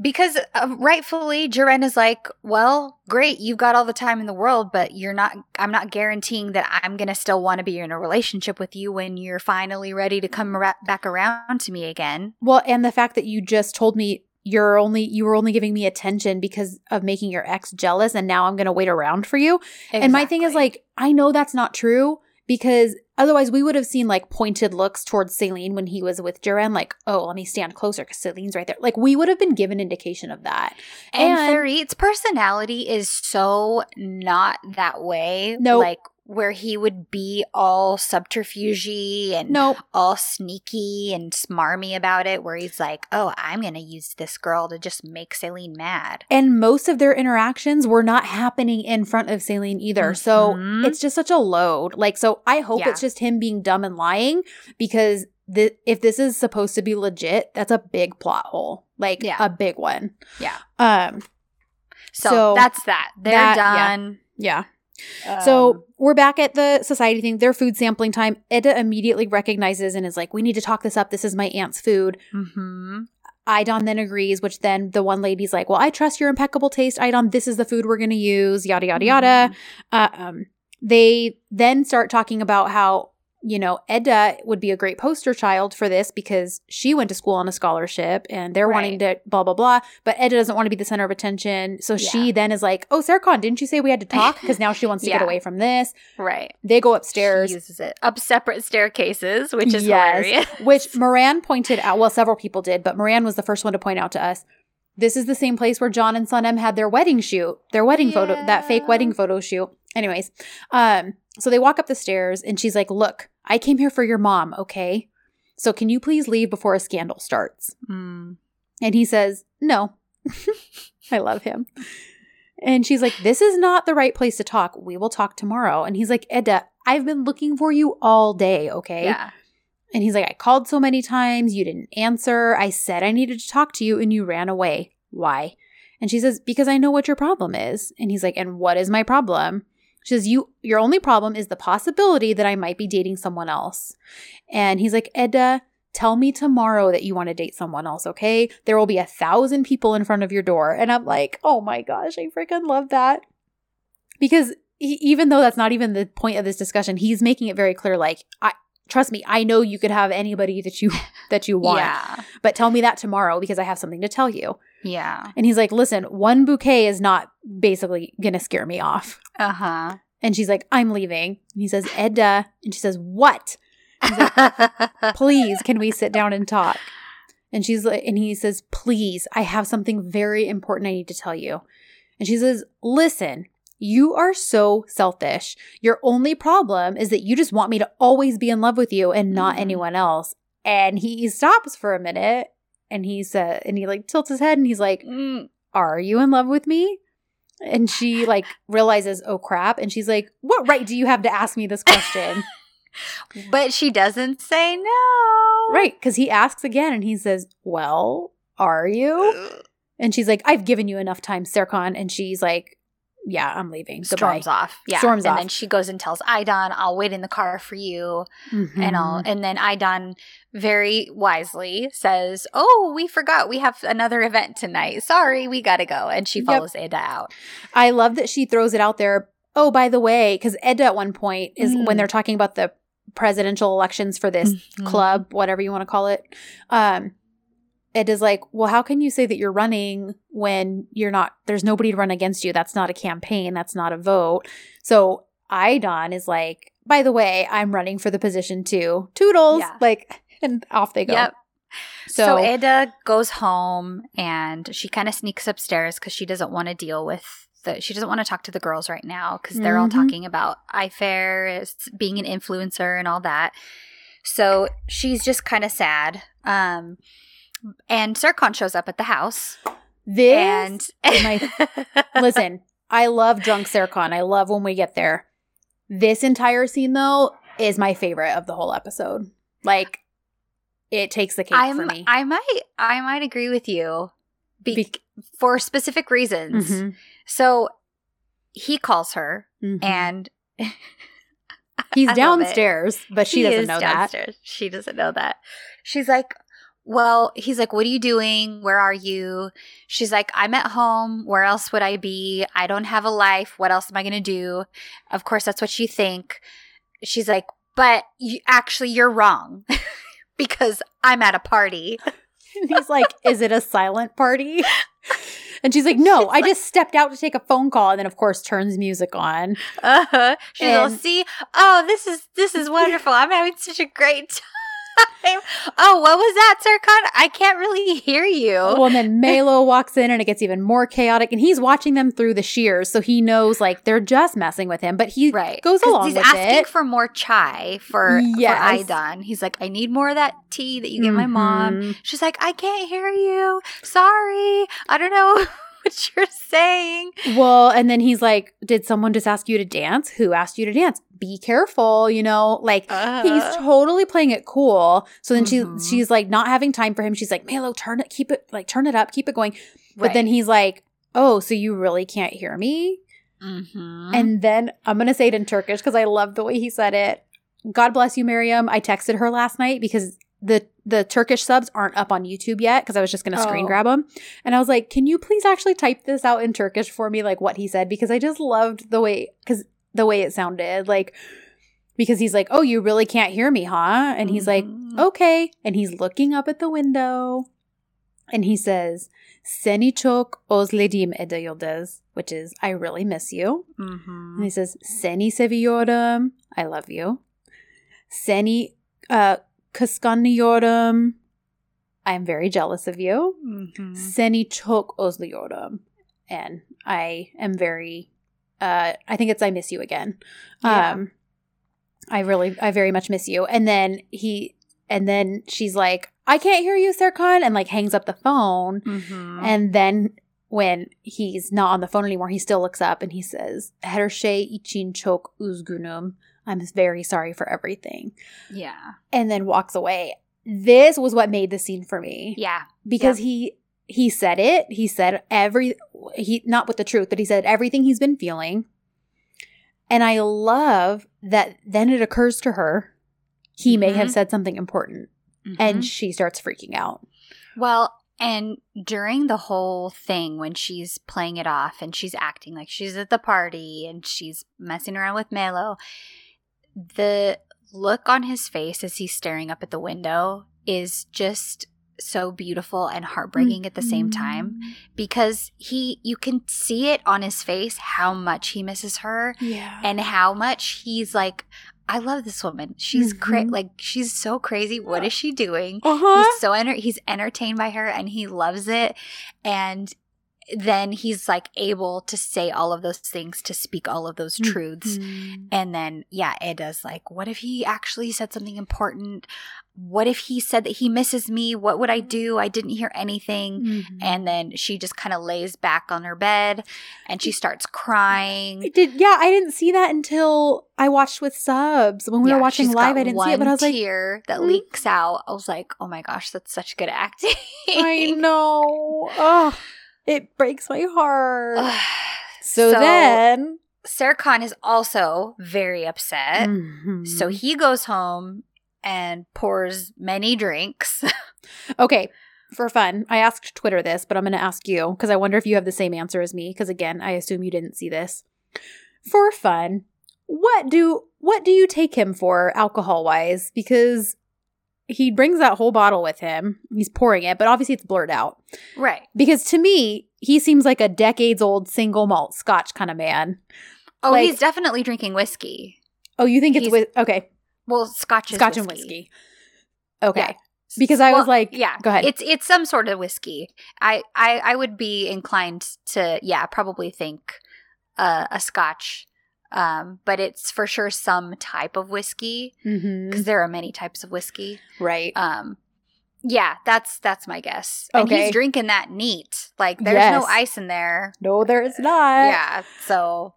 because uh, rightfully Ceren is like, well, great, you've got all the time in the world, but you're not I'm not guaranteeing that I'm going to still want to be in a relationship with you when you're finally ready to come ra- back around to me again. Well, and the fact that you just told me you're only you were only giving me attention because of making your ex jealous and now I'm going to wait around for you. And my thing is like I know that's not true because otherwise we would have seen like pointed looks towards Selin when he was with Ceren like, "Oh, let me stand closer cuz Selin's right there." Like we would have been given indication of that. And, And- Ferit's personality is so not that way. Nope. Like where he would be all subterfugey and Nope. all sneaky and smarmy about it, where he's like, oh, I'm going to use this girl to just make Selin mad. And most of their interactions were not happening in front of Selin either. So Mhm. it's just such a load. Like, so I hope Yeah. it's just him being dumb and lying because the, if this is supposed to be legit, that's a big plot hole. Like Yeah. a big one. Yeah. Um, So, So that's that. They're that- yeah. done. yeah. Um, so we're back at the society thing. Their food sampling time. Eda immediately recognizes and is like, we need to talk this up. This is my aunt's food. mhm. Aydan then agrees, which then the one lady's like, well, I trust your impeccable taste, Aydan. This is the food we're going to use, yada, yada, yada. Uh, um, they then start talking about how you know Eda would be a great poster child for this because she went to school on a scholarship and they're wanting to blah blah blah. But Eda doesn't want to be the center of attention, so she then is like, "Oh, Serkan, didn't you say we had to talk?" Because now she wants to get *laughs* away from this. Right. They go She upstairs. uses it up separate staircases, which is Yes. hilarious. *laughs* which Moran pointed out. Well, several people did, but Moran was the first one to point out to us. This is the same place where Can and Sanem had their wedding shoot, their wedding photo, that fake wedding photo shoot. Anyways, um, so they walk up the stairs and she's like, "Look, I came here for your mom, okay? So can you please leave before a scandal starts?" Mm. And he says, "No." *laughs* I love him. And she's like, "This is not the right place to talk. We will talk tomorrow." And he's like, "Eda, I've been looking for you all day, okay?" Yeah. And he's like, I called so many times, you didn't answer. I said I needed to talk to you and you ran away. Why? And she says, Because I know what your problem is. And he's like, And what is my problem? She says, You your only problem is the possibility that I might be dating someone else. And he's like, Eda, tell me tomorrow that you want to date someone else, okay? There will be a thousand people in front of your door. And I'm like, oh my gosh, I freaking love that. Because e- even though that's not even the point of this discussion, he's making it very clear, like, I trust me, I know you could have anybody that you *laughs* that you want. Yeah. But tell me that tomorrow because I have something to tell you. Yeah. And he's like, listen, one bouquet is not basically gonna scare me off. Uh huh. And she's like, I'm leaving. And he says, Eda. And she says, What? *laughs* Please, can we sit down and talk? And she's like, and he says, Please, I have something very important I need to tell you. And she says, Listen, you are so selfish. Your only problem is that you just want me to always be in love with you and not Mhm. anyone else. And he stops for a minute and he said, and he like tilts his head and he's like, Mm. Are you in love with me? And she like *laughs* realizes, Oh crap. And she's like, What right do you have to ask me this question? *laughs* But she doesn't say no. Right, because he asks again and he says, Well, are you? And she's like, I've given you enough time, Serkan. And she's like, yeah, I'm leaving. storms Goodbye. off. Yeah. Storms and off. then she goes and tells Aydan, I'll wait in the car for you and all. Mhm. And then Aydan very wisely says, Oh, we forgot we have another event tonight. Sorry, we gotta go. And she Yep. follows Eda out. I love that she throws it out there. Oh, by the way, because Eda at one point is Mm. when they're talking about the presidential elections for this Mhm. club, whatever you want to call it. Um, Eda's like, well, how can you say that you're running when you're not? There's nobody to run against you. That's not a campaign. That's not a vote. So Aydan is like, by the way, I'm running for the position too. Toodles, Yeah. like, *laughs* and off they go. Yep. So, So, Eda goes home and she kind of sneaks upstairs because she doesn't want to deal with the. She doesn't want to talk to the girls right now because they're all Mhm. talking about Ayfer, being an influencer, and all that. So she's just kind of sad. Um, and Serkan shows up at the house this and my- *laughs* Listen, I love drunk Serkan. I love when we get there. This entire scene, though, is my favorite of the whole episode. Like, it takes the cake I'm, for me. I might, I might agree with you, be- Bec- for specific reasons. Mhm, So he calls her, mhm. and *laughs* he's downstairs, but she He doesn't know that. She doesn't know that. She's like, well, he's like, what are you doing? Where are you? She's like, I'm at home. Where else would I be? I don't have a life. What else am I going to do? Of course, that's what you think. She's like, but you, actually, you're wrong *laughs* because I'm at a party. He's like, Is it a silent party? *laughs* And she's like, No, I just stepped out to take a phone call. And then, of course, turns music on. Uh-huh. She's all, see, oh, this is this is wonderful. I'm having such a great time. Oh, what was that, Serkan? I can't really hear you. Well, then Melo walks in and it gets even more chaotic. And he's watching them through the shears. So he knows, like, they're just messing with him. But he right goes along he's asking it. for more chai for Yes. for Aydan. He's like, I need more of that tea that you give my mom. Mhm. She's like, I can't hear you. Sorry, I don't know *laughs* what you're saying. Well, and then he's like, Did someone just ask you to dance? Who asked you to dance? Be careful, you know? Like, he's Uh, totally playing it cool. So then Mhm. she she's like not having time for him. She's like, Melo, turn it, keep it, like, turn it up, keep it going. But then he's like, Oh, so you really can't hear me? Mhm. And then I'm to say it in Turkish because I love the way he said it. God bless you, Miriam. I texted her last night because the the Turkish subs aren't up on YouTube yet because I was just going to screen Oh. grab them. And I was like, "Can you please actually type this out in Turkish for me like what he said because I just loved the way cuz the way it sounded. Like because he's like, "Oh, you really can't hear me, huh?" And he's like, Mhm. "Okay." And he's looking up at the window and he says, "Seni çok özledim Eda Yıldız," which is I really miss you. Mhm. And he says, Seni seviyorum. I love you. Seni uh, kıskanıyorum. I'm very jealous of you. Mhm. Seni çok özlüyorum. And I am very, uh, I think it's I miss you again. Yeah. Um, I really, I very much miss you. And then he, and then she's like, I can't hear you, Serkan, and like hangs up the phone. Mhm. And then when he's not on the phone anymore, he still looks up and he says, Her şey için çok üzgünüm. I'm very sorry for everything. yeah, And then walks away. This was what made the scene for me. yeah, Because he he said it. He said every he not with the truth, but he said everything he's been feeling. And I love that then it occurs to her he may have Mhm. said something important Mhm. and she starts freaking out. Well, and during the whole thing, when she's playing it off and she's acting like she's at the party and she's messing around with Melo, the look on his face as he's staring up at the window is just so beautiful and heartbreaking at the same time because he you can see it on his face how much he misses her Yeah. and how much he's like I love this woman. She's cra- Mhm. like she's so crazy. What is she doing? uh-huh. He's so enter- he's entertained by her and he loves it. And then he's like able to say all of those things to speak all of those truths. Mhm. And then yeah, Eda's like, what if he actually said something important? What if he said that he misses me? What would I do? I didn't hear anything. Mhm. And then she just kind of lays back on her bed and she starts crying. I did yeah, I didn't see that until I watched with subs. When we Yeah, were watching live, I didn't see it, but I was like, tear that "Mm." leaks out. I was like, oh my gosh, that's such good acting. I know. Oh, it breaks my heart. *sighs* So, So- then. Serkan is also very upset. Mhm. So he goes home and pours many drinks. *laughs* Okay, for fun, I asked Twitter this, but I'm going to ask you because I wonder if you have the same answer as me. Because again, I assume you didn't see this. For fun, what do what do you take him for alcohol wise? Because he brings that whole bottle with him. He's pouring it, but obviously it's blurred out. right. Because to me, he seems like a decades old single malt Scotch kind of man. Oh, Like- he's definitely drinking whiskey. Oh, you think it's with okay, Well, Scotch is Scotch and whiskey. whiskey. Okay, Yeah. because I was like, yeah, go ahead. It's it's some sort of whiskey. I I, I would be inclined to yeah probably think uh, a Scotch, um, but it's for sure some type of whiskey because there are many types of whiskey. right. Um, yeah, that's that's my guess. And he's drinking that neat. Like there's no ice in there. no, there's not. yeah, so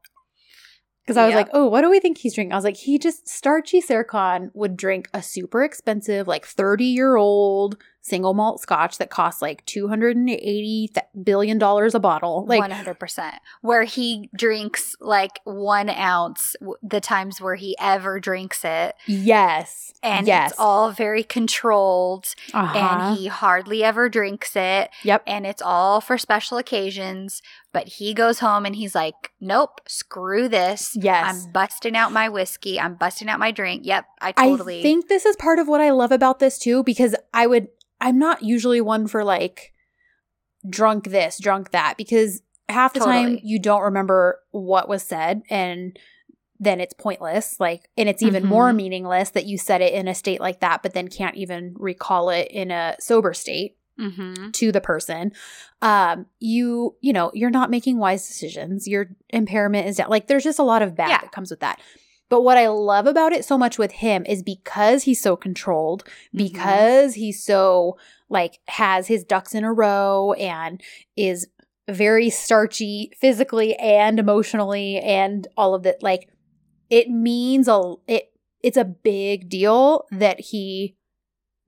Because I was Yep. like, oh, what do we think he's drinking? I was like, he just, starchy Serkan would drink a super expensive, like 30 year old single malt scotch that costs like $280 billion a bottle. Like, one hundred percent. Where he drinks like one ounce the times where he ever drinks it, yes. and yes. it's all very controlled, uh-huh. and he hardly ever drinks it, Yep. and it's all for special occasions. But he goes home and he's like, "Nope, screw this. Yes. I'm busting out my whiskey. I'm busting out my drink. Yep, I totally I think this is part of what I love about this too, because I would, I'm not usually one for like drunk this, drunk that, because half the time you don't remember what was said and then it's pointless. Like, and it's even more Mhm. meaningless that you said it in a state like that, but then can't even recall it in a sober state Mhm. to the person um you you know you're not making wise decisions your impairment is down like there's just a lot of bad Yeah. that comes with that but what i love about it so much with him is because he's so controlled Mm-hmm. because he's so like has his ducks in a row and is very starchy physically and emotionally and all of that like it means a it it's a big deal that he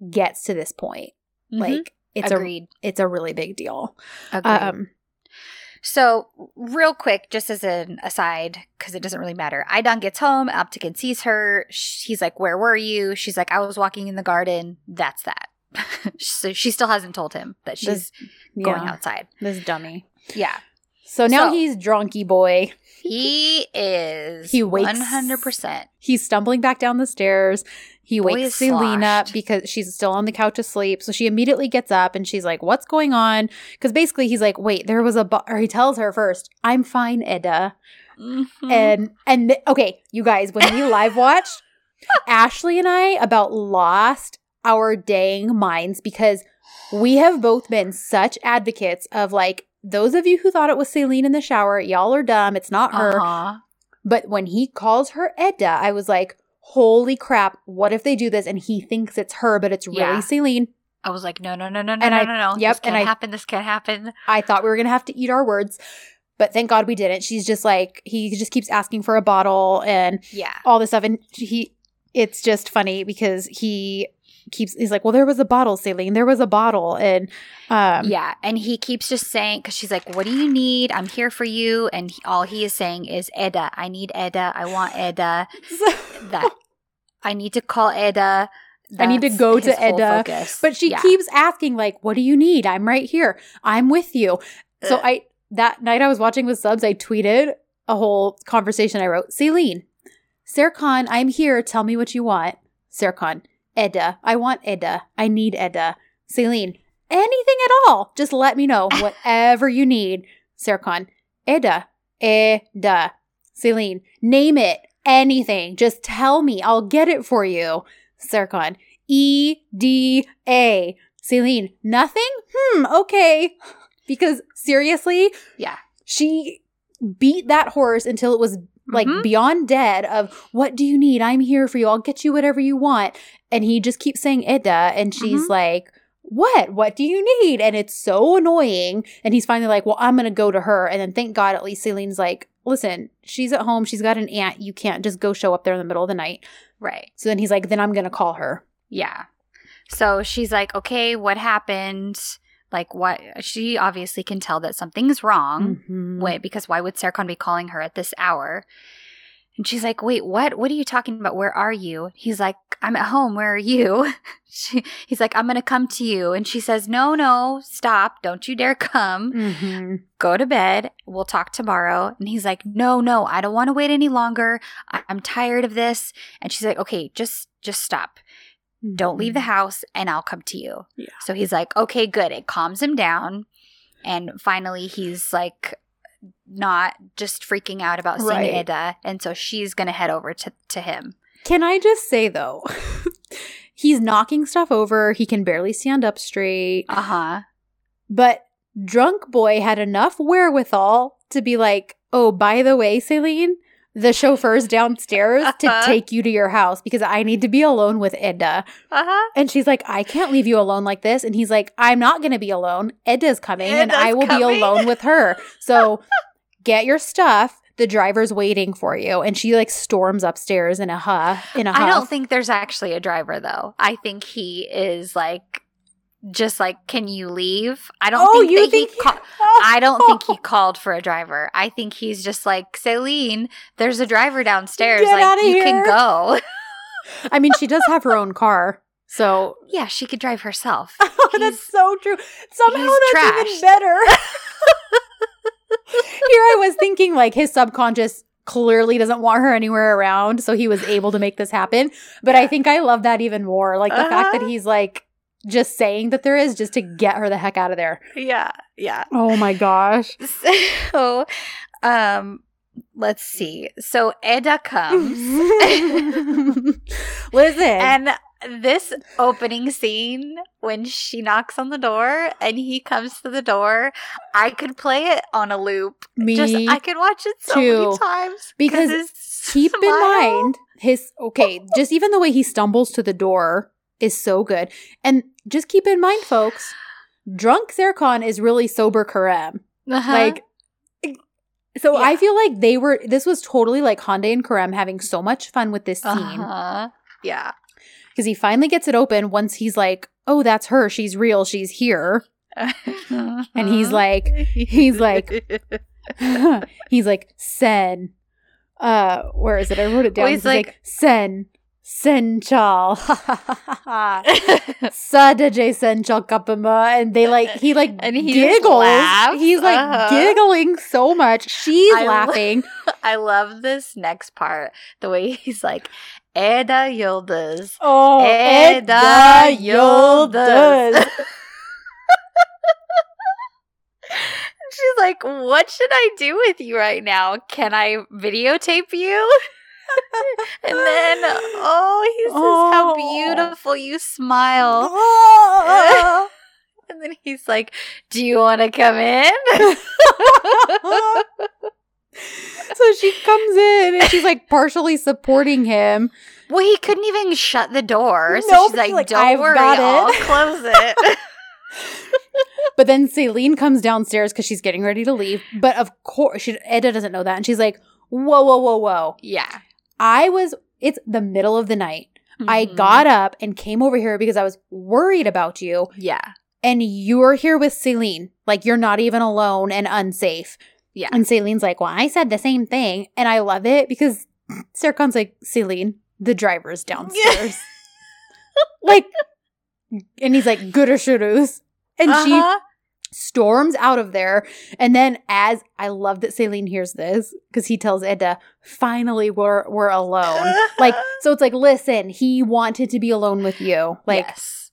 gets to this point Mhm. like it's agreed. a it's a really big deal agreed. um So, real quick, just as an aside, because it doesn't really matter. Aydan gets home, Alptekin sees her. He's like, Where were you? She's like, I was walking in the garden. That's that. *laughs* so, she still hasn't told him that she's this, going yeah, outside. this dummy Yeah. so now So- he's drunky boy He is He wakes- 100%. he's stumbling back down the stairs he wakes is Selin up sloshed. because she's still on the couch asleep. So she immediately gets up and she's like, "What's going on?" Because basically he's like, "Wait, there was a," bo-, or he tells her first, "I'm fine, Eda." Mhm. And and th- okay, you guys, when we live *laughs* watched, Ashley and I about lost our dang minds because we have both been such advocates of like those of you who thought it was Selin in the shower, y'all are dumb. It's not her. Uh-huh. But when he calls her Eda, I was like, holy crap, what if they do this and he thinks it's her, but it's really Yeah. Selin? I was like, No, no, no, no, no, And no, I- no, no. yep, This can't and I- happen. This can't happen. I thought we were gonna have to eat our words. But thank God we didn't. She's just like, he just keeps asking for a bottle and Yeah. all this stuff. And he, it's just funny because he keeps, he's like, well, there was a bottle, Selin. There was a bottle. And, um, yeah, and he keeps just saying because she's like, "What do you need? I'm here for you." And he, all he is saying is, "Eda, I need Eda. I want Eda. *laughs* That I need to call Eda. I need to go to Eda." focus. But she Yeah. keeps asking, like, what do you need? I'm right here. I'm with you. So Ugh. I that night I was watching with subs, I tweeted a whole conversation I wrote. Selin, Serkan, I'm here. Tell me what you want. Serkan, Eda. I want Eda. I need Eda. Selin, anything at all. Just let me know. *laughs* Whatever you need. Serkan, Eda. Eda. Selin, name it. Anything. Just tell me. I'll get it for you. Serkan, E D A. Selin, nothing? Hmm, okay. *laughs* Because seriously, Yeah. she beat that horse until it was like Mhm. beyond dead of what do you need? I'm here for you. I'll get you whatever you want. And he just keeps saying Eda and she's Mhm. like, What? What do you need? And it's so annoying. And he's finally like, Well, I'm gonna go to her. And then thank God at least Selin's like, Listen, she's at home, she's got an aunt, you can't just go show up there in the middle of the night. right. So then he's like, Then I'm gonna call her. Yeah. So she's like, "Okay, what happened? Like, what? She obviously can tell that something's wrong. Mhm. Wait, because why would Serkan be calling her at this hour? And she's like, wait, what? What are you talking about? Where are you? He's like, I'm at home. Where are you? *laughs* She, he's like, I'm going to come to you. And she says, no, no, stop. Don't you dare come. Mhm. Go to bed. We'll talk tomorrow. And he's like, no, no, I don't want to wait any longer. I- I'm tired of this. And she's like, okay, just, just stop. Don't leave the house and I'll come to you. Yeah. So he's like, okay, good. It calms him down. And finally, he's like, not just freaking out about seeing Right. Eda. And so she's going to head over to, to him. Can I just say though, *laughs* he's knocking stuff over. He can barely stand up straight. Uh huh. But drunk boy had enough wherewithal to be like, "Oh, by the way, Selin, the chauffeur's downstairs to Uh-huh. take you to your house because I need to be alone with Eda." Uh huh. And she's like, "I can't leave you alone like this." And he's like, "I'm not going to be alone. Eda's coming, and I will be alone with her. *laughs* So get your stuff." The driver's waiting for you, and she like storms upstairs in a huff. In a huff. I don't think there's actually a driver, though. I think he is like, just like, can you leave? I don't Oh, think you think? he. Ca- *laughs* I don't think he called for a driver. I think he's just like, Selin, there's a driver downstairs. Get like, you can go. *laughs* I mean, she does have her own car, so *laughs* yeah, she could drive herself. that's so true. Somehow that's trashed. even better. Here I was thinking like his subconscious clearly doesn't want her anywhere around, so he was able to make this happen. But I think I love that even more. Like the fact that Uh-huh. he's like just saying that there is just to get her the heck out of there. yeah, yeah. Oh my gosh. *laughs* So, um, let's see. So Eda comes. *laughs* Listen. And this opening scene when she knocks on the door and he comes to the door, I could play it on a loop. me Just I could watch it so too. many times Because keep in mind his okay just even the way he stumbles to the door is so good. And just keep in mind folks drunk Serkan is really sober Kerem Uh-huh. like so I feel like they were this was totally like Hande and Kerem having so much fun with this scene. Uh-huh. yeah. *laughs* because he finally gets it open once he's like oh that's her. She's real. She's here. And he's like he's like *laughs* *laughs* he's like sen. Uh where is it? I wrote it down. he's he's like, like- sen senchal *laughs* sadaje senchal kapama and they like he like And he giggles he's like Uh-huh. giggling so much she's I lo- laughing *laughs* I love this next part. The way he's like, Eda Yıldız. oh Eda. Yıldız. *laughs* She's like, what should I do with you right now? Can I videotape you? *laughs* and then, oh, he says, Oh. how beautiful you smile. Oh. *laughs* *laughs* And then he's like, do you want to come in? so she comes in and she's like partially supporting him well, he couldn't even shut the door. So Nope, she's like, like, don't "I've worry, got it." I'll close it. But then Selin comes downstairs because she's getting ready to leave. But of course, she, Eda doesn't know that. And she's like, whoa, whoa, whoa, whoa. yeah. I was, it's the middle of the night. I Mhm. got up and came over here because I was worried about you. Yeah. And you're here with Selin. Like, you're not even alone and unsafe. Yeah. And Selin's like, well, I said the same thing. And I love it because Serkan's like, Selin, the driver's downstairs. *laughs* like, and he's like, good görüşürüz. And she Uh-huh. Storms out of there. And then as I love that Selin hears this because he tells Eda, finally we're we're alone. *laughs* like so it's like, listen, he wanted to be alone with you. Like yes.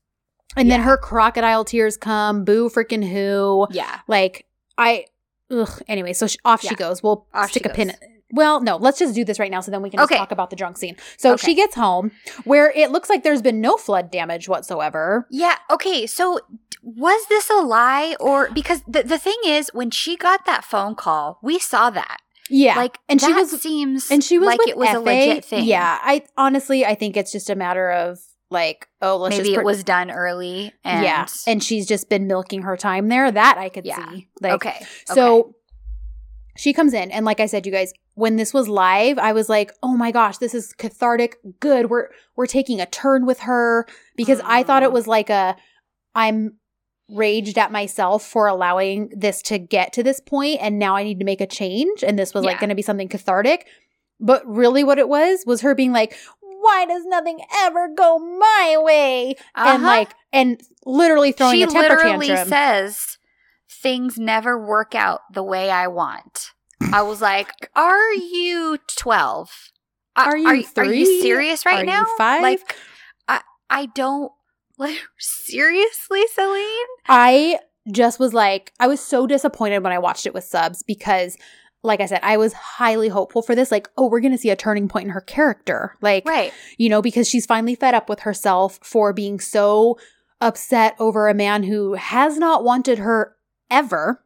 and then her crocodile tears come, boo freaking who. Yeah. Like I ugh anyway, so she, off she goes. We'll Off stick a pin goes. Well, no, let's just do this right now so then we can just Okay. talk about the drunk scene. So Okay. she gets home where it looks like there's been no flood damage whatsoever. Yeah. Okay. So was this a lie or because the, the thing is when she got that phone call, we saw that. Yeah. Like and she was seems and she was like it was a legit thing. Yeah, I honestly I think it's just a matter of like, oh, let's Maybe just it was done early and yeah, and she's just been milking her time there. That I could Yeah. see. Like, okay. so okay. She comes in, and like I said, you guys, when this was live, I was like, oh my gosh, this is cathartic. Good, we're we're taking a turn with her because I thought it Mhm. was like a, I'm raged at myself for allowing this to get to this point and now I need to make a change and this was like going to be something cathartic. But really what it was was her being like, "Why does nothing ever go my way?" and Uh-huh. like and literally throwing she a temper tantrum She literally tantrum. says things never work out the way I want. I was like, "Are you 12? Are you are, are you serious right Are you now? five? Like I I don't like *laughs* seriously, Selin? I just was like, I was so disappointed when I watched it with subs because, like I said, I was highly hopeful for this. Like, oh, we're going to see a turning point in her character. Like, Right. you know, because she's finally fed up with herself for being so upset over a man who has not wanted her ever,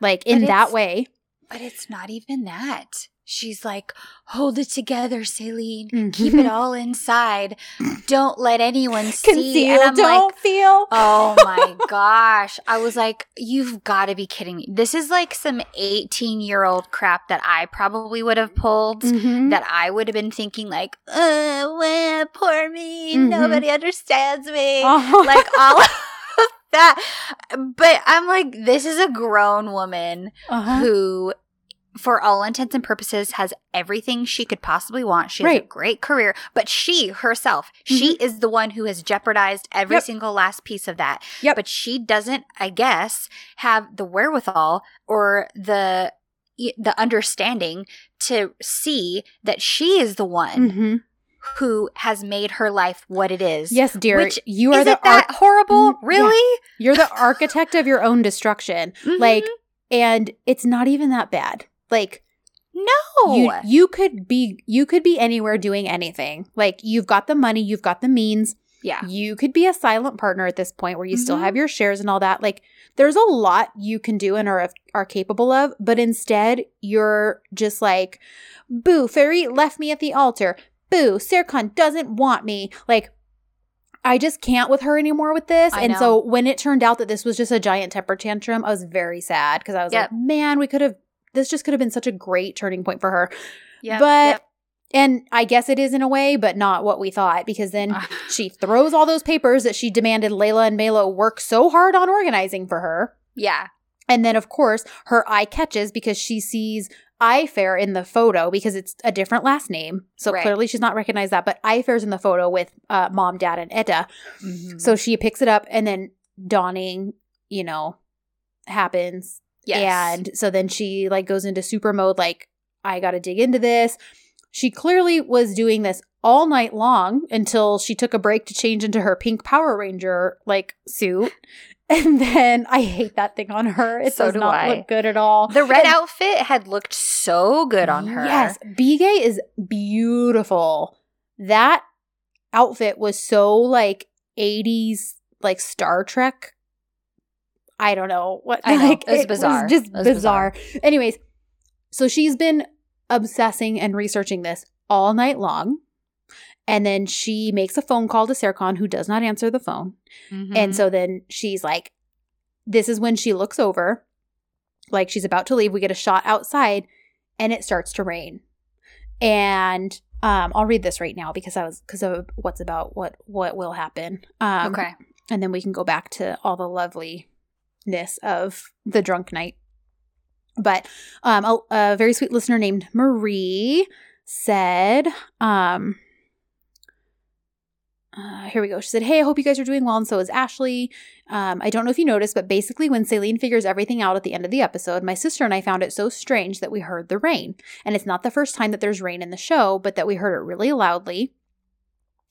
like in that way. But it's not even that. She's like, hold it together, Selin. Mhm. Keep it all inside. Don't let anyone *laughs* see. Conceal, and I'm don't like, feel. oh my *laughs* gosh. I was like, you've got to be kidding me. This is like some 18 year old crap that I probably would have pulled. Mhm. That I would have been thinking like, uh, well, poor me, Mhm. nobody understands me, Oh. like all *laughs* that. But I'm like, this is a grown woman Uh-huh. who for all intents and purposes has everything she could possibly want she has a Mm-hmm. great career but she herself she is the one who has jeopardized every Yep. single last piece of that Yep. but she doesn't i guess have the wherewithal or the the understanding to see that she is the one Mhm. Who has made her life what it is Yes, dear. Which- you are is the it that horrible Mm, yeah. really you're the *laughs* architect of your own destruction. Like, Mhm. and it's not even that bad. Like, no you you could be you could be anywhere doing anything. Like, you've got the money, you've got the means. yeah You could be a silent partner at this point where you still Mhm. have your shares and all that. Like, there's a lot you can do and are are capable of, but instead you're just like, "Boo, Ferit left me at the altar. Boo, Serkan doesn't want me." Like, I just can't with her anymore with this. I and know. so when it turned out that this was just a giant temper tantrum, I was very sad because I was Yep. like, "Man, we could have. This just could have been such a great turning point for her." yeah but and I guess it is in a way, but not what we thought because then *sighs* she throws all those papers that she demanded Leyla and Melo work so hard on organizing for her. yeah And then, of course, her eye catches because she sees Ayfer in the photo because it's a different last name. So Right. clearly she's not recognized that, but Ayfer's in the photo with uh, mom, dad, and Eda. Mhm. So she picks it up and then dawning, you know, happens. yes And so then she like goes into super mode, like, I got to dig into this. She clearly was doing this all night long until she took a break to change into her pink Power Ranger like suit. *laughs* And then I hate that thing on her. It So does do not I. look good at all. The red And- outfit had looked so good on her. Yes, Bige is beautiful. That outfit was so like 80s like Star Trek. I don't know what I know. like It was bizarre. just It was bizarre. Anyways, so she's been obsessing and researching this all night long. And then she makes a phone call to Serkan, who does not answer the phone. Mhm. And so then she's like, this is when she looks over, like she's about to leave. We get a shot outside and it starts to rain. And um, I'll read this right now because I was because of what's about what what will happen. Um, okay. and then we can go back to all the loveliness of the drunk night. But um, a, a very sweet listener named Marie said, um, uh, here we go. She said, Hey, I hope you guys are doing well, and so is Ashley. Um, I don't know if you noticed, but basically, when Selin figures everything out at the end of the episode, my sister and I found it so strange that we heard the rain. And it's not the first time that there's rain in the show, but that we heard it really loudly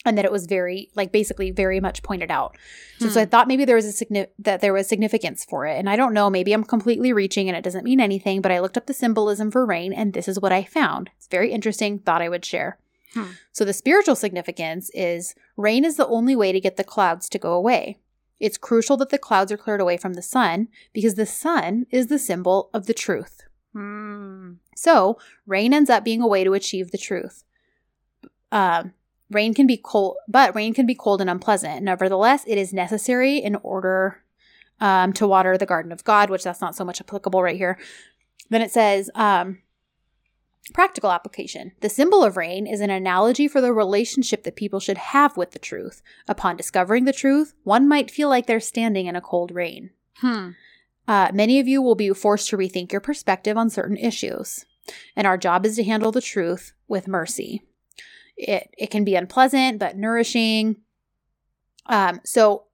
and that it was very, like, basically very much pointed out. So, so I Hmm. thought maybe there was a signi- that there was significance for it. And I don't know, maybe I'm completely reaching and it doesn't mean anything, but I looked up the symbolism for rain and this is what I found. It's very interesting, thought I would share. Hmm. So the spiritual significance is rain is the only way to get the clouds to go away. It's crucial that the clouds are cleared away from the sun because the sun is the symbol of the truth. Mm. So rain ends up being a way to achieve the truth. Um, rain can be cold, but rain can be cold and unpleasant. Nevertheless, it is necessary in order um, to water the garden of God, which that's not so much applicable right here. Then it says, um, Practical application. The symbol of rain is an analogy for the relationship that people should have with the truth. Upon discovering the truth, one might feel like they're standing in a cold rain. Hmm. Uh, many of you will be forced to rethink your perspective on certain issues, and our job is to handle the truth with mercy. It it can be unpleasant but nourishing. Um, so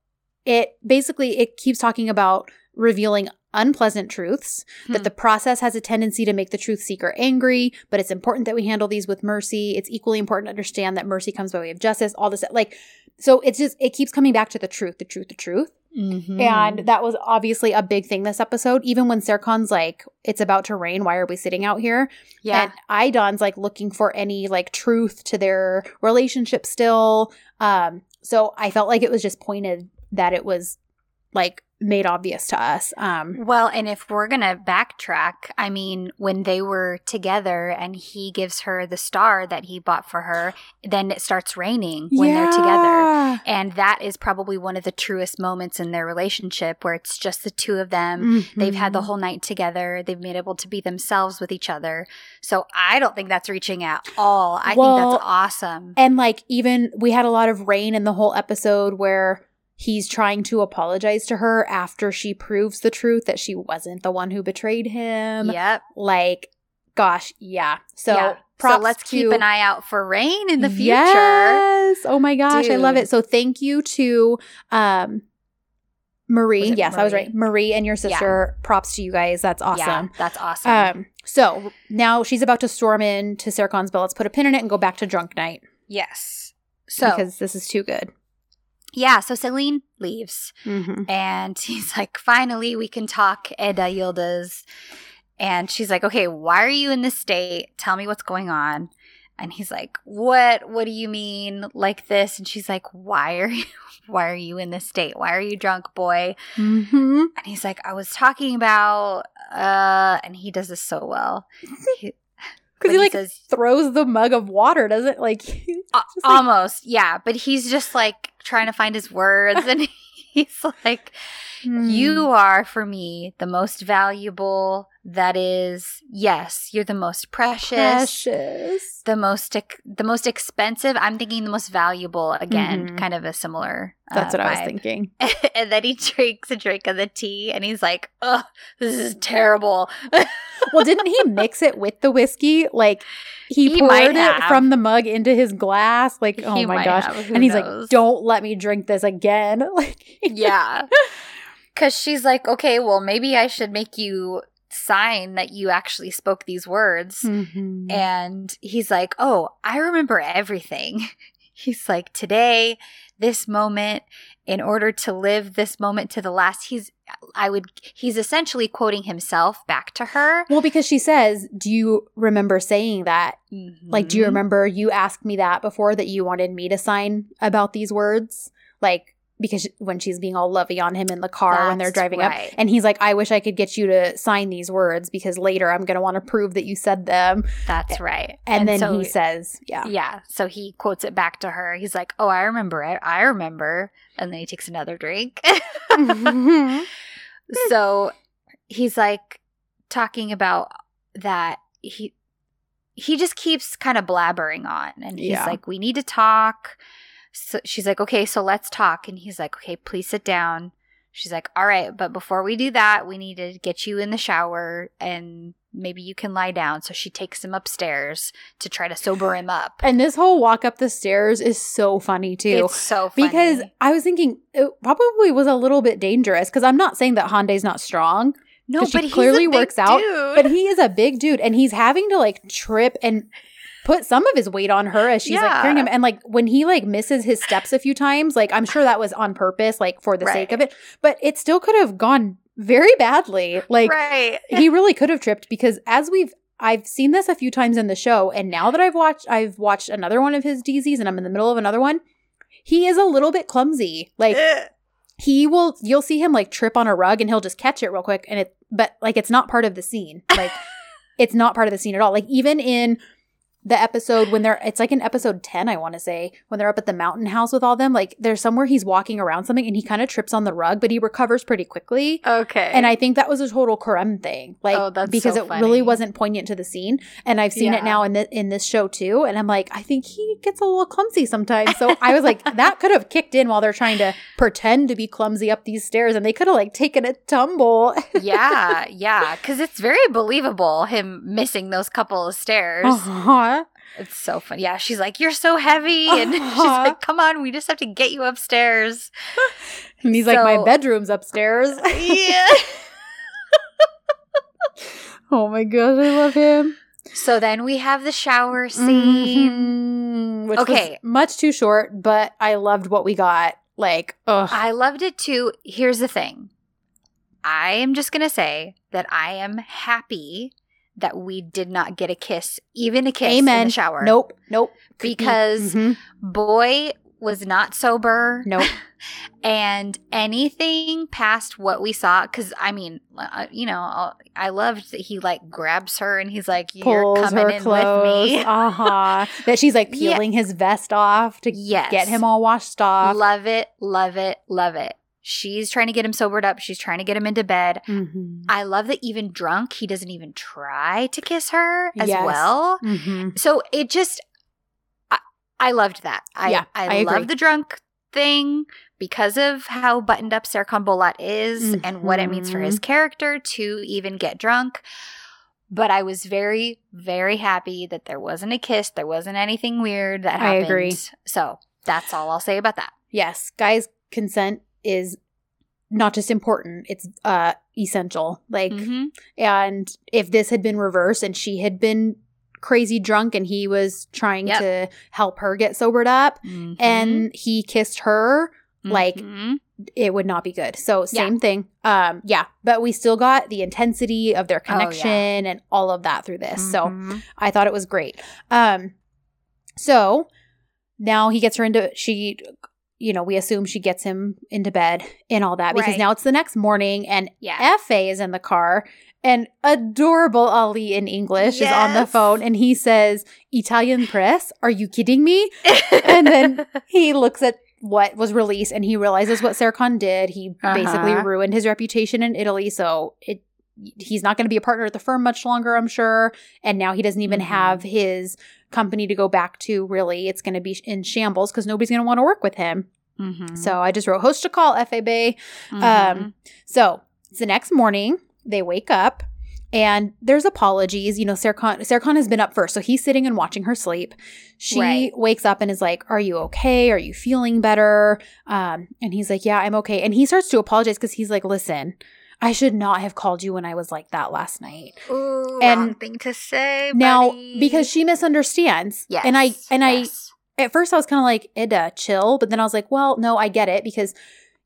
it basically it keeps talking about revealing unpleasant truths Hmm. that the process has a tendency to make the truth seeker angry but it's important that we handle these with mercy it's equally important to understand that mercy comes by way of justice all this like so it's just it keeps coming back to the truth the truth the truth Mm-hmm. and that was obviously a big thing this episode even when Serkan's like it's about to rain why are we sitting out here yeah. and Aydan's like looking for any like truth to their relationship still. Um, so I felt like it was just pointed that it was like made obvious to us. Um, Well, and if we're going to backtrack, I mean, when they were together and he gives her the star that he bought for her, then it starts raining when they're together. And that is probably one of the truest moments in their relationship where it's just the two of them. They've had the Mhm. whole night together. They've been able to be themselves with each other. So I don't think that's reaching at all. I Well, think that's awesome. and like even we had a lot of rain in the whole episode where he's trying to apologize to her after she proves the truth that she wasn't the one who betrayed him. Yep. Like, gosh, yeah. So yeah. So let's keep an eye out for rain in the future. Yes. Oh my gosh, I love it. So thank you to um Marie. Yes, I was right. Marie and your Yeah. sister. Props to you guys. That's Yeah, awesome. that's awesome. Um so now she's about to storm in to Serkan's Bell. Let's put a pin in it and go back to drunk night yes. So because this is too good. Yeah, so Selin leaves Mm-hmm. and *laughs* he's like, finally we can talk, Eda Yıldız. And she's like, okay, why are you in this state? Tell me what's going on. And he's like, what? What do you mean like this? And she's like, why are you, *laughs* why are you in this state? Why are you drunk, boy? Mm-hmm. And he's like, I was talking about, uh, and he does this so well. He, Because when he like says, throws the mug of water, doesn't *laughs* like, Uh, like- almost, yeah. But he's just like trying to find his words, and *laughs* he's like, Hmm. "You are for me the most valuable. That is, yes, you're the most precious, precious. the most the most expensive. I'm thinking the most valuable. Again, Mhm. kind of a similar. uh, That's what I was thinking. *laughs* and then he drinks a drink of the tea, and he's like, "Ugh, this is terrible." *laughs* Well, didn't he mix it with the whiskey? Like he, He poured it have. from the mug into his glass. Like, oh He my gosh. and he's knows? like, "Don't let me drink this again." *laughs* Like, yeah. Because she's like, okay, well, maybe I should make you sign that you actually spoke these words. Mhm. And he's like, oh, I remember everything. *laughs* He's like, today, this moment, in order to live this moment to the last, he's, I would, he's essentially quoting himself back to her. Well, because she says, "Do you remember saying that? Like, do you Mhm. remember you asked me that before that you wanted me to sign about these words?" Like because when she's being all lovey on him in the car when they're That's driving up and he's like i wish i could get you to sign these words because later i'm going to want to prove that you said them That's right. and, then so- he says yeah Yeah. So he quotes it back to her. He's like, Oh, I remember it. I remember. And then he takes another drink. Mm-hmm. *laughs* so he's like talking about that he he just keeps kind of blabbering on and he's Yeah. like we need to talk so she's like okay so let's talk. And he's like okay please sit down. She's like all right but before we do that we need to get you in the shower and maybe you can lie down. So she takes him upstairs to try to sober him up. And this whole walk up the stairs is so funny too. It's so funny. Because i was thinking it probably was a little bit dangerous because i'm not saying that Hande's not strong. No but he's a clearly big works out, dude. but he is a big dude and he's having to like trip and put some of his weight on her as she's like Yeah. carrying him. And like when he like misses his steps a few times like i'm sure that was on purpose like for the sake of it. But it still could have gone very badly. Like right. he really could have tripped because as we've I've seen this a few times in the show and now that I've watched I've watched another one of his dizis and I'm in the middle of another one he is a little bit clumsy. Like he will you'll see him like trip on a rug and he'll just catch it real quick and it but like it's not part of the scene. Like *laughs* it's not part of the scene at all. Like even in the episode when they're it's like in episode 10 i want to say when they're up at the mountain house with all them like there's somewhere he's walking around something and he kind of trips on the rug but he recovers pretty quickly Okay. and i think that was a total Kerem thing like Oh, because so it really wasn't poignant to the scene and i've seen Yeah. it now in, the, in this show too and i'm like i think he gets a little clumsy sometimes so i was like *laughs* that could have kicked in while they're trying to pretend to be clumsy up these stairs and they could have like taken a tumble *laughs* yeah, yeah, because it's very believable him missing those couple of stairs. uh-huh. It's so fun. Yeah, she's like, "You're so heavy," and *laughs* she's Uh-huh. like, "Come on, we just have to get you upstairs." *laughs* and he's like my bedroom's upstairs *laughs* yeah. oh my gosh i love him so then we have the shower scene. Mhm. Which Okay. was much too short, but I loved what we got. Like, ugh. I loved it too. Here's the thing. I am just going to say that I am happy that we did not get a kiss, even a kiss in Amen. the shower. Nope, nope. Because Mhm. boy was not sober. nope. *laughs* And anything past what we saw, because I mean, uh, you know, uh, I loved that he like grabs her and he's like, "You're Pulls coming in clothes. with me." *laughs* Uh huh. that she's like Yeah. peeling his vest off to yes, get him all washed off. Love it, love it, love it. She's trying to get him sobered up. She's trying to get him into bed. Mhm. I love that even drunk, he doesn't even try to kiss her as Yes. well. Mhm. So it just, I, I loved that. I, Yeah, I, I love the drunk thing because of how buttoned up Serkan Bolat is and what it means for Mm-hmm. his character to even get drunk. But I was very, very happy that there wasn't a kiss. There wasn't anything weird that I agree. So that's all I'll say about that. Yes, guys, consent is not just important; it's uh essential. Like, Mhm. and if this had been reversed and she had been crazy drunk and he was trying Yep. to help her get sobered up Mhm. and he kissed her like Mhm. it would not be good. So Yeah. same thing. Um yeah, but we still got the intensity of their Oh, yeah. connection and all of that through this. So Mhm. I thought it was great. Um so now he gets her into she you know, we assume she gets him into bed and all that because Right. now it's the next morning and yeah. Fa is in the car and adorable Ali in English is on the phone and he says, Italian press, are you kidding me? *laughs* and then he looks at what was released and he realizes what Serkan did. He basically Uh-huh. ruined his reputation in Italy, so it he's not going to be a partner at the firm much longer, I'm sure. And now he doesn't even Mhm. have his company to go back to. Really, it's going to be in shambles because nobody's going to want to work with him. Mhm. So I just wrote host to call FAB. Mhm. Um, so it's the next morning. They wake up and there's apologies. You know, Serkan, Serkan has been up first. So he's sitting and watching her sleep. She Right. wakes up and is like, Are you okay? Are you feeling better? Um, and he's like, Yeah, I'm okay. And he starts to apologize because he's like, Listen, I should not have called you when I was like that last night. Ooh, and wrong thing to say. Now, buddy. because she misunderstands. yes, And I, and I, yes. At first I was kind of like, Eda, chill. But then I was like, well, no, I get it because,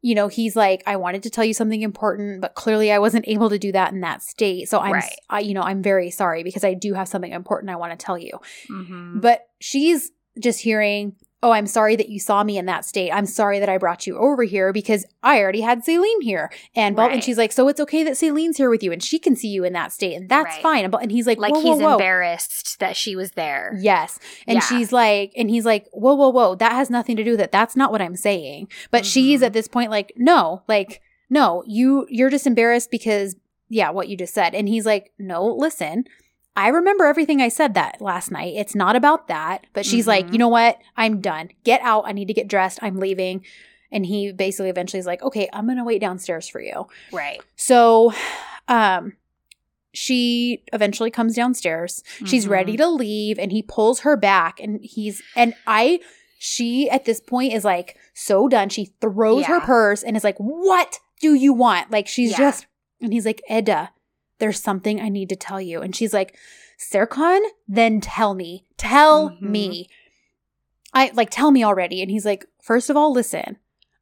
you know, he's like, I wanted to tell you something important, but clearly I wasn't able to do that in that state. So I'm, Right. I, you know, I'm very sorry because I do have something important I want to tell you. Mhm. But she's just hearing, oh, I'm sorry that you saw me in that state. I'm sorry that I brought you over here because I already had Selin here. And, blah- and she's like, so it's okay that Selin's here with you and she can see you in that state. And that's Right. fine. And, and he's like, like whoa, he's whoa, whoa. embarrassed that she was there. Yes. And Yeah. she's like, and he's like, whoa, whoa, whoa, that has nothing to do with it. That's not what I'm saying. But she's Mhm. at this point like, no, like, no, you you're just embarrassed because yeah, what you just said. And he's like, no, listen, I remember everything I said that last night. It's not about that. But she's like, Mhm. you know what? I'm done. Get out. I need to get dressed. I'm leaving. And he basically eventually is like, okay, I'm gonna wait downstairs for you. Right. So um she eventually comes downstairs. She's Mhm. ready to leave and he pulls her back and he's and I she at this point is like so done. She throws her purse and is like, "What do you want?" Like she's Yeah. just and he's like, "Eda, there's something I need to tell you." And she's like, "Serkan, then tell me. Tell Mhm. me." I like tell me already. And he's like, first of all, listen.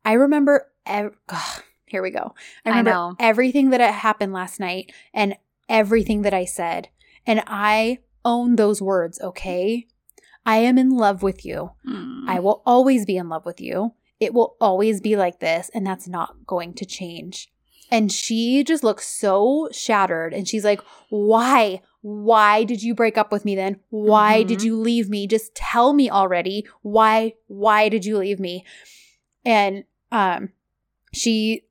I remember ev- Ugh, here we go. I I remember know. everything that happened last night and everything that I said. And I own those words, okay? I am in love with you. Mm. I will always be in love with you. It will always be like this, and that's not going to change. And she just looks so shattered. And she's like, Why? why did you break up with me then? Why did Mhm. you leave me? Just tell me already. Why why did you leave me? And um she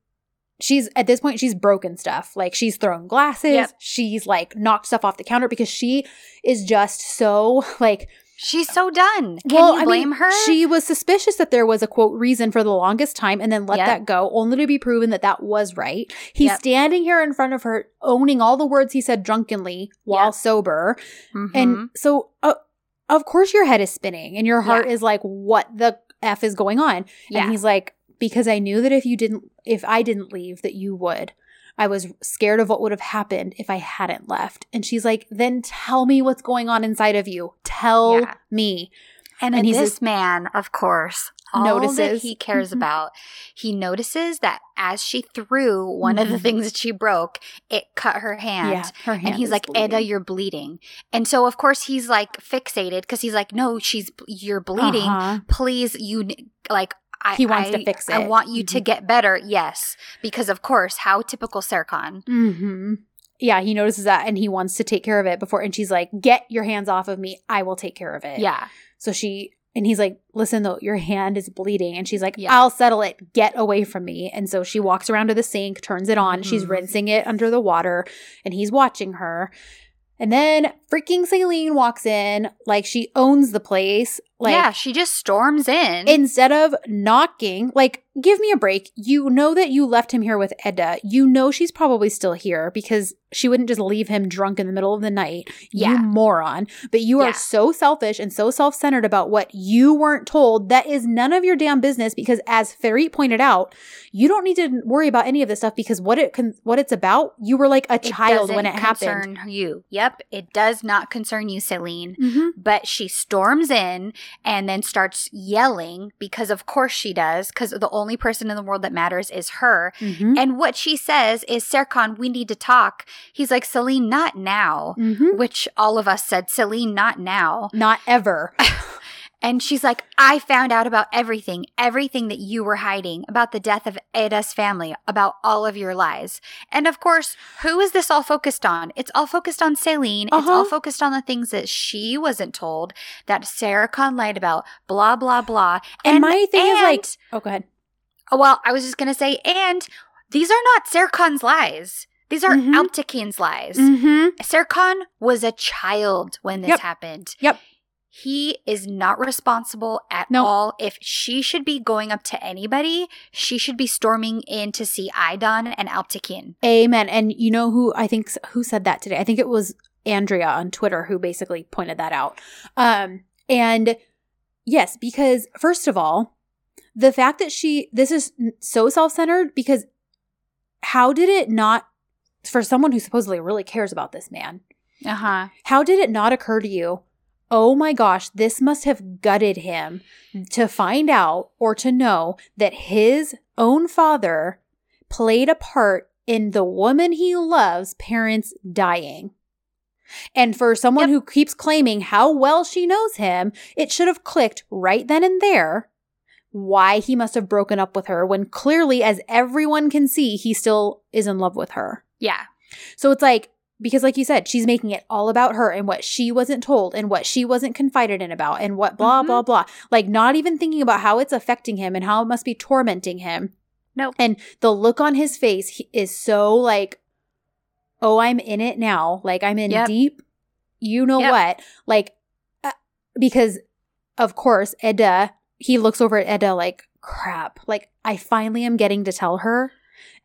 she's at this point she's broken stuff. Like she's thrown glasses, Yep. she's like knocked stuff off the counter because she is just so like She's so done. Can well, you I blame mean, her? She was suspicious that there was a quote reason for the longest time and then let Yep. that go, only to be proven that that was right. He's Yep. standing here in front of her, owning all the words he said drunkenly while Yep. sober. Mhm. And so, uh, of course, your head is spinning and your heart Yeah. is like, what the F is going on? yeah. And he's like, because I knew that if you didn't, if I didn't leave, that you would. I was scared of what would have happened if I hadn't left. And she's like, then tell me what's going on inside of you. Tell Yeah. me. And, And he's this man, of course, all that Notices. he cares Mhm. about, he notices that as she threw one of the Mhm. things that she broke, it cut her hand. yeah. Her hand And he's like, Eda, you're bleeding. And so, of course, he's like fixated because he's like, no, she's, you're bleeding. Uh-huh. Please, you, like, I, He wants to fix it. I want you to Mhm. get better. Yes. Because, of course, how typical Serkan. hmm Yeah, he notices that and he wants to take care of it before. And she's like, "Get your hands off of me. I will take care of it." Yeah. So she and he's like, "Listen, though, your hand is bleeding." And she's like, Yeah. "I'll settle it. Get away from me." And so she walks around to the sink, turns it on. She's Mhm. rinsing it under the water, and he's watching her. And then freaking Selin walks in like she owns the place. Like yeah. She just storms in. instead of knocking, like, give me a break. You know that you left him here with Eda. You know she's probably still here because she wouldn't just leave him drunk in the middle of the night. Yeah. You moron. But you Yeah. are so selfish and so self centered about what you weren't told. That is none of your damn business because, as Ferit pointed out, you don't need to worry about any of this stuff because what it con- what it's about, you were like a It child when it happened. you. Yep. It does not concern you, Selin. Mhm. but she storms in and then starts yelling because of course she does because the only person in the world that matters is her Mhm. and what she says is serkan we need to talk he's like selin not now Mhm. which all of us said selin not now Not ever. *laughs* and she's like i found out about everything everything that you were hiding about the death of Eda's family about all of your lies and of course who is this all focused on it's all focused on selin it's Uh-huh. all focused on the things that she wasn't told that serkan lied about blah blah blah And, my thing is like, oh, go ahead. oh, well i was just gonna say and these are not serkan's lies these are Mhm. Alptekin's lies. Mm-hmm. Serkan was a child when this Yep. happened. Yep. He is not responsible at No. all. If she should be going up to anybody, she should be storming in to see Aydan and Alptekin. Amen. And you know who I think who said that today? I think it was Andrea on Twitter who basically pointed that out. Um, and yes, because first of all, the fact that she this is so self-centered because how did it not for someone who supposedly really cares about this man? Uh huh. How did it not occur to you? Oh my gosh, this must have gutted him to find out or to know that his own father played a part in the woman he loves parents dying. And for someone Yep. who keeps claiming how well she knows him, it should have clicked right then and there why he must have broken up with her when clearly, as everyone can see, he still is in love with her. Yeah. So it's like, because like you said, she's making it all about her and what she wasn't told and what she wasn't confided in about and what blah, Mhm. blah, blah. Like, not even thinking about how it's affecting him and how it must be tormenting him. Nope. And the look on his face he- is so like, oh, I'm in it now. Like, I'm in Yep. deep, you know Yep. what? Like, uh, because of course, Eda, he looks over at Eda like, crap. Like, I finally am getting to tell her.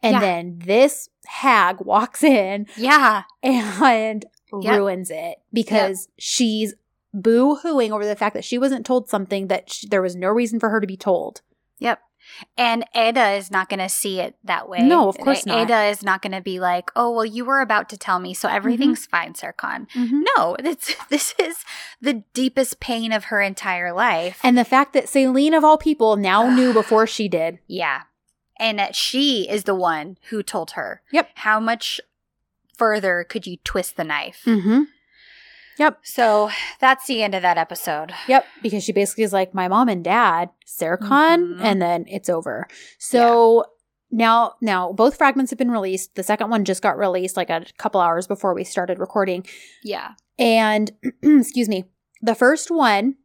And Yeah. then this hag walks in Yeah. and Yep. ruins it because she's boo hooing over the fact that she wasn't told something that sh there was no reason for her to be told. Yep. And Eda is not going to see it that way. No, of course not. Eda is not going to be like, "Oh, well, you were about to tell me, so everything's Mm-hmm. fine, Serkan." No, it's, *laughs* this is the deepest pain of her entire life. And the fact that Selin, of all people, now knew before she did. yeah. And that she is the one who told her. Yep. How much further could you twist the knife? Mm-hmm. Yep. So that's the end of that episode. Yep. Because she basically is like, my mom and dad, Serkan, Mhm. and then it's over. So now now both fragments have been released. The second one just got released like a couple hours before we started recording. Yeah. And *clears throat* excuse me, the first one,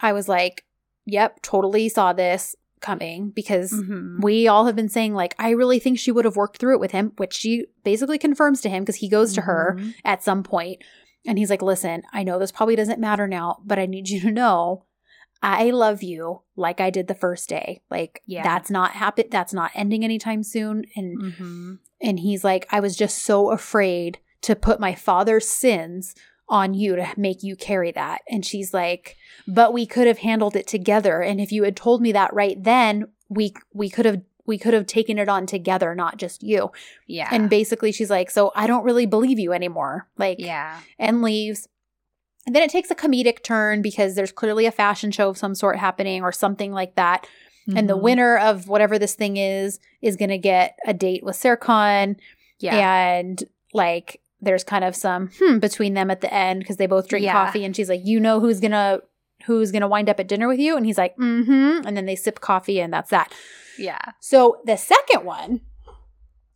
I was like, yep, totally saw this coming because Mhm. we all have been saying, like, I really think she would have worked through it with him, which she basically confirms to him because he goes to her Mhm. at some point and he's like, listen, I know this probably doesn't matter now, but I need you to know I love you like I did the first day. Like, Yeah. that's not happen. That's not ending anytime soon. And Mhm. and he's like, I was just so afraid to put my father's sins on you to make you carry that. And she's like, but we could have handled it together. And if you had told me that right then, we we could have we could have taken it on together, not just you. Yeah. And basically she's like, so I don't really believe you anymore. Like yeah. and leaves. And then it takes a comedic turn because there's clearly a fashion show of some sort happening or something like that and the Mhm. winner of whatever this thing is is going to get a date with Serkan Yeah. and like there's kind of some hmm between them at the end because they both drink Yeah. coffee and she's like you know who's to who's to wind up at dinner with you and he's like Mm mhm and then they sip coffee and that's that. Yeah. So the second one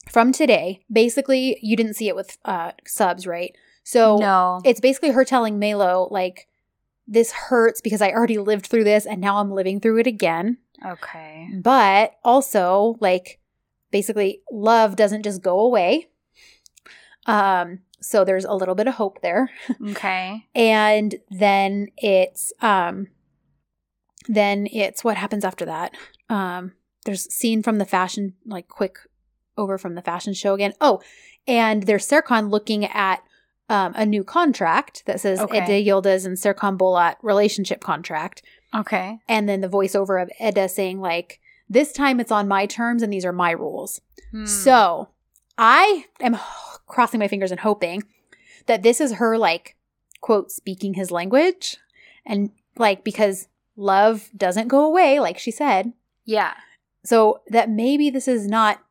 from today basically you didn't see it with uh subs, right? So no. it's basically her telling Melo like this hurts because I already lived through this and now I'm living through it again. okay. But also, like, basically, love doesn't just go away. Um, so there's a little bit of hope there. Okay. *laughs* And then it's um then it's what happens after that. Um, there's scene from the fashion, like quick over from the fashion show again. Oh, and there's Serkan looking at um, a new contract that says Okay. Eda Yıldız and Serkan Bolat relationship contract Okay. and then the voiceover of Eda saying like this time it's on my terms and these are my rules. Hmm. So I am crossing my fingers and hoping that this is her like quote speaking his language and like because love doesn't go away like she said. yeah. So that maybe this is not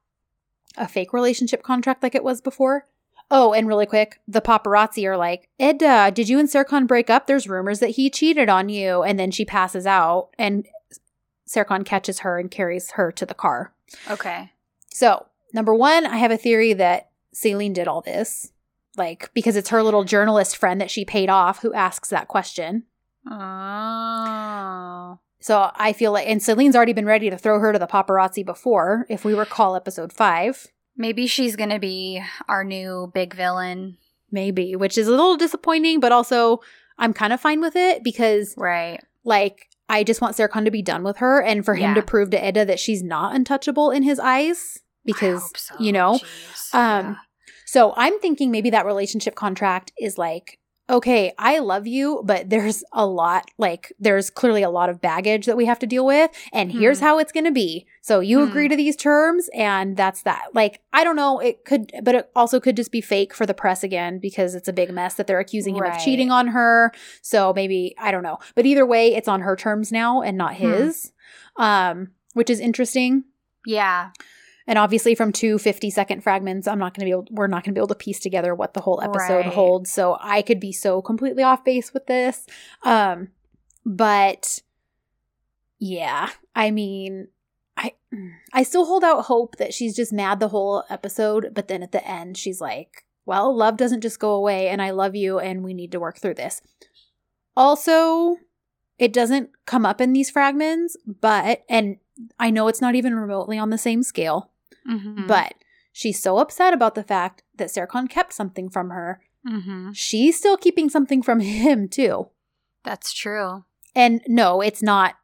a fake relationship contract like it was before. Oh, and really quick, the paparazzi are like, Eda, did you and Serkan break up? There's rumors that he cheated on you. And then she passes out, and Serkan catches her and carries her to the car. Okay. So, number one, I have a theory that Selin did all this, like, because it's her little journalist friend that she paid off who asks that question. Oh. So I feel like, and Selin's already been ready to throw her to the paparazzi before, if we recall episode five. Maybe she's gonna be our new big villain. maybe, which is a little disappointing, but also I'm kind of fine with it because, Right. like, I just want Serkan to be done with her and for him Yeah. to prove to Eda that she's not untouchable in his eyes. Because, so. you know, Jeez. um, so I'm thinking maybe that relationship contract is like, okay, I love you, but there's a lot, like, there's clearly a lot of baggage that we have to deal with, and here's Hmm. how it's going to be. So you Hmm. agree to these terms, and that's that. Like, I don't know, it could, but it also could just be fake for the press again because it's a big mess that they're accusing him Right. of cheating on her. So maybe, I don't know. But either way, it's on her terms now and not Hmm. his, um, which is interesting. yeah. And obviously, from two 50 second fragments, I'm not going to be able, we're not going to be able to piece together what the whole episode Right. holds. So I could be so completely off base with this. Um, but yeah, I mean, I, I still hold out hope that she's just mad the whole episode. But then at the end, she's like, well, love doesn't just go away and I love you and we need to work through this. Also, it doesn't come up in these fragments, but, and I know it's not even remotely on the same scale, Mhm. but she's so upset about the fact that Serkan kept something from her. Mhm. She's still keeping something from *laughs* him, too. That's true. And no, it's not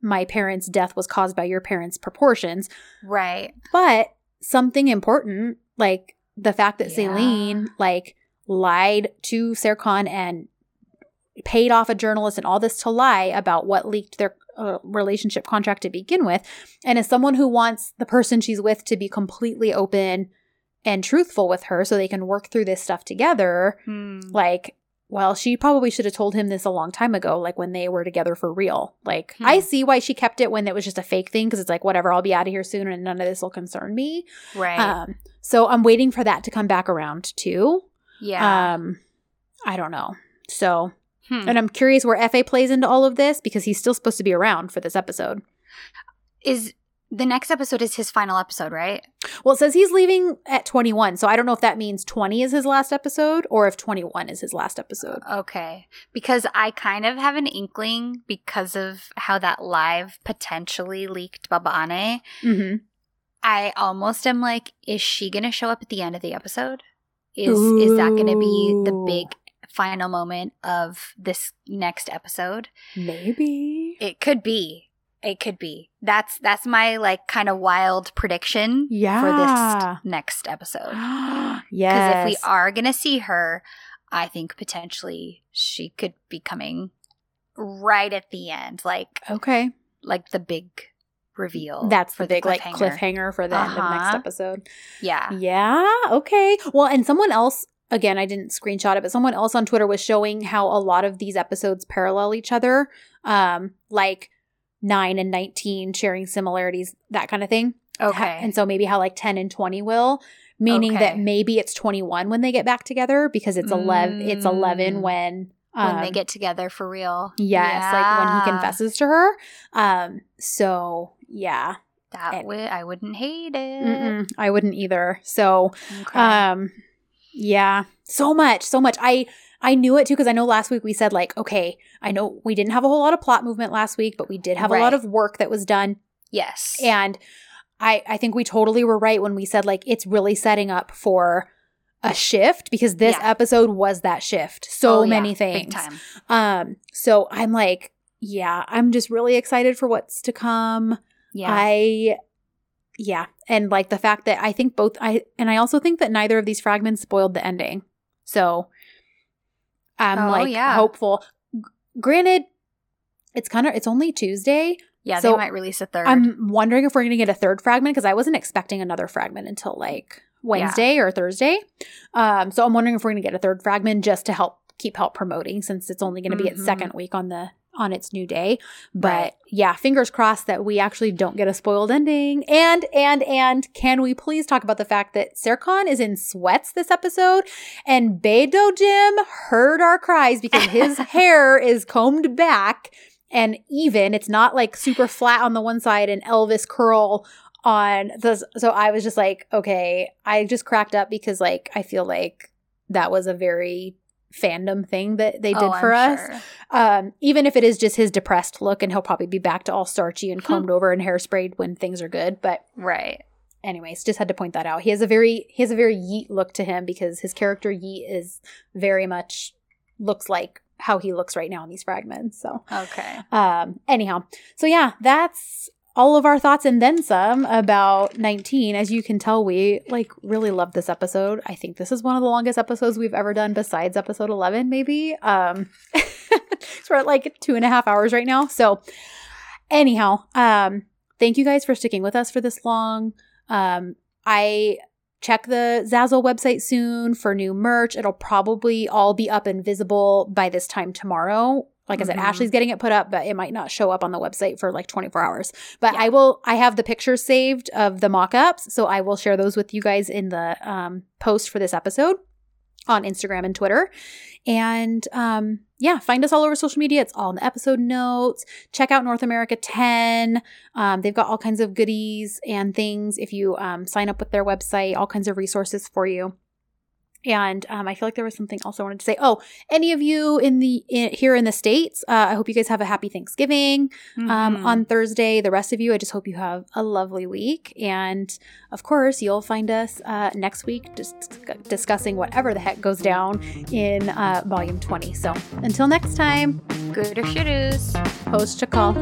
my parents' death was caused by your parents' proportions, Right. but something important, like the fact that Yeah. Selin, like, lied to Serkan and paid off a journalist and all this to lie about what leaked their uh, relationship contract to begin with. And as someone who wants the person she's with to be completely open and truthful with her so they can work through this stuff together, Hmm. like, well, she probably should have told him this a long time ago, like when they were together for real. Like, Hmm. I see why she kept it when it was just a fake thing because it's like, whatever, I'll be out of here soon and none of this will concern me. Right. Um, so I'm waiting for that to come back around too. yeah. Um, I don't know. So, Hmm. and I'm curious where FA plays into all of this because he's still supposed to be around for this episode. Is The next episode is his final episode, right? Well, it says he's leaving at 21. So I don't know if that means 20 is his last episode or if 21 is his last episode. Okay. Because I kind of have an inkling because of how that live potentially leaked Babane. Mm-hmm. I almost am like, is she going to show up at the end of the episode? Is is that going to be the big final moment of this next episode? Maybe. It could be. It could be. That's that's my like kind of wild prediction yeah. for this next episode. yes. *gasps* Because if we are going to see her, I think potentially she could be coming right at the end, like Okay. like the big reveal. That's the big like cliffhanger for the end of next Uh-huh. episode. Yeah. Yeah. Okay. Well, and someone else, again, I didn't screenshot it, but someone else on Twitter was showing how a lot of these episodes parallel each other. Um, like nine and 19 sharing similarities, that kind of thing. Okay. And so maybe how like 10 and 20 will, meaning that maybe it's 21 when they get back together because it's 11, it's 11 Mm. when, when they um, get together for real. Yes, like when he confesses to her. Um, so yeah. That would I wouldn't hate it. I wouldn't either. So Okay. Um yeah, so much, so much. I I knew it too because I know last week we said like, okay, I know we didn't have a whole lot of plot movement last week, but we did have a lot of work that was done. yes. And I I think we totally were right when we said like it's really setting up for a shift because this Yeah. episode was that shift. So Oh, yeah, many Big things. Um so I'm like, yeah, I'm just really excited for what's to come. Yeah. I yeah, and like the fact that I think both I and I also think that neither of these fragments spoiled the ending. So I'm Oh, like yeah. hopeful. G- Granted, it's kind of it's only Tuesday. yeah, so they might release a 3rd I'm wondering if we're going to get a third fragment because I wasn't expecting another fragment until like Wednesday or Thursday. Um, so I'm wondering if we're going to get a third fragment just to help keep help promoting since it's only going to be its Mhm. second week on the on its new day. But Right. yeah, fingers crossed that we actually don't get a spoiled ending. And and and can we please talk about the fact that Serkan is in sweats this episode and Beidou Jim heard our cries because his *laughs* hair is combed back and even. It's not like super flat on the one side and Elvis curl on the so I was just like, okay, I just cracked up because like I feel like that was a very fandom thing that they did Oh, for I'm us. sure. Um, even if it is just his depressed look, and he'll probably be back to all starchy Hmm. and combed over and hairsprayed when things are good. But Right. anyways, just had to point that out. He has a very he has a very Yeet look to him because his character Yeet is very much looks like how he looks right now in these fragments. So Okay. um anyhow, so yeah, that's all of our thoughts and then some about 19 as you can tell we like really love this episode. I think this is one of the longest episodes we've ever done besides episode 11 maybe. Um so *laughs* we're at like two and a half hours right now. So anyhow um thank you guys for sticking with us for this long. Um i check the zazzle website soon for new merch. It'll probably all be up and visible by this time tomorrow like I said, Mhm. Ashley's getting it put up, but it might not show up on the website for like 24 hours. But Yeah. I will, I have the pictures saved of the mock ups. So I will share those with you guys in the um, post for this episode on Instagram and Twitter. And um, yeah, find us all over social media. It's all in the episode notes. Check out North America 10. Um, they've got all kinds of goodies and things if you um, sign up with their website, all kinds of resources for you. And um, I feel like there was something else I wanted to say. Oh, any of you in the in, here in the states, uh, I hope you guys have a happy Thanksgiving um, Mhm. on Thursday. The rest of you, I just hope you have a lovely week. And of course, you'll find us uh, next week just discussing whatever the heck goes down in uh, volume 20. So until next time, Good or shooters. post a call.